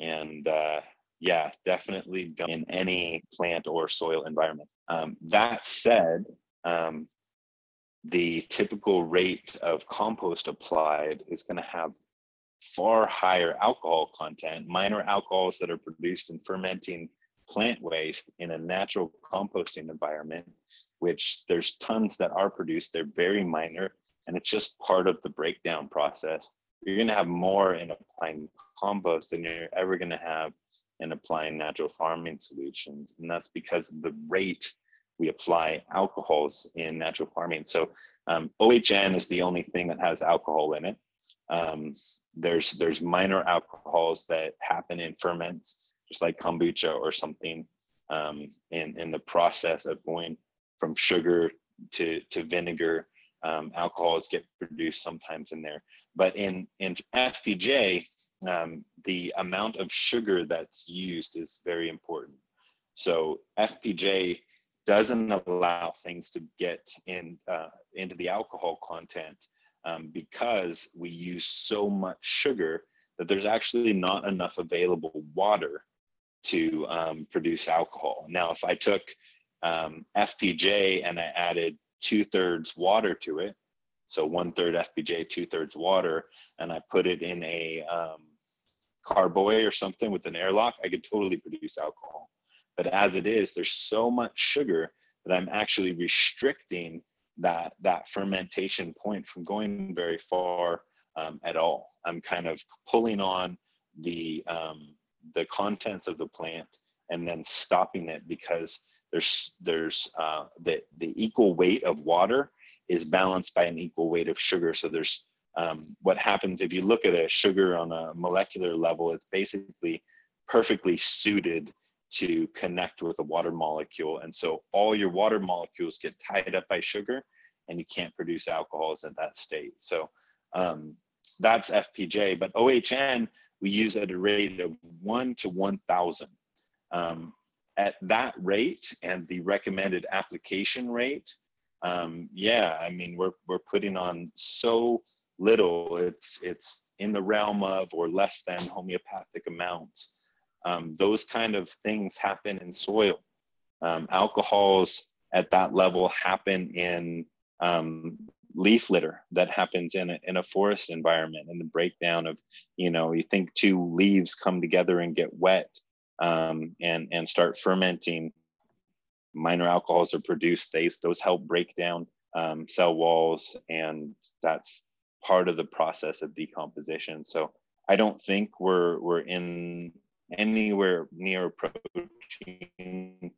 and uh, yeah, definitely in any plant or soil environment. Um, that said, um, the typical rate of compost applied is going to have far higher alcohol content, minor alcohols that are produced in fermenting plant waste in a natural composting environment, which there's tons that are produced. They're very minor, and it's just part of the breakdown process. You're going to have more in applying compost than you're ever going to have in applying natural farming solutions. And that's because of the rate we apply alcohols in natural farming. So um, OHN is the only thing that has alcohol in it. Um, there's there's minor alcohols that happen in ferments, just like kombucha or something, um, in in the process of going from sugar to to vinegar. Um, alcohols get produced sometimes in there, but in in FPJ, um, the amount of sugar that's used is very important. So FPJ doesn't allow things to get in uh, into the alcohol content um, because we use so much sugar that there's actually not enough available water to um, produce alcohol. Now, if I took um, FPJ and I added two thirds water to it, so one third FPJ, two thirds water, and I put it in a um, carboy or something with an airlock, I could totally produce alcohol. But as it is, there's so much sugar that I'm actually restricting that that fermentation point from going very far um, at all. I'm kind of pulling on the um, the contents of the plant and then stopping it because there's there's uh, the the equal weight of water is balanced by an equal weight of sugar. So there's um, what happens if you look at a sugar on a molecular level, it's basically perfectly suited to connect with a water molecule. And so all your water molecules get tied up by sugar and you can't produce alcohols at that state. So um, that's FPJ, but OHN, we use at a rate of one to 1,000. Um, at that rate and the recommended application rate, um, yeah, I mean, we're, we're putting on so little, it's, it's in the realm of or less than homeopathic amounts. Um, those kind of things happen in soil. Um, alcohols at that level happen in um, leaf litter that happens in a, in a forest environment and the breakdown of, you know, you think two leaves come together and get wet um, and, and start fermenting. Minor alcohols are produced. They, those help break down um, cell walls, and that's part of the process of decomposition. So I don't think we're we're in anywhere near approaching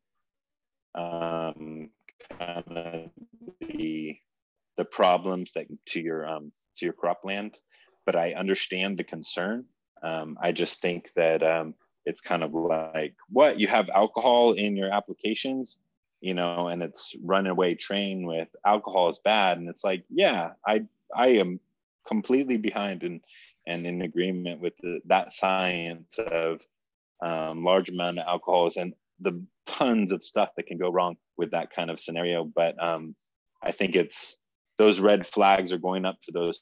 um, kind of the the problems that to your um, to your cropland, but I understand the concern. Um, I just think that um, it's kind of like what you have alcohol in your applications, you know, and it's runaway train with alcohol is bad, and it's like, yeah, I I am completely behind and and in agreement with the, that science of um, large amount of alcohols and the tons of stuff that can go wrong with that kind of scenario. But um, I think it's those red flags are going up for those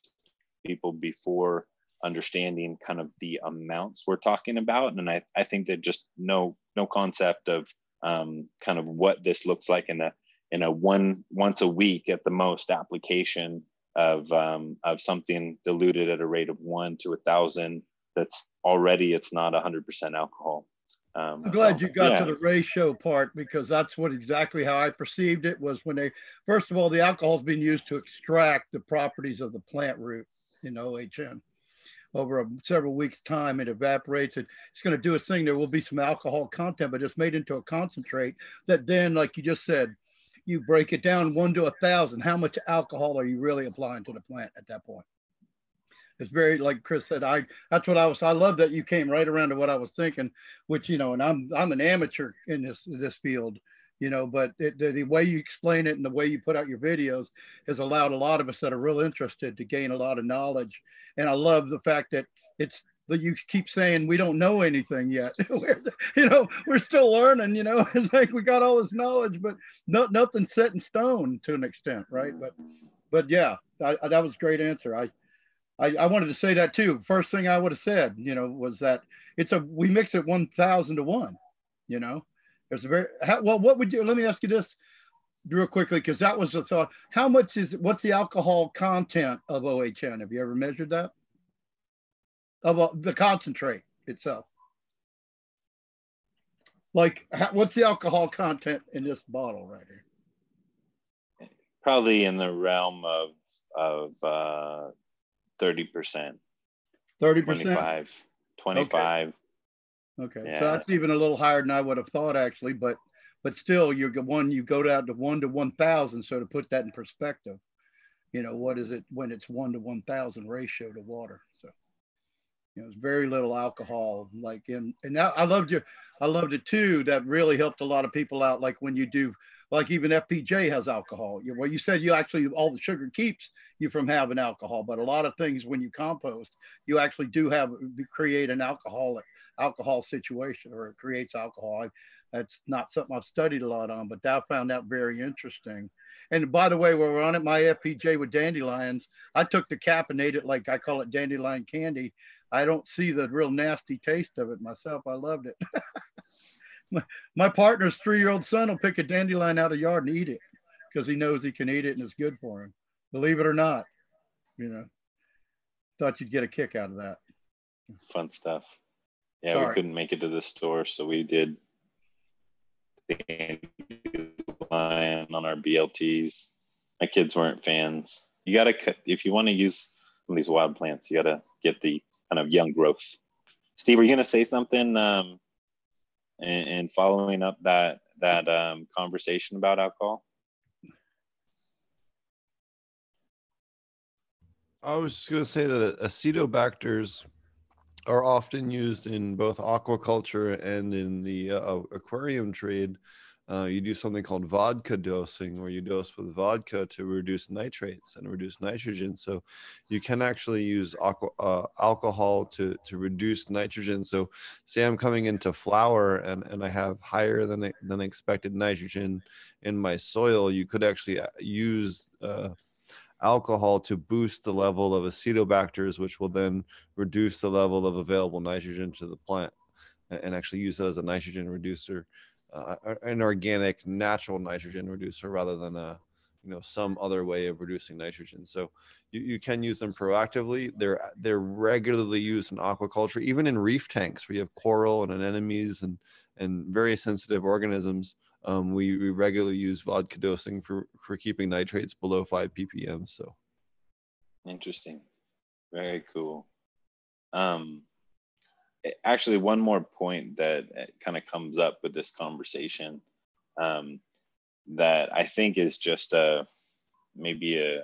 people before understanding kind of the amounts we're talking about. And I, I think that just no no concept of um, kind of what this looks like in a in a one once a week at the most application of um, of something diluted at a rate of one to a thousand that's already it's not 100% alcohol Um, I'm glad so, you got yeah. to the ratio part because that's what exactly how I perceived it was when they first of all the alcohol is being used to extract the properties of the plant root in OHN. Over a, several weeks time, it evaporates. It, it's going to do its thing. There will be some alcohol content, but it's made into a concentrate that then, like you just said, you break it down one to a thousand. How much alcohol are you really applying to the plant at that point? It's very like Chris said. I that's what I was. I love that you came right around to what I was thinking, which you know, and I'm I'm an amateur in this this field, you know, but it, the, the way you explain it and the way you put out your videos has allowed a lot of us that are real interested to gain a lot of knowledge. And I love the fact that it's that you keep saying we don't know anything yet. you know, we're still learning. You know, it's like we got all this knowledge, but no, nothing's set in stone to an extent, right? But but yeah, I, I, that was a great answer. I I, I wanted to say that too. First thing I would have said, you know, was that it's a we mix it one thousand to one. You know, there's a very how, well. What would you? Let me ask you this real quickly because that was the thought. How much is what's the alcohol content of OHN? Have you ever measured that? Of uh, the concentrate itself. Like, how, what's the alcohol content in this bottle right here? Probably in the realm of of uh, 30%, 30%? 25, 25. Okay, Yeah. so that's even a little higher than I would have thought actually, but but still, you're one you go down to one to one thousand. So to put that in perspective, you know what is it when it's one to one thousand ratio to water? So you know, it's very little alcohol. Like in and now I loved your I loved it too. That really helped a lot of people out. Like when you do like even FPJ has alcohol. You, well, you said you actually all the sugar keeps you from having alcohol, but a lot of things when you compost, you actually do have create an alcoholic alcohol situation or it creates alcohol. That's not something I've studied a lot on, but I found that very interesting. And by the way, while we're on it, my FPJ with dandelions, I took the cap and ate it like I call it dandelion candy. I don't see the real nasty taste of it myself. I loved it. my, my partner's three-year-old son will pick a dandelion out of the yard and eat it because he knows he can eat it and it's good for him. Believe it or not, you know. Thought you'd get a kick out of that. Fun stuff. Yeah, Sorry. we couldn't make it to the store, so we did line on our BLTs. My kids weren't fans. You gotta cut if you want to use some of these wild plants. You gotta get the kind of young growth. Steve, are you gonna say something? Um, and, and following up that that um, conversation about alcohol. I was just going to say that acetobacters are often used in both aquaculture and in the uh, aquarium trade. Uh, you do something called vodka dosing, where you dose with vodka to reduce nitrates and reduce nitrogen. So you can actually use aqua, uh, alcohol to, to reduce nitrogen. So say I'm coming into flower and, and I have higher than, than expected nitrogen in my soil, you could actually uh, use uh, alcohol to boost the level of acetobacters, which will then reduce the level of available nitrogen to the plant and actually use it as a nitrogen reducer, uh, an organic natural nitrogen reducer rather than a you know some other way of reducing nitrogen. So you, you can use them proactively. They're they're regularly used in aquaculture, even in reef tanks where you have coral and anemones and and very sensitive organisms. Um, we, we regularly use vodka dosing for, for keeping nitrates below 5 ppm. So Interesting. Very cool. Um, actually, one more point that kind of comes up with this conversation um, that I think is just a maybe a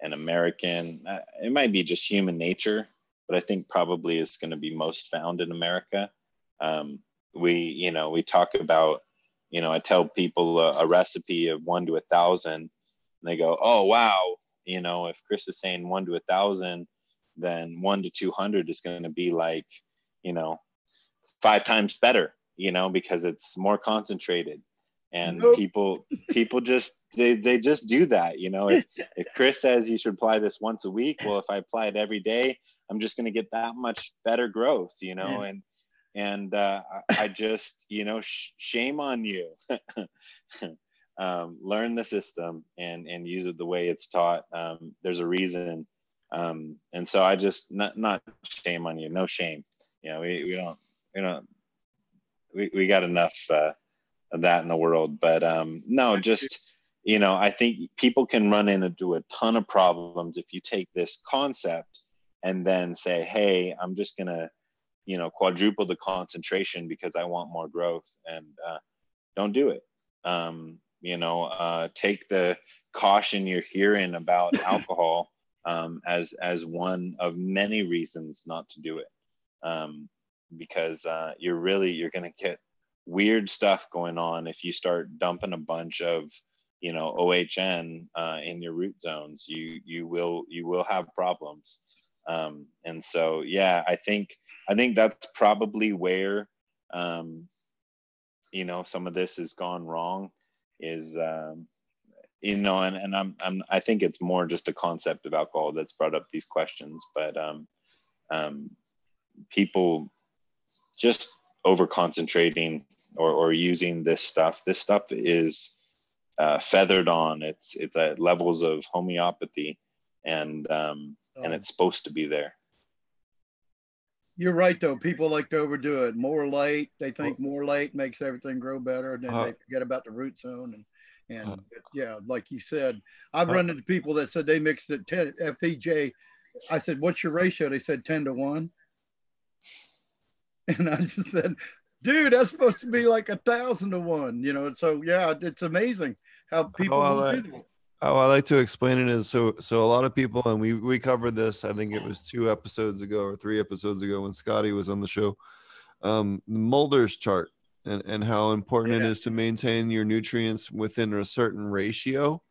an American. Uh, it might be just human nature, but I think probably is going to be most found in America. Um, we, you know, we talk about, you know, I tell people a, a recipe of one to a thousand, and they go, "Oh wow, you know, if Chris is saying one to a thousand, then one to 200 is going to be like, you know, five times better, you know, because it's more concentrated. And Nope. people, people just, they, they just do that. You know, if, if Chris says you should apply this once a week, well, if I apply it every day, I'm just going to get that much better growth, you know, Yeah. and, and uh, I I just, you know, sh- shame on you. um, learn the system and and use it the way it's taught. Um, there's a reason, um, and so I just not not shame on you, no shame. You know, we, we don't we don't we, we got enough uh, of that in the world. But um, no, just you know, I think people can run into a ton of problems if you take this concept and then say, hey, I'm just gonna you know quadruple the concentration because I want more growth, and uh, don't do it. Um, you know, uh, take the caution you're hearing about alcohol um, as as one of many reasons not to do it, um, because uh, you're really you're going to get weird stuff going on if you start dumping a bunch of you know OHN uh, in your root zones. You you will you will have problems, um, and so yeah, I think I think that's probably where um, you know some of this has gone wrong is um, you know, and, and I'm, I'm, I think it's more just a concept of alcohol that's brought up these questions, but um, um, people just over concentrating or, or using this stuff. This stuff is uh, feathered on. It's it's at levels of homeopathy, and um, and oh. it's supposed to be there. You're right though. People like to overdo it. More light, they think more light makes everything grow better, and then uh, they forget about the root zone. And and uh, yeah, like you said, I've uh, run into people that said they mixed it 10 FPJ. I said, "What's your ratio?" They said 10 to 1. And I just said, "Dude, that's supposed to be like a thousand to one." You know, so yeah, it's amazing how people how how I like to explain it is so so a lot of people and we we covered this. I think it was two episodes ago or three episodes ago when Scotty was on the show. Um, Mulder's chart and, and how important yeah. it is to maintain your nutrients within a certain ratio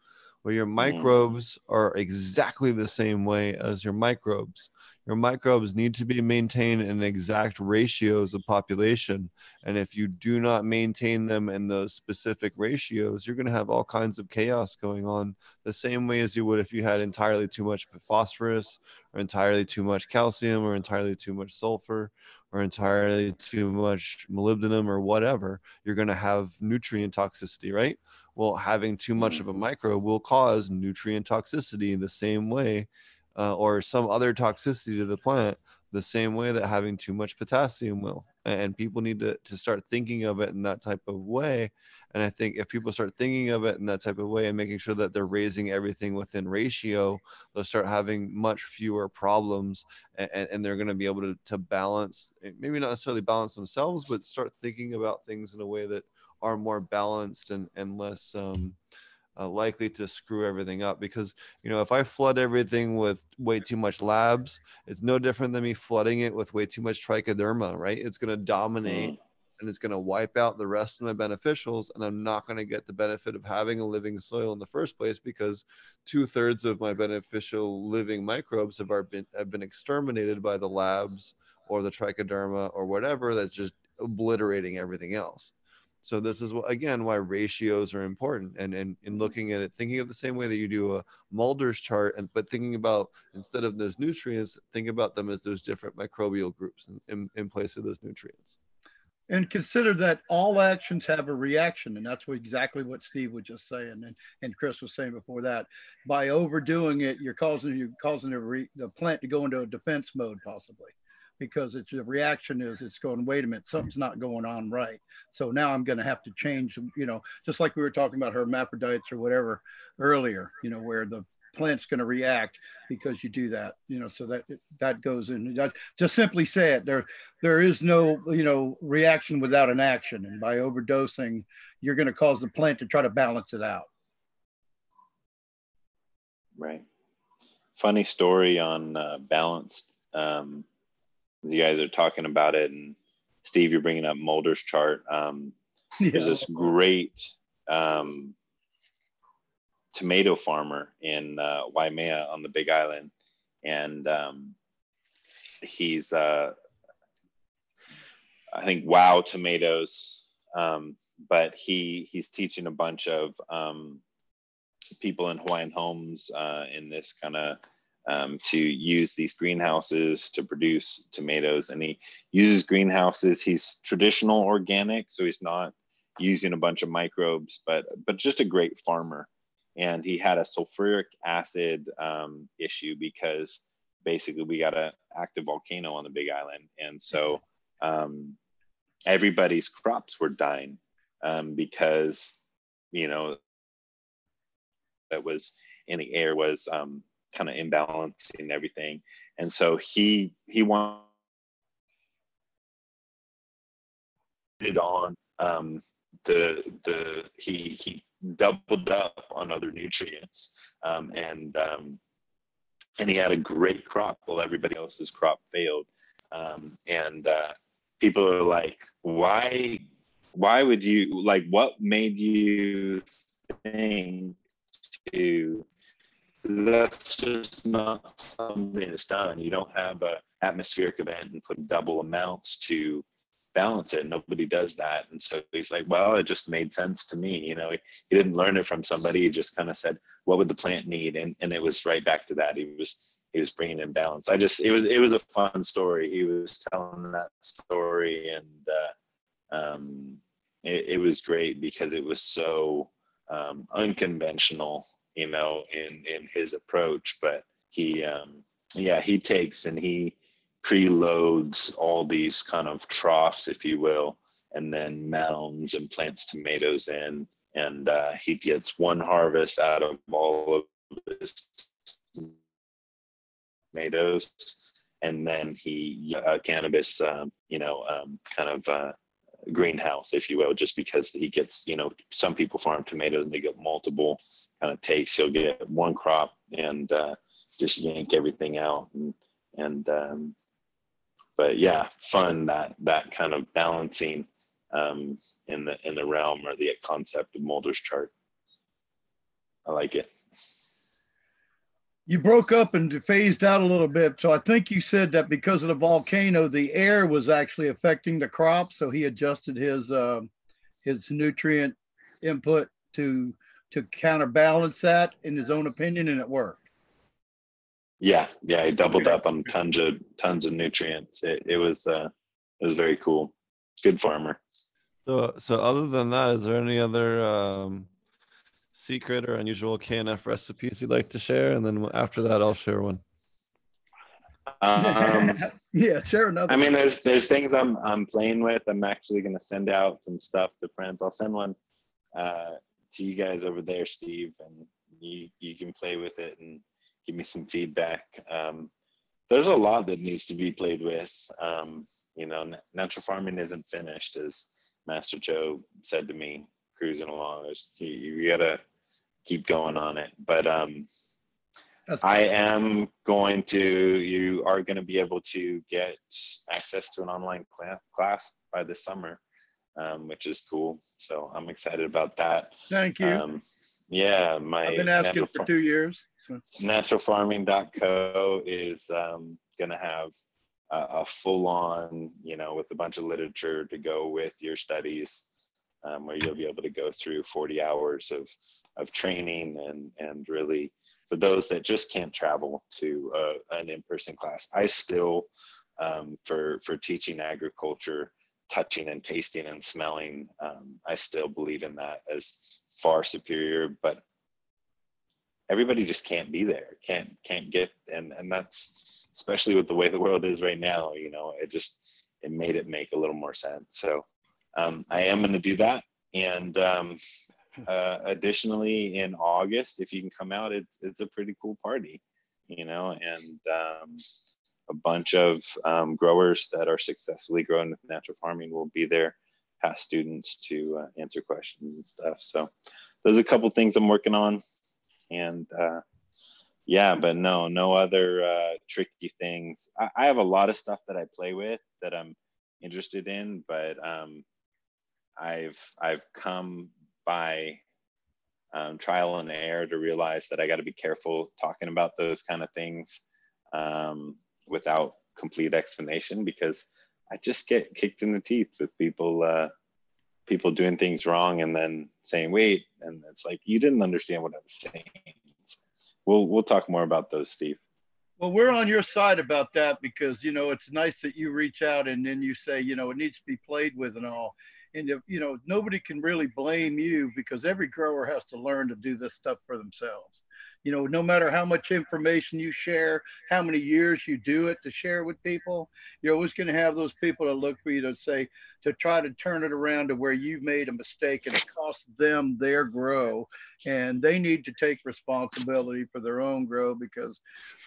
where your mm-hmm. microbes are exactly the same way as your microbes your microbes need to be maintained in exact ratios of population. And if you do not maintain them in those specific ratios you're going to have all kinds of chaos going on the same way as you would if you had entirely too much phosphorus or entirely too much calcium or entirely too much sulfur or entirely too much molybdenum or whatever. You're going to have nutrient toxicity right? Well having too much of a microbe will cause nutrient toxicity in the same way uh, or some other toxicity to the plant the same way that having too much potassium will and people need to, to start thinking of it in that type of way and i think if people start thinking of it in that type of way and making sure that they're raising everything within ratio they'll start having much fewer problems and, and they're going to be able to, to balance maybe not necessarily balance themselves but start thinking about things in a way that are more balanced and, and less um, uh, likely to screw everything up because you know if i flood everything with way too much LABs it's no different than me flooding it with way too much trichoderma right it's going to dominate mm. and it's going to wipe out the rest of my beneficials and i'm not going to get the benefit of having a living soil in the first place because two-thirds of my beneficial living microbes have been have been exterminated by the LABs or the trichoderma or whatever that's just obliterating everything else so this is what, again why ratios are important, and and in mm-hmm. looking at it, thinking of the same way that you do a Mulder's chart, and but thinking about instead of those nutrients, think about them as those different microbial groups in, in, in place of those nutrients. And consider that all actions have a reaction, and that's what, exactly what Steve was just saying, and, and Chris was saying before that. By overdoing it, you're causing you're causing the, re, the plant to go into a defense mode, possibly because it's the reaction is it's going wait a minute something's not going on right. So now i'm going to have to change you know just like we were talking about hermaphrodites or whatever earlier you know where the plant's going to react because you do that you know so that that goes in. Just simply say it there there is no you know reaction without an action. And by overdosing you're going to cause the plant to try to balance it out. Right. Funny story on uh, balanced um, you guys are talking about it, and Steve, you're bringing up Mulder's chart. Um, yeah. There's this great um, tomato farmer in uh, Waimea on the Big Island, and um, he's uh, I think wow tomatoes, um, but he he's teaching a bunch of um, people in Hawaiian homes uh, in this kind of um, to use these greenhouses to produce tomatoes. And he uses greenhouses. He's traditional organic, so he's not using a bunch of microbes, but but just a great farmer. And he had a sulfuric acid um, issue because basically we got an active volcano on the Big Island, and so um, everybody's crops were dying um, because you know that was in the air was um, kind of imbalancing everything. And so he he wanted on um, the the he he doubled up on other nutrients um, and um, and he had a great crop while everybody else's crop failed. Um, and uh, people are like why why would you like what made you think to that's just not something that's done you don't have a atmospheric event and put double amounts to balance it. Nobody does that. And so he's like, well, it just made sense to me. You know, he, he didn't learn it from somebody. He just kind of said, what would the plant need? And, and it was right back to that. He was, he was bringing in balance. I just, it was, it was a fun story. He was telling that story and, uh, um, it, it was great because it was so, um, unconventional, you know, in, in his approach, but he, um, yeah, he takes and he, preloads all these kind of troughs, if you will, and then mounds and plants tomatoes in. And uh, he gets one harvest out of all of his tomatoes. And then he, uh, cannabis, um, you know, um, kind of uh, greenhouse, if you will, just because he gets, you know, some people farm tomatoes and they get multiple kind of takes. He'll get one crop and uh, just yank everything out. And, and um, but yeah, fun that that kind of balancing um, in the in the realm or the concept of Mulder's chart. I like it. You broke up and phased out a little bit, so I think you said that because of the volcano, the air was actually affecting the crop, so he adjusted his uh, his nutrient input to to counterbalance that, in his own opinion, and it worked. Yeah, yeah, he doubled up on tons of tons of nutrients. It, it was uh, it was very cool. Good farmer. So, so other than that, is there any other um, secret or unusual KNF recipes you'd like to share? And then after that, I'll share one. Um, yeah, share another. I mean, there's there's things I'm I'm playing with. I'm actually going to send out some stuff to friends. I'll send one uh, to you guys over there, Steve, and you you can play with it and give me some feedback. Um, there's a lot that needs to be played with. Um, you know, natural farming isn't finished, as Master Cho said to me, cruising along. There's, you, you gotta keep going on it. But um, I am going to, you are going to be able to get access to an online class by the summer, um, which is cool. So I'm excited about that. Thank you. Um, yeah, my I've been asking for two years naturalfarming.co is um, going to have a, a full on, you know, with a bunch of literature to go with your studies, um, where you'll be able to go through 40 hours of, of training and, and really for those that just can't travel to uh, an in-person class. I still, um, for, for teaching agriculture, touching and tasting and smelling, um, I still believe in that as far superior, but everybody just can't be there can't can't get and and that's especially with the way the world is right now you know it just it made it make a little more sense so um, i am going to do that. And um, uh, additionally in august if you can come out it's it's a pretty cool party you know and um, a bunch of um, growers that are successfully growing with natural farming will be there past students to uh, answer questions and stuff. So there's a couple things i'm working on. And uh, yeah, but no, no other uh, tricky things. I, I, have a lot of stuff that I play with that I'm interested in, but um, I've I've come by um, trial and error to realize that I got to be careful talking about those kind of things um, without complete explanation because I just get kicked in the teeth with people uh, people doing things wrong and then saying wait and it's like you didn't understand what i was saying. We'll we'll talk more about those steve. Well we're on your side about that because you know it's nice that you reach out and then you say you know it needs to be played with and all and you know nobody can really blame you because every grower has to learn to do this stuff for themselves You know, no matter how much information you share, how many years you do it to share with people, you're always going to have those people that look for you to say, to try to turn it around to where you've made a mistake and it costs them their grow. And they need to take responsibility for their own grow because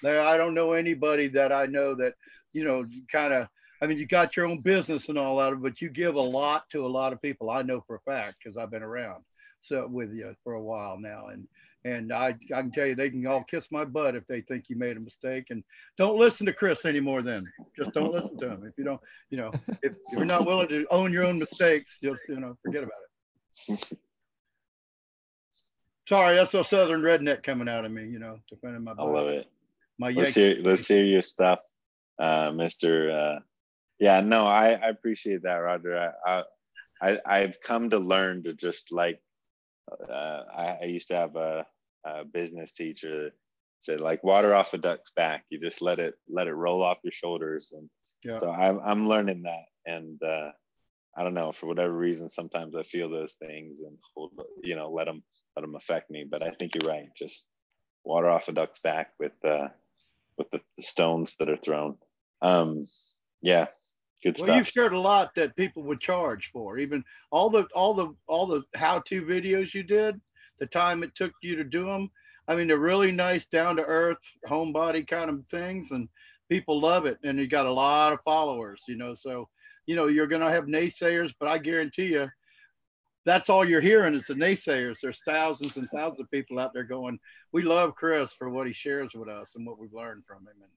they, I don't know anybody that I know that, you know, kind of, I mean, you got your own business and all that, but you give a lot to a lot of people. I know for a fact because I've been around so with you for a while now. And and I, I can tell you, they can all kiss my butt if they think you made a mistake. And don't listen to Chris anymore. Then just don't listen to him. If you don't, you know, if, you're not willing to own your own mistakes, just you know, forget about it. Sorry, that's a southern redneck coming out of me. You know, defending my. I love it. My Let's Yankee. hear let's hear your stuff, uh, Mister. Uh, yeah, no, I, I appreciate that, Roger. I, I I've come to learn to just like uh, I, I used to have a, a business teacher that said like water off a duck's back. You just let it let it roll off your shoulders, and Yeah. so I'm I'm learning that, and uh, I don't know for whatever reason sometimes I feel those things and hold you know let them let them affect me. But I think you're right. Just water off a duck's back with uh, with the, the stones that are thrown. Um, yeah, good Well, you've shared a lot that people would charge for. Even all the all the all the how-to videos you did, the time it took you to do them. I mean, they're really nice, down to earth, homebody kind of things, and people love it. And you got a lot of followers, you know. So, you know, you're gonna have naysayers, but I guarantee you, that's all you're hearing is the naysayers. There's thousands and thousands of people out there going, "We love Chris for what he shares with us and what we've learned from him." And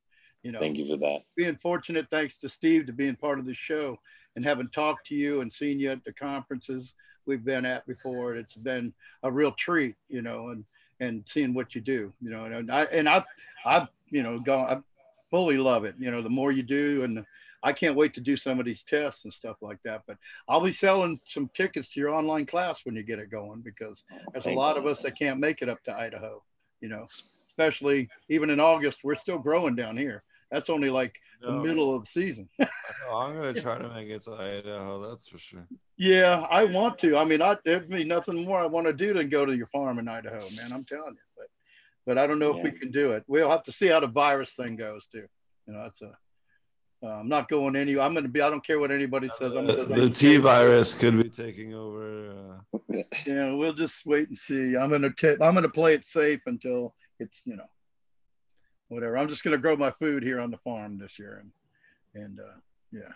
you know, Thank you for that. being fortunate, thanks to Steve, to being part of the show and having talked to you and seen you at the conferences we've been at before. It's been a real treat, you know, and and seeing what you do, you know, and I and I've I've you know gone I fully love it. You know, the more you do, and I can't wait to do some of these tests and stuff like that. But I'll be selling some tickets to your online class when you get it going because there's a lot of us that can't make it up to Idaho, you know, especially even in August. We're still growing down here. That's only like the middle of the season. no, I'm gonna try to make it to Idaho. That's for sure. yeah, I want to. I mean, I there'd be nothing more I want to do than go to your farm in Idaho, man. I'm telling you. But but I don't know if we can do it. We'll have to see how the virus thing goes too. You know, that's a. Uh, I'm not going any. I'm going to be. I don't care what anybody says. I'm The, T virus could be taking over. Uh, Yeah, we'll just wait and see. I'm gonna tip. I'm gonna play it safe until it's you know, whatever. I'm just gonna grow my food here on the farm this year, and and uh, yeah.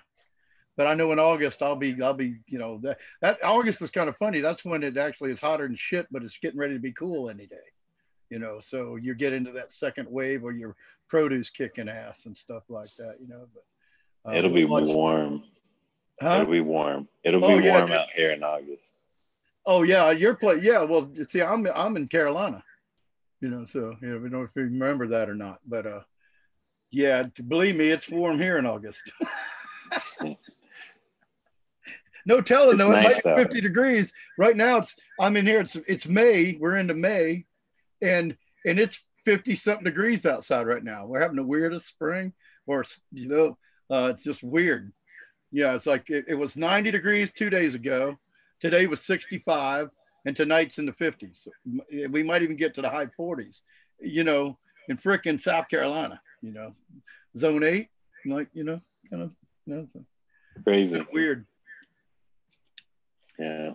But I know in August I'll be I'll be you know that that August is kind of funny. That's when it actually is hotter than shit, but it's getting ready to be cool any day. You know, so you get into that second wave where your produce kicking ass and stuff like that. You know, but uh, It'll be we'll warm. Huh? It'll be warm. It'll Oh, be yeah, warm out here in August. Oh yeah, your place. Yeah, well, see, I'm I'm in Carolina, you know, so you know, we don't know if you remember that or not, but uh, yeah, believe me, it's warm here in August. no telling, though, it nice, might be though. 50 degrees right now. It's I'm in here. It's it's May. We're into May, and and it's 50 something degrees outside right now. We're having the weirdest spring, or you know, uh, it's just weird. Yeah, it's like it, it was 90 degrees two days ago. Today was 65, and tonight's in the 50s. We might even get to the high 40s. You know, in frickin' South Carolina. You know, zone eight, like you know, kind of, you know, Crazy. it's weird. Yeah.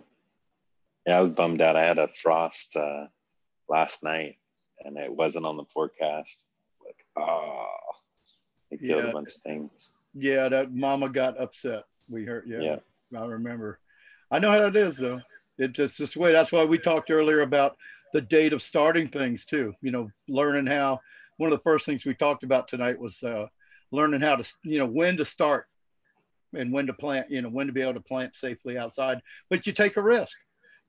Yeah, I was bummed out. I had a frost uh, last night and it wasn't on the forecast. Like, oh, it killed Yeah. a bunch of things. Yeah, that mama got upset. We heard. Yeah, Yeah. I remember. I know how that is though. It's just the way. That's why we talked earlier about the date of starting things too. You know, learning how. One of the first things we talked about tonight was uh, learning how to, you know, when to start and when to plant. You know, when to be able to plant safely outside. But you take a risk.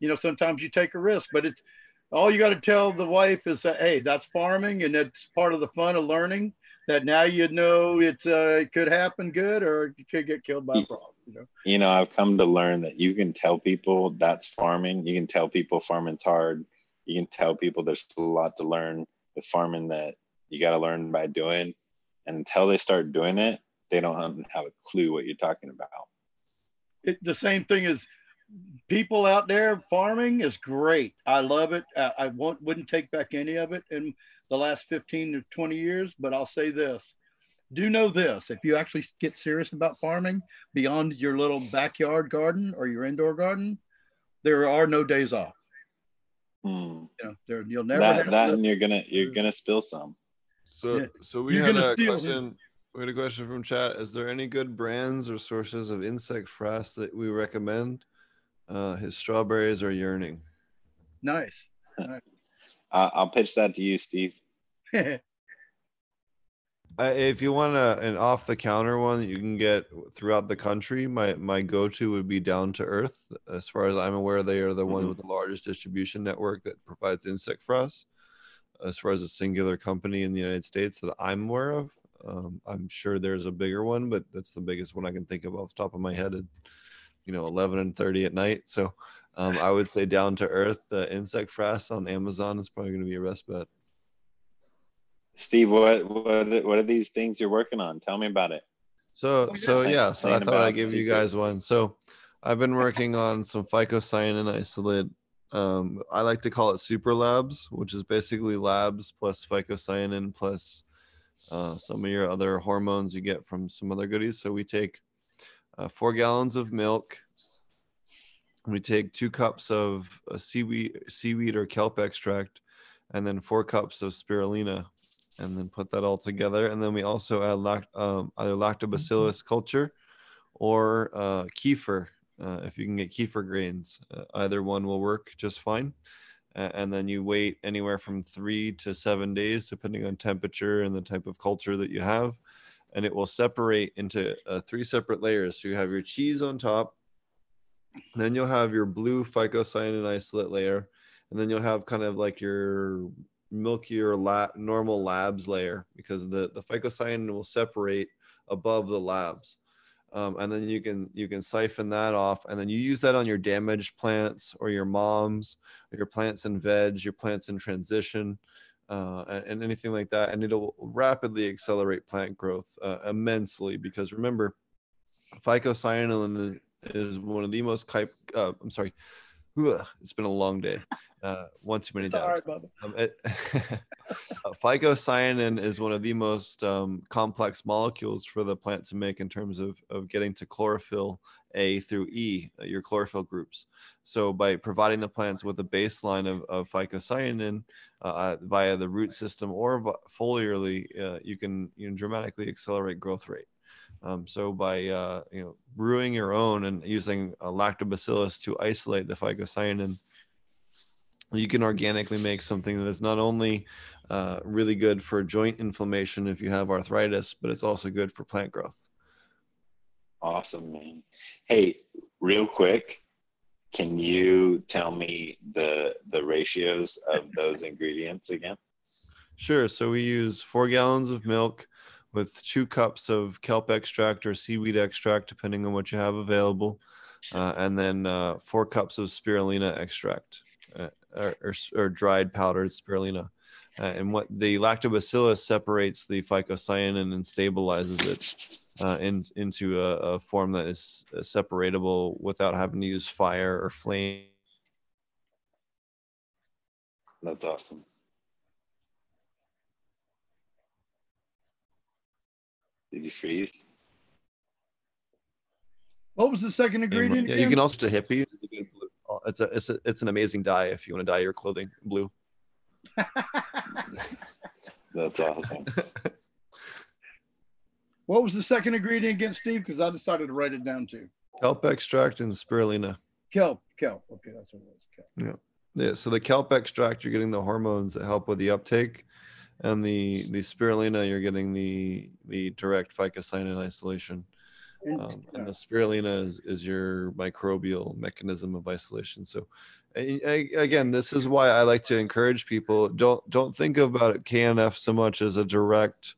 You know, sometimes you take a risk, but it's all you got to tell the wife is that hey, that's farming and it's part of the fun of learning. That now you know it's uh, it could happen good or you could get killed by a frost. You know. You know, I've come to learn that you can tell people that's farming. You can tell people farming's hard. You can tell people there's a lot to learn with farming that you got to learn by doing. And until they start doing it, they don't have a clue what you're talking about. it, the same thing is people out there farming is great. I love it. I, I won't, wouldn't take back any of it in the last 15 to 20 years, but I'll say this. Do know this if you actually get serious about farming beyond your little backyard garden or your indoor garden, there are no days off. Hmm. You know, there, you'll never That, have that to- and you're gonna you're gonna spill some. So Yeah. so we You're had a steal question. We had a question from chat. Is there any good brands or sources of insect frass that we recommend? Uh, his strawberries are yearning. nice. Uh, I'll pitch that to you, Steve. If you want a, an off the counter one that you can get throughout the country, my my go to would be Down to Earth. As far as I'm aware, they are the one Mhm. with the largest distribution network that provides insect frass. As far as a singular company in the United States that I'm aware of, um, I'm sure there's a bigger one, but that's the biggest one I can think of off the top of my head. At, you know, 11 and 30 at night. So um, I would say Down to Earth uh, insect frass on Amazon is probably going to be a best bet. Steve, what what what are these things you're working on? Tell me about it. So so yeah. yeah, so I thought I'd give you guys one. So I've been working on some phycocyanin isolate. Um, I like to call it super LABs, which is basically LABs plus phycocyanin plus uh, some of your other hormones you get from some other goodies. So we take uh, four gallons of milk. We take two cups of uh, seaweed, seaweed or kelp extract, and then four cups of spirulina, and then put that all together. And then we also add lact, um, either lactobacillus culture or uh, kefir. Uh, if you can get kefir grains, uh, either one will work just fine. And then you wait anywhere from three to seven days, depending on temperature and the type of culture that you have. And it will separate into uh, three separate layers. So you have your cheese on top, then you'll have your blue phycocyanin isolate layer, and then you'll have kind of like your milkier la- normal LABs layer because the the phycocyanin will separate above the LABs. Um, and then you can you can siphon that off and then you use that on your damaged plants or your moms or your plants in veg your plants in transition uh, and, and anything like that and it'll rapidly accelerate plant growth uh, immensely because remember phycocyanin is one of the most uh, i'm sorry Ugh, it's been a long day uh, one too many right, dabs Bubba. um, it, uh, phycocyanin is one of the most um, complex molecules for the plant to make in terms of, of getting to chlorophyll A through E, uh, your chlorophyll groups. So by providing the plants with a baseline of, of phycocyanin uh, via the root system or foliarly, uh, you can you know, dramatically accelerate growth rate. Um, so by uh, you know brewing your own and using a lactobacillus to isolate the phycocyanin, you can organically make something that is not only uh, really good for joint inflammation if you have arthritis, but it's also good for plant growth. Awesome, man. Hey, real quick, can you tell me the the ratios of those ingredients again? Sure. So we use four gallons of milk with two cups of kelp extract or seaweed extract, depending on what you have available, uh, and then uh, four cups of spirulina extract uh, or, or, or dried powdered spirulina. Uh, and what the lactobacillus separates the phycocyanin and stabilizes it uh, in, into a, a form that is uh, separatable without having to use fire or flame. That's awesome. Did you freeze? What was the second And, ingredient? yeah, you can also to hippie. Oh, it's a it's a it's an amazing dye if you want to dye your clothing blue. That's awesome. what was the second ingredient again, Steve? Because I decided to write it down too. Kelp extract and spirulina. Kelp, kelp. Okay, that's what it was. Kelp. Yeah, so the kelp extract, you're getting the hormones that help with the uptake, and the the spirulina, you're getting the the direct phycocyanin isolation. And, Um, and the spirulina is, is your microbial mechanism of isolation. So, again, this is why I like to encourage people don't don't think about KNF so much as a direct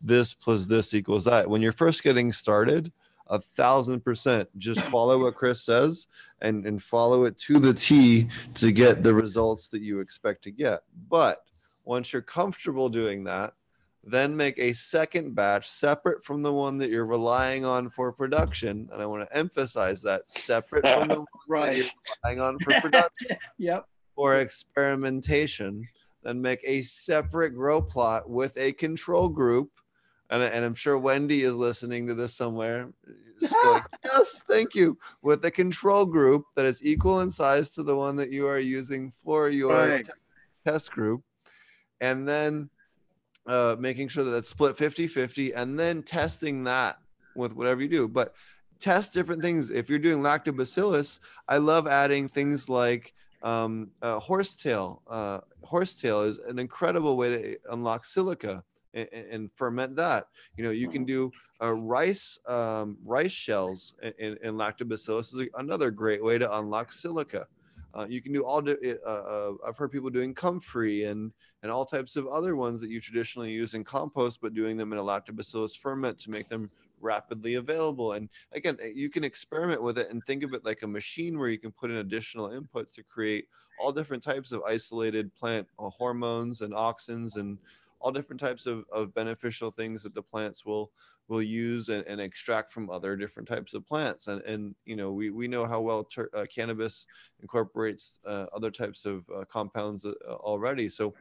this plus this equals that. When you're first getting started, a thousand percent just follow what Chris says and and follow it to the T to get the results that you expect to get. But once you're comfortable doing that, then make a second batch separate from the one that you're relying on for production. And I want to emphasize that separate from the one that Right. you're relying on for production Yep. or experimentation, then make a separate grow plot with a control group. And, and I'm sure Wendy is listening to this somewhere. Yes, thank you. With a control group that is equal in size to the one that you are using for your Right. test group. And then uh, making sure that that's split 50 50 and then testing that with whatever you do. But test different things. If you're doing lactobacillus, I love adding things like um, uh, horsetail. Uh, horsetail is an incredible way to unlock silica and, and ferment that. You know, you can do uh, rice um, rice shells in, in, in lactobacillus is another great way to unlock silica. Uh, you can do all. di- Uh, uh, I've heard people doing comfrey and and all types of other ones that you traditionally use in compost, but doing them in a lactobacillus ferment to make them rapidly available. And again, eh, you can experiment with it and think of it like a machine where you can put in additional inputs to create all different types of isolated plant uh, hormones and auxins and all different types of, of beneficial things that the plants will will use and, and extract from other different types of plants. And and you know we, we know how well ter- uh, cannabis incorporates uh, other types of uh, compounds uh, already. So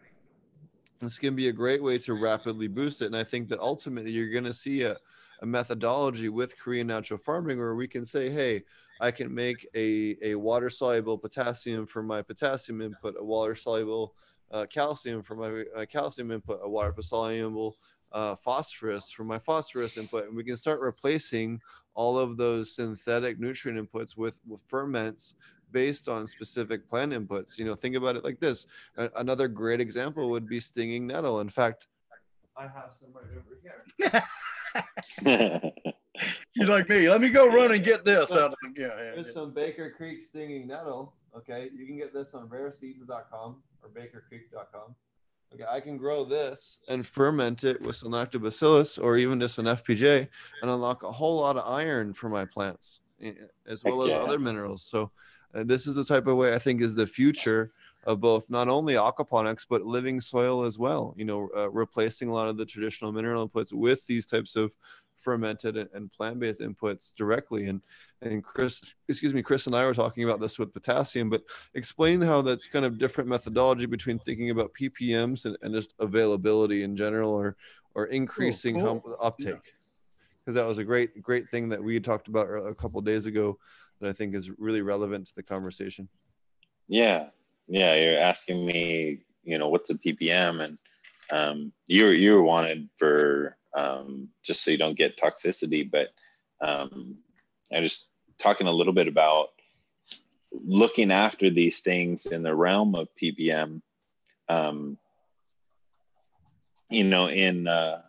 this can be a great way to rapidly boost it. And i think that ultimately you're going to see a, a methodology with korean natural farming where we can say hey i can make a, a water soluble potassium for my potassium input a water soluble uh, calcium for my uh, calcium input a water soluble uh, phosphorus for my phosphorus input and we can start replacing all of those synthetic nutrient inputs with, with ferments based on specific plant inputs you know think about it like this a- another great example would be stinging nettle in fact i have some right over here She's like me. Let me go run and get this out of the yeah, yeah, There's yeah. some Baker Creek stinging nettle. Okay, you can get this on rareseeds.com or bakercreek.com. Okay, I can grow this and ferment it with some lactobacillus or even just an FPJ and unlock a whole lot of iron for my plants eh, as well as other minerals. So, uh, this is the type of way I think is the future of both not only aquaponics but living soil as well. You know, uh, replacing a lot of the traditional mineral inputs with these types of fermented and, and plant-based inputs directly and and chris excuse me chris and i were talking about this with potassium but explain how that's kind of different methodology between thinking about ppms and, and just availability in general or or increasing cool. hum- uptake because that was a great great thing that we had talked about a couple days ago that i think is really relevant to the conversation Yeah, yeah. You're asking me, you know, what's a ppm, and um, you were you were wanted for um, just so you don't get toxicity. But um, I just talking a little bit about looking after these things in the realm of PPM. Um, you know, in uh,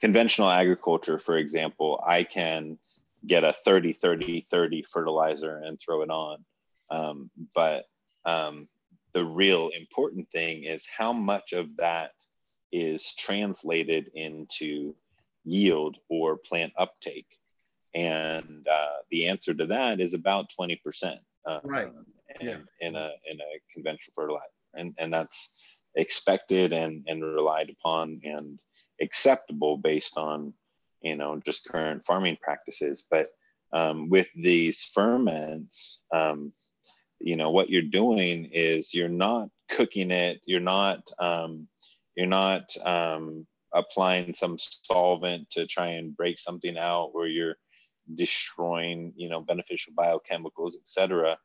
conventional agriculture, for example, I can get a 30 30 30 fertilizer and throw it on. Um, but um, the real important thing is how much of that is translated into yield or plant uptake. And uh, the answer to that is about 20%. Uh, Right. In, Yeah. in a in a conventional fertilizer, and and that's expected and and relied upon and acceptable based on you know just current farming practices. But um, with these ferments, um, you know what you're doing is you're not cooking it. You're not um, you're not um, applying some solvent to try and break something out where you're destroying you know beneficial biochemicals etc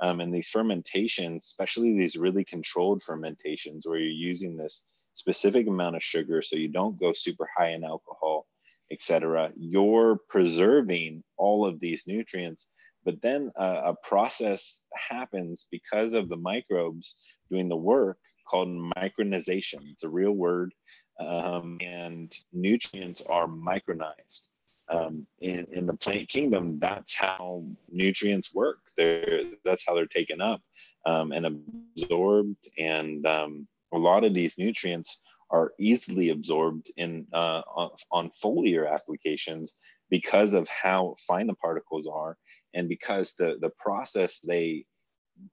um, and these fermentations especially these really controlled fermentations where you're using this specific amount of sugar so you don't go super high in alcohol etc you're preserving all of these nutrients. But then a, a process happens because of the microbes doing the work called micronization it's a real word um, and nutrients are micronized um, in, in the plant kingdom, that's how nutrients work. They're, that's how they're taken up um, and absorbed. And um, a lot of these nutrients are easily absorbed in uh, on, on foliar applications because of how fine the particles are and because the, the process they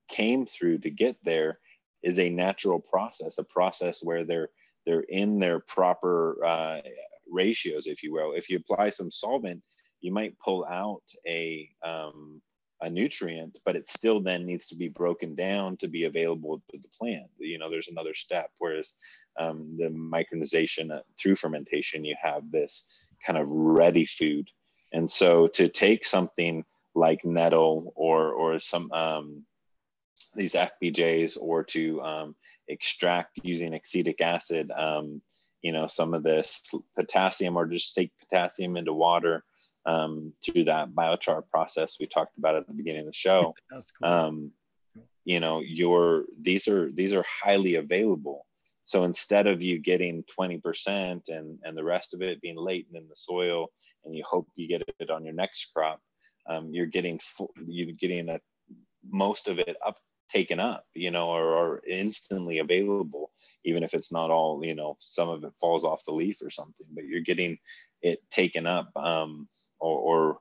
came through to get there is a natural process, a process where they're they're in their proper uh, ratios, if you will. If you apply some solvent, you might pull out a um, a nutrient, but it still then needs to be broken down to be available to the plant. You know, there's another step. Whereas um, the micronization uh, through fermentation, you have this kind of ready food. And so to take something like nettle or or some um, these FPJs or to um, extract using acetic acid, um, you know, some of this potassium or just take potassium into water um, through that biochar process we talked about at the beginning of the show. Cool. Um, you know, your these are these are highly available. So instead of you getting 20% and, and the rest of it being latent in the soil and you hope you get it on your next crop, um, you're getting full, you're getting a, most of it up taken up, you know, or, instantly available, even if it's not all, you know, some of it falls off the leaf or something, but you're getting it taken up um, or,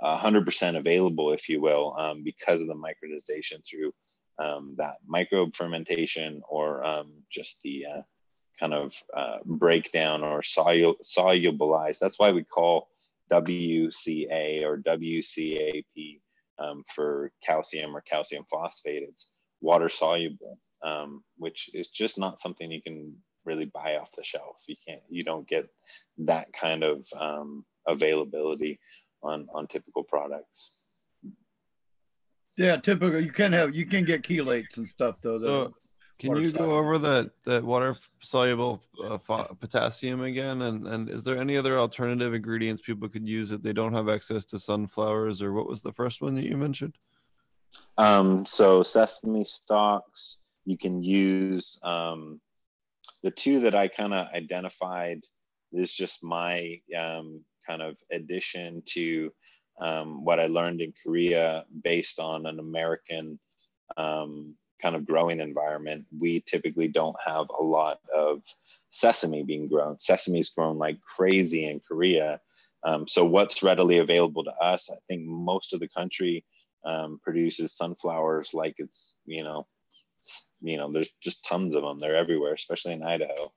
a hundred percent available, if you will, um, because of the micronization through um, that microbe fermentation or um, just the uh, kind of uh, breakdown or solu- solubilize. That's why we call WCA or WCAP um, for calcium or calcium phosphate. It's water soluble, um, which is just not something you can really buy off the shelf. You can't, you don't get that kind of um, availability on on typical products. Yeah, typical. You can have you can get chelates and stuff though. So, can you go over that that water soluble uh, potassium again? And and is there any other alternative ingredients people could use if they don't have access to sunflowers? Or what was the first one that you mentioned? Um, so sesame stalks. You can use um, the two that I kind of identified. Is just my um, kind of addition to um, what I learned in Korea based on an American um, kind of growing environment, we typically don't have a lot of sesame being grown. Sesame is grown like crazy in Korea. Um, so what's readily available to us? I think most of the country um, produces sunflowers like it's you know, you know, there's just tons of them. They're everywhere, especially in Idaho.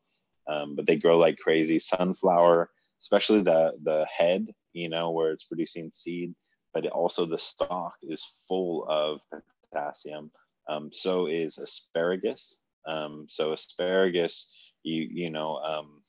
Um, but they grow like crazy. Sunflower, especially the the head, you know, where it's producing seed, but also the stalk is full of potassium. Um, so is asparagus. Um, so asparagus, you you know, um,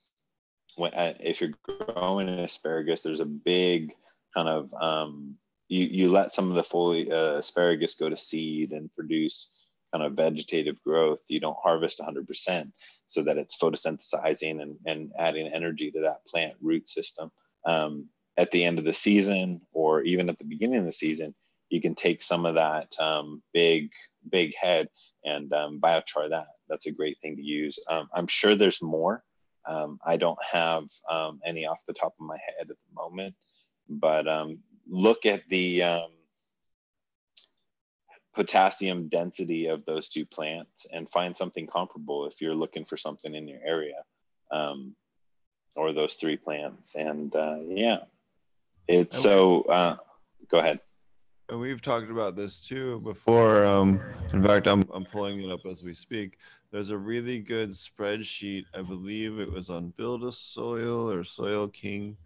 when, uh, if you're growing asparagus, there's a big kind of um, you you let some of the foliar uh, asparagus go to seed and produce kind of vegetative growth. You don't harvest 100% so that it's photosynthesizing and, and adding energy to that plant root system. Um, at the end of the season or even at the beginning of the season, you can take some of that um, big, big head and um, biochar that. That's a great thing to use. Um, I'm sure there's more. Um, I don't have um, any off the top of my head at the moment, but um, look at the potassium density of those two plants and find something comparable if you're looking for something in your area or those three plants. And uh, yeah, it's okay. so, uh, go ahead. And we've talked about this too before. Um, in fact, I'm, I'm pulling it up as we speak. There's a really good spreadsheet. I believe it was on Build a Soil or Soil King.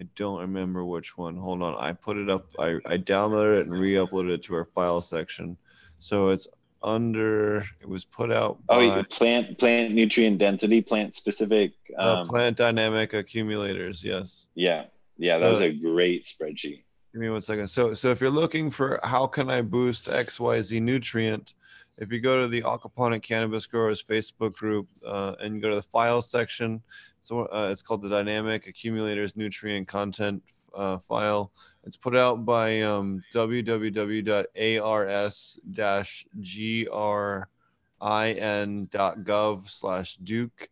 I don't remember which one. Hold on. I put it up. I, I downloaded it and re-uploaded it to our file section. So it's under. It was put out. Oh, by, oh, plant plant nutrient density, plant specific. Um, uh, plant dynamic accumulators. Yes. Yeah, yeah. That was a great spreadsheet. Give me one second. So, so if you're looking for how can I boost X Y Z nutrient, if you go to the Aquaponic Cannabis Growers Facebook group uh, and you go to the files section, so uh, it's called the Dynamic Accumulators Nutrient Content uh, file. It's put out by um, www.ars-grin.gov slash Duke.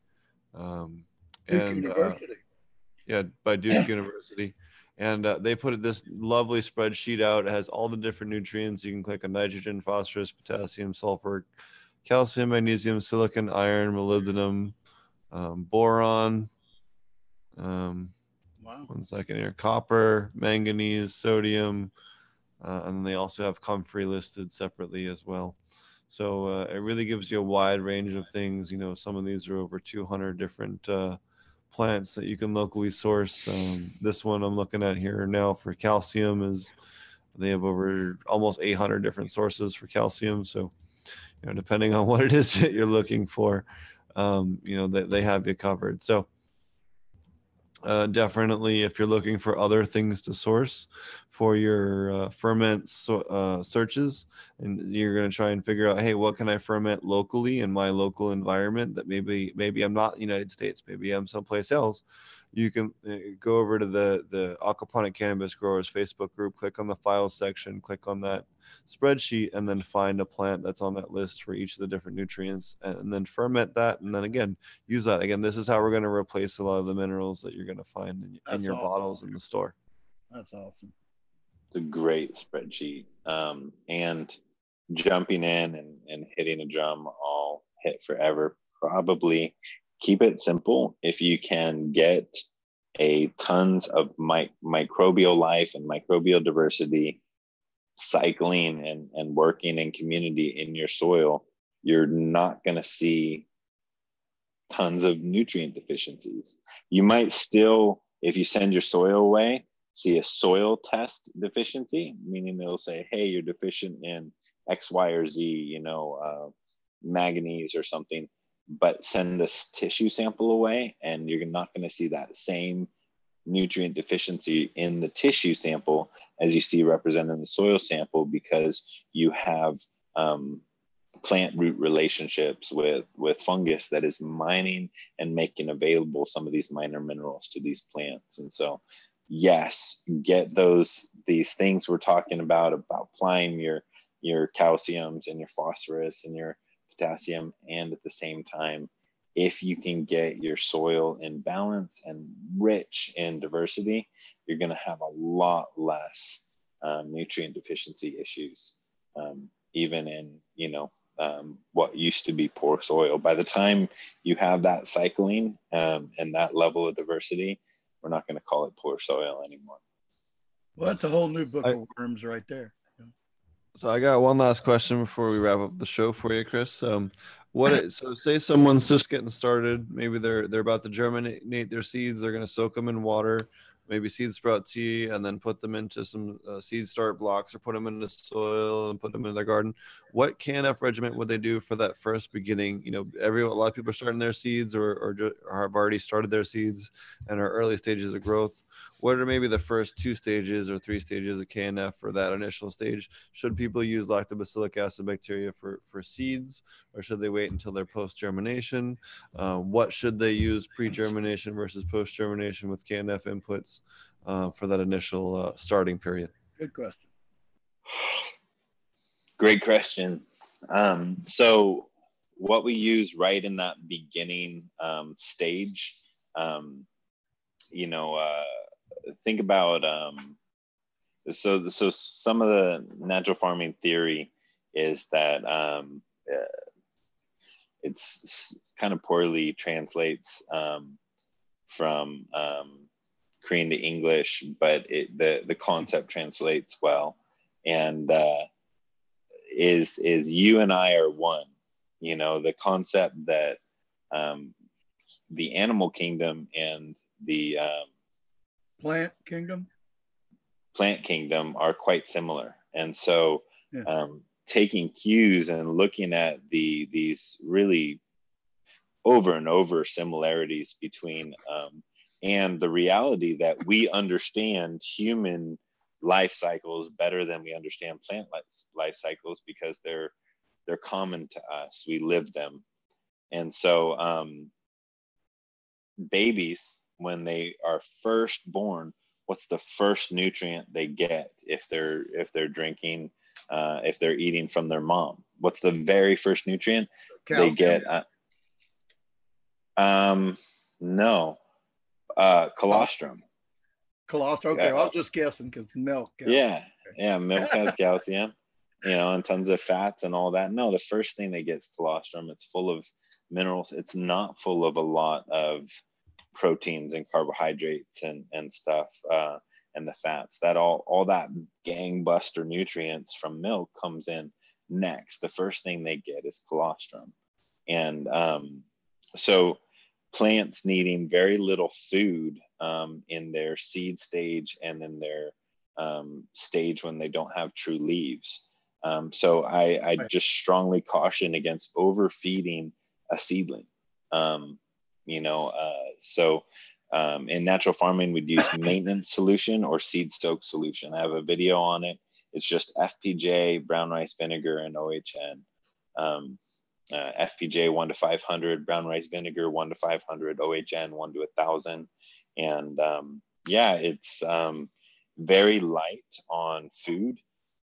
Um, and uh, yeah, by Duke University and uh, they put this lovely spreadsheet out. It has all the different nutrients. You can click on nitrogen, phosphorus, potassium, sulfur, calcium, magnesium, silicon, iron, molybdenum, um, boron. Um, wow. One second here. Copper, manganese, sodium, uh, and they also have comfrey listed separately as well. So uh, it really gives you a wide range of things. You know, some of these are over 200 different uh, plants that you can locally source. Um, this one I'm looking at here now for calcium is they have over almost 800 different sources for calcium. So, you know, depending on what it is that you're looking for, um, you know, they, they have you covered. So, uh, definitely, if you're looking for other things to source for your uh, ferment so, uh, searches, and you're going to try and figure out, hey, what can I ferment locally in my local environment that maybe maybe I'm not United States, maybe I'm someplace else. You can uh, go over to the the Aquaponic Cannabis Growers Facebook group, click on the files section, click on that spreadsheet and then find a plant that's on that list for each of the different nutrients and then ferment that and then again use that. Again this is how we're going to replace a lot of the minerals that you're going to find in, in your awesome. bottles in the store. That's awesome. It's a great spreadsheet um, and jumping in and, and hitting a drum all hit forever probably keep it simple if you can get a tons of microbial life and microbial diversity cycling and, and working in community in your soil, you're not going to see tons of nutrient deficiencies. You might still, if you send your soil away, see a soil test deficiency, meaning they'll say, hey, you're deficient in X, Y, or Z, you know, uh, manganese or something, but send this tissue sample away and you're not going to see that same nutrient deficiency in the tissue sample as you see represented in the soil sample because you have um, plant root relationships with with fungus that is mining and making available some of these minor minerals to these plants. And so yes get those these things we're talking about about applying your your calciums and your phosphorus and your potassium and at the same time if you can get your soil in balance and rich in diversity, you're going to have a lot less um, nutrient deficiency issues, um, even in you know um, what used to be poor soil. By the time you have that cycling um, and that level of diversity, we're not going to call it poor soil anymore. Well, that's a whole new book I, of worms right there. So I got one last question before we wrap up the show for you, Chris. Um, what it, so say someone's just getting started maybe they're they're about to germinate their seeds they're going to soak them in water maybe seed sprout tea and then put them into some uh, seed start blocks or put them in the soil and put them in their garden. What KNF regimen would they do for that first beginning? You know every a lot of people are starting their seeds or, or, or have already started their seeds and are early stages of growth. What are maybe the first two stages or three stages of KNF for that initial stage? Should people use lactobacillic acid bacteria for for seeds or should they wait until they're post germination uh, what should they use pre germination versus post germination with KNF inputs uh, for that initial uh, starting period? Good question. Great question. Um, so, what we use right in that beginning um, stage, um, you know, uh, think about um, so so some of the natural farming theory is that um, uh, it's, it's, kind of poorly translates um, from um, Korean to English, but it, the the concept translates well, and uh, is is you and I are one. You know the concept that um, the animal kingdom and the um, plant kingdom plant kingdom are quite similar, and so yeah. um, taking cues and looking at the these really over and over similarities between um, and the reality that we understand human life cycles better than we understand plant life cycles because they're they're common to us. We live them. And so um, babies when they are first born what's the first nutrient they get if they're if they're drinking uh, if they're eating from their mom? What's the very first nutrient? Calcium. they get uh, um no uh, colostrum. Colostrum. Okay. I was just guessing because milk. Yeah, yeah, milk has calcium, you know, and tons of fats and all that. No, the first thing they get is colostrum. It's full of minerals. It's not full of a lot of proteins and carbohydrates and and stuff. Uh, and the fats that all all that gangbuster nutrients from milk comes in next, the first thing they get is colostrum. And um, so plants needing very little food um, in their seed stage and in their um, stage when they don't have true leaves. Um, so I, I just strongly caution against overfeeding a seedling. Um, you know, uh, so um, in natural farming, we'd use maintenance solution or seed soak solution. I have a video on it. It's just FPJ, brown rice vinegar, and OHN. Uh, FPJ one to 500, brown rice vinegar one to 500, OHN one to a thousand, and um, yeah, it's um, very light on food,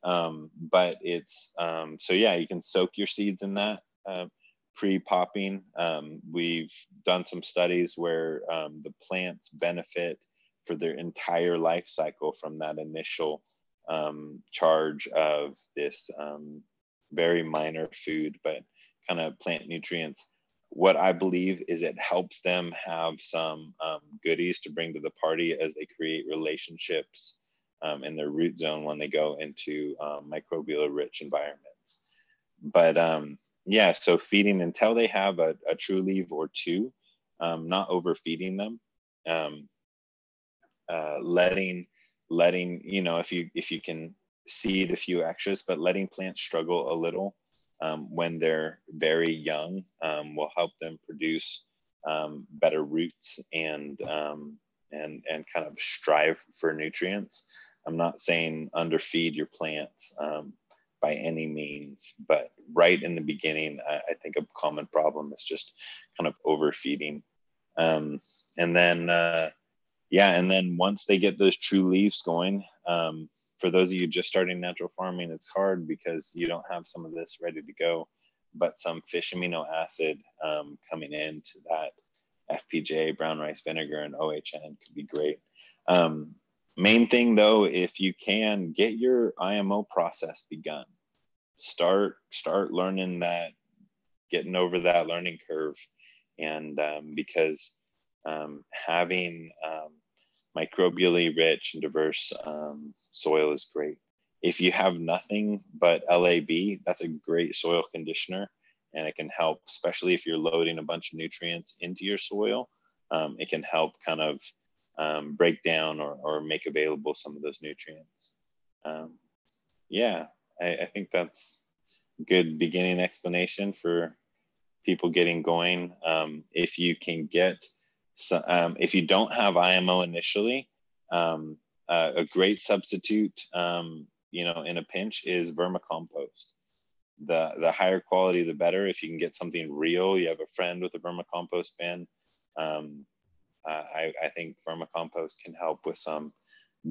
um, but it's um, so yeah, you can soak your seeds in that uh, pre-popping. Um, we've done some studies where um, the plants benefit for their entire life cycle from that initial charge of this very minor food, but kind of plant nutrients. What I believe is it helps them have some um, goodies to bring to the party as they create relationships um, in their root zone when they go into um, microbial rich environments. But um, yeah, so feeding until they have a, a true leaf or two, um, not overfeeding them, um, uh, letting letting you know if you if you can seed a few extras, but letting plants struggle a little um, when they're very young um, will help them produce um, better roots and um, and and kind of strive for nutrients. I'm not saying underfeed your plants um, by any means, but right in the beginning, I, I, think a common problem is just kind of overfeeding. Um, and then, uh, yeah, and then once they get those true leaves going, for those of you just starting natural farming, it's hard because you don't have some of this ready to go, but some fish amino acid um, coming into that FPJ, brown rice vinegar, and OHN could be great. Um, main thing though, if you can get your IMO process begun, start start learning that, getting over that learning curve, and um, because um, having um, microbially rich and diverse um, soil is great. If you have nothing but LAB, that's a great soil conditioner and it can help, especially if you're loading a bunch of nutrients into your soil. Um, it can help kind of um, break down or, or make available some of those nutrients. Um, yeah, I, I think that's a good beginning explanation for people getting going. Um, if you can get so, um, if you don't have IMO initially, um, uh, a great substitute, um, you know, in a pinch is vermicompost. The the higher quality, the better. If you can get something real, you have a friend with a vermicompost bin. Um, uh, I, I think vermicompost can help with some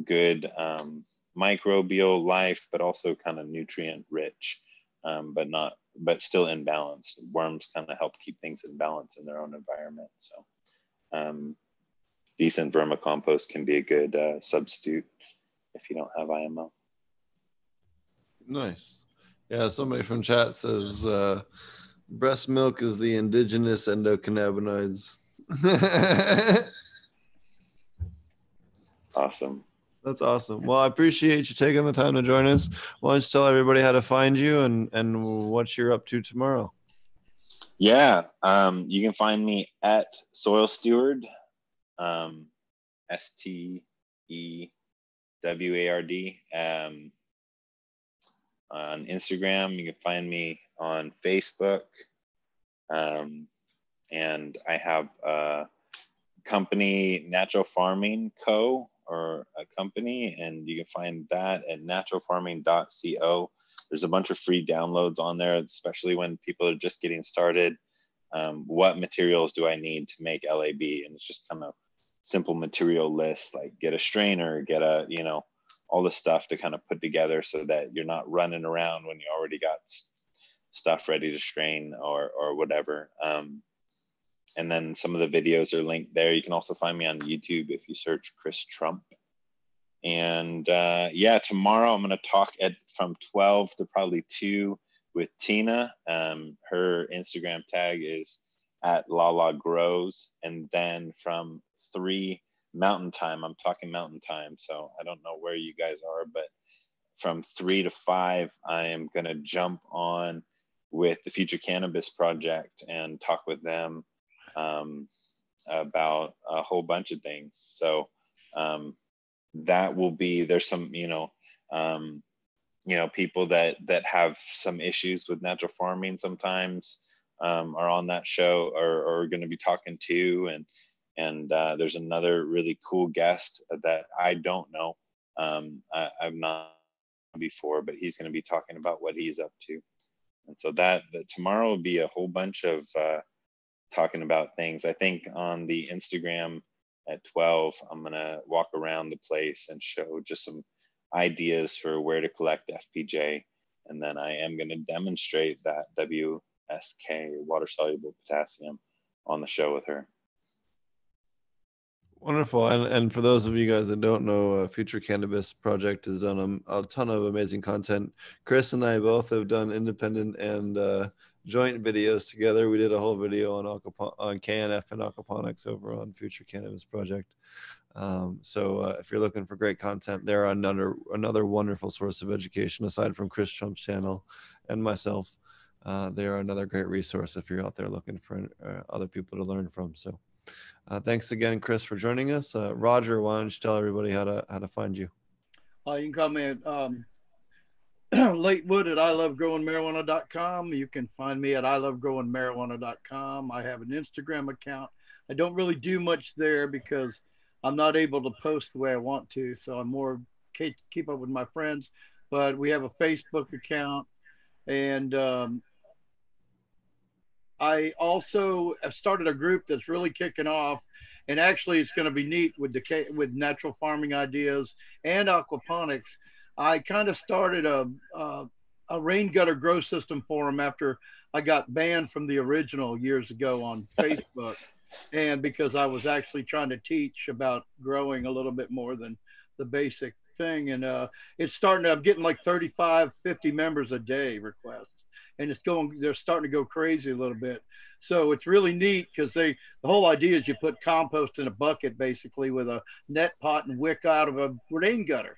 good um, microbial life, but also kind of nutrient rich, um, but not, but still in balance. Worms kind of help keep things in balance in their own environment. So um, decent vermicompost can be a good uh, substitute if you don't have IMO. Nice. Yeah, somebody from chat says uh, breast milk is the indigenous endocannabinoids. awesome. That's awesome. Well, I appreciate you taking the time to join us. Why don't you tell everybody how to find you and, and what you're up to tomorrow? Yeah, um, you can find me at Soil Steward, um, S T E W A R D. Um, on Instagram, you can find me on Facebook. Um, and I have a company, Natural Farming Co., or a company, and you can find that at naturalfarming.co there's a bunch of free downloads on there especially when people are just getting started. Um, what materials do i need to make lab and it's just kind of simple material list like get a strainer get a you know all the stuff to kind of put together so that you're not running around when you already got stuff ready to strain or or whatever. Um, and then some of the videos are linked there. You can also find me on youtube if you search chris trump and uh, yeah, tomorrow I'm going to talk at from 12 to probably 2 with Tina. Um, her Instagram tag is at Lala Grows. And then from 3 Mountain Time, I'm talking Mountain Time. So I don't know where you guys are, but from three to five, I am going to jump on with the Future Cannabis Project and talk with them um, about a whole bunch of things. So um, that will be there's some you know um, you know people that that have some issues with natural farming sometimes um, are on that show or are going to be talking to and and uh, there's another really cool guest that I don't know. Um, I, I've not before, but he's going to be talking about what he's up to. And so that, that tomorrow will be a whole bunch of uh, talking about things. I think on the Instagram at 12, I'm going to walk around the place and show just some ideas for where to collect FPJ. And then I am going to demonstrate that WSK, water soluble potassium, on the show with her. Wonderful. And and for those of you guys that don't know, uh, Future Cannabis Project has done a, a, ton of amazing content. Chris and I both have done independent and uh, joint videos together. We did a whole video on on KNF and aquaponics over on Future Cannabis Project. Um, so uh, if you're looking for great content, they're another another wonderful source of education aside from Chris Trump's channel and myself. Uh, they are another great resource if you're out there looking for uh, other people to learn from. So. Uh, thanks again, Chris, for joining us. Uh, Roger, why don't you tell everybody how to how to find you? Uh, you can call me at um, Latewood at ilovegrowingmarijuana.com. You can find me at ilovegrowingmarijuana.com. I have an Instagram account. I don't really do much there because I'm not able to post the way I want to. So I'm more keep up with my friends. But we have a Facebook account and um, I also have started a group that's really kicking off, and actually it's going to be neat with the with natural farming ideas and aquaponics. I kind of started a, a, a rain gutter grow system forum after I got banned from the original years ago on Facebook, and because I was actually trying to teach about growing a little bit more than the basic thing, and uh, it's starting. To, I'm getting like 35, 50 members a day requests. And it's going they're starting to go crazy a little bit. So it's really neat because they the whole idea is you put compost in a bucket basically with a net pot and wick out of a rain gutter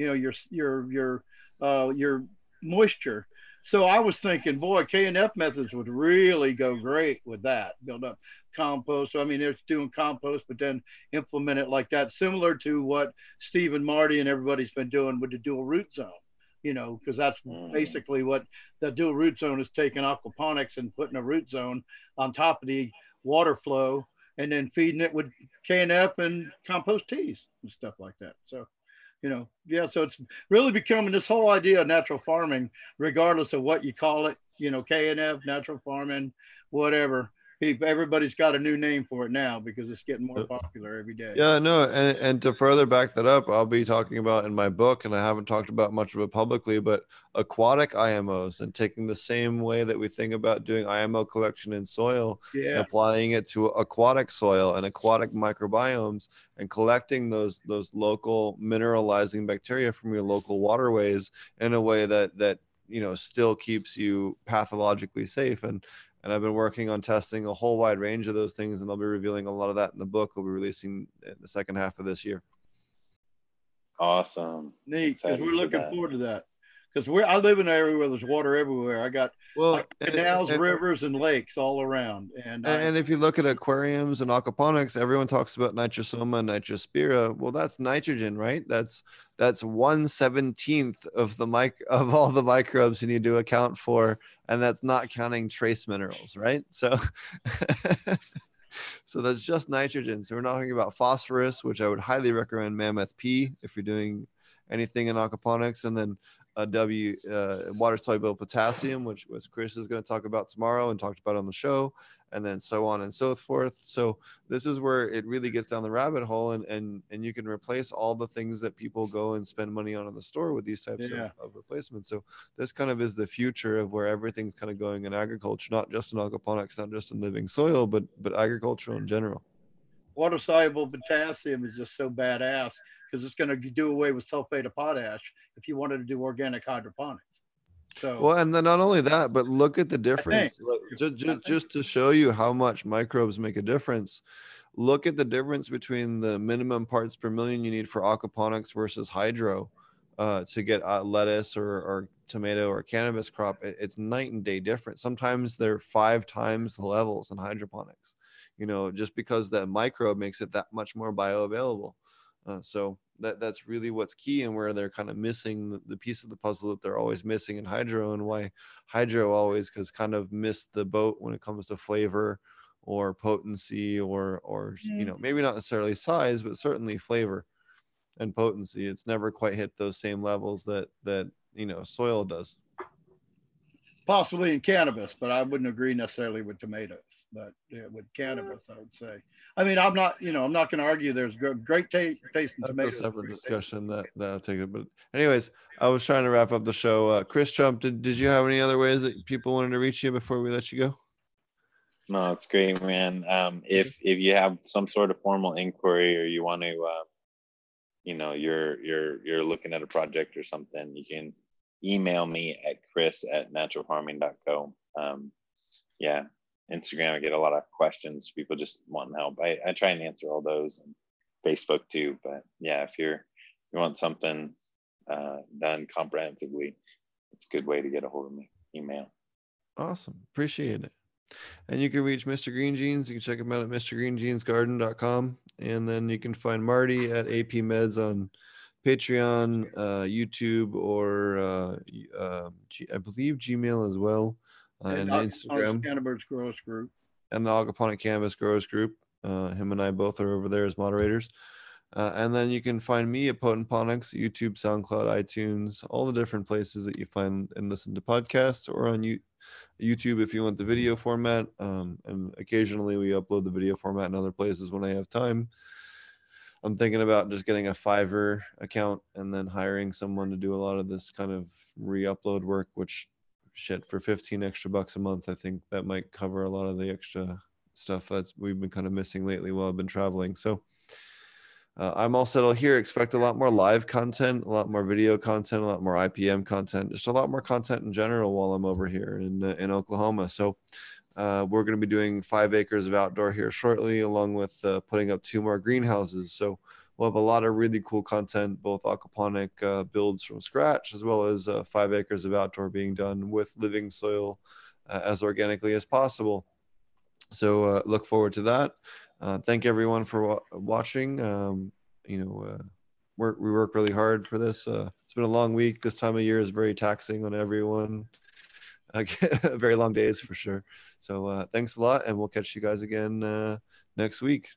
you know your your your uh, your moisture so i was thinking boy KNF methods would really go great with that build up compost So i mean it's doing compost but then implement it like that similar to what steve and marty and everybody's been doing with the dual root zone you know, because that's mm. basically what the dual root zone is taking aquaponics and putting a root zone on top of the water flow and then feeding it with KNF and compost teas and stuff like that. So, you know, yeah, so it's really becoming this whole idea of natural farming, regardless of what you call it, you know, KNF, natural farming, whatever everybody's got a new name for it now because it's getting more uh, popular every day. Yeah, no, and and to further back that up, I'll be talking about in my book, and I haven't talked about much of it publicly, but aquatic IMOs and taking the same way that we think about doing IMO collection in soil, yeah. applying it to aquatic soil and aquatic microbiomes, and collecting those those local mineralizing bacteria from your local waterways in a way that that you know still keeps you pathologically safe and and I've been working on testing a whole wide range of those things, and I'll be revealing a lot of that in the book we'll be releasing in the second half of this year. Awesome. Neat, because we're looking forward to that because we I live in an area where there's water everywhere. I got well canals, and, rivers, and lakes all around. And and, I, and, if you look at aquariums and aquaponics, everyone talks about nitrosoma, nitrospira. Well, that's nitrogen, right? That's that's one seventeenth of the mic of all the microbes you need to account for, and that's not counting trace minerals, right? So. so that's just nitrogen. So we're not talking about phosphorus, which I would highly recommend Mammoth P if you're doing anything in aquaponics, and then uh, W uh, water soluble potassium, which was Chris is going to talk about tomorrow and talked about on the show, and then so on and so forth. So this is where it really gets down the rabbit hole, and and and you can replace all the things that people go and spend money on in the store with these types yeah. of, of replacements. So this kind of is the future of where everything's kind of going in agriculture, not just in aquaponics, not just in living soil, but but agriculture in general. Water soluble potassium is just so badass because it's going to do away with sulfate of potash if you wanted to do organic hydroponics. So well, and then not only that, but look at the difference. Just, just, just to show you how much microbes make a difference. Look at the difference between the minimum parts per million you need for aquaponics versus hydro. uh, to get uh, lettuce or, or tomato or cannabis crop, it, it's night and day different. Sometimes they're five times the levels in hydroponics, you know, just because that microbe makes it that much more bioavailable. Uh, so that that's really what's key and where they're kind of missing the, the piece of the puzzle that they're always missing in hydro and why hydro always has kind of missed the boat when it comes to flavor or potency or or you know mm. maybe not necessarily size but certainly flavor and potency. It's never quite hit those same levels that that you know soil does. Possibly in cannabis, but I wouldn't agree necessarily with tomatoes. But yeah, with cannabis, I would say. I mean, I'm not, you know, I'm not going to argue. There's gr- great ta- taste in that's a separate discussion that that i'll take it but anyways i was trying to wrap up the show uh, chris trump did, did you have any other ways that people wanted to reach you before we let you go No, it's great, man. Um, if if you have some sort of formal inquiry or you want to, uh, you know, you're you're you're looking at a project or something, you can email me at chris at naturalfarming.co. Um, yeah, Instagram, I get a lot of questions. People just want help. I, I try and answer all those and Facebook too. But yeah, if you're you want something uh, done comprehensively, it's a good way to get a hold of me. Email. Awesome. Appreciate it. And you can reach Mr. Green Jeans. You can check him out at mrgreenjeansgarden.com. And then you can find Marty at AP Meds on Patreon, uh, YouTube, or uh, um, I believe Gmail as well, uh, and, Aquaponics Instagram, Cannabis Growers Group. and the Aquaponic Cannabis Growers Group. Uh, him and I both are over there as moderators. Uh, and then you can find me at Potent Ponics, YouTube, SoundCloud, iTunes, all the different places that you find and listen to podcasts, or on you, YouTube if you want the video format. Um, and occasionally we upload the video format in other places when I have time. I'm thinking about just getting a Fiverr account and then hiring someone to do a lot of this kind of re-upload work, which shit for 15 extra bucks a month, I think that might cover a lot of the extra stuff that's we've been kind of missing lately while I've been traveling. So uh, I'm all settled here. Expect a lot more live content, a lot more video content, a lot more IPM content, just a lot more content in general while I'm over here in uh, in Oklahoma. So uh, we're going to be doing five acres of outdoor here shortly, along with uh, putting up two more greenhouses. So we'll have a lot of really cool content, both aquaponic uh, builds from scratch, as well as uh, five acres of outdoor being done with living soil uh, as organically as possible. So uh, look forward to that. Uh, thank everyone for wa- watching. Um, you know, uh, work, we work really hard for this. It's been a long week. This time of year is very taxing on everyone. Very long days for sure. So thanks a lot, and we'll catch you guys again next week.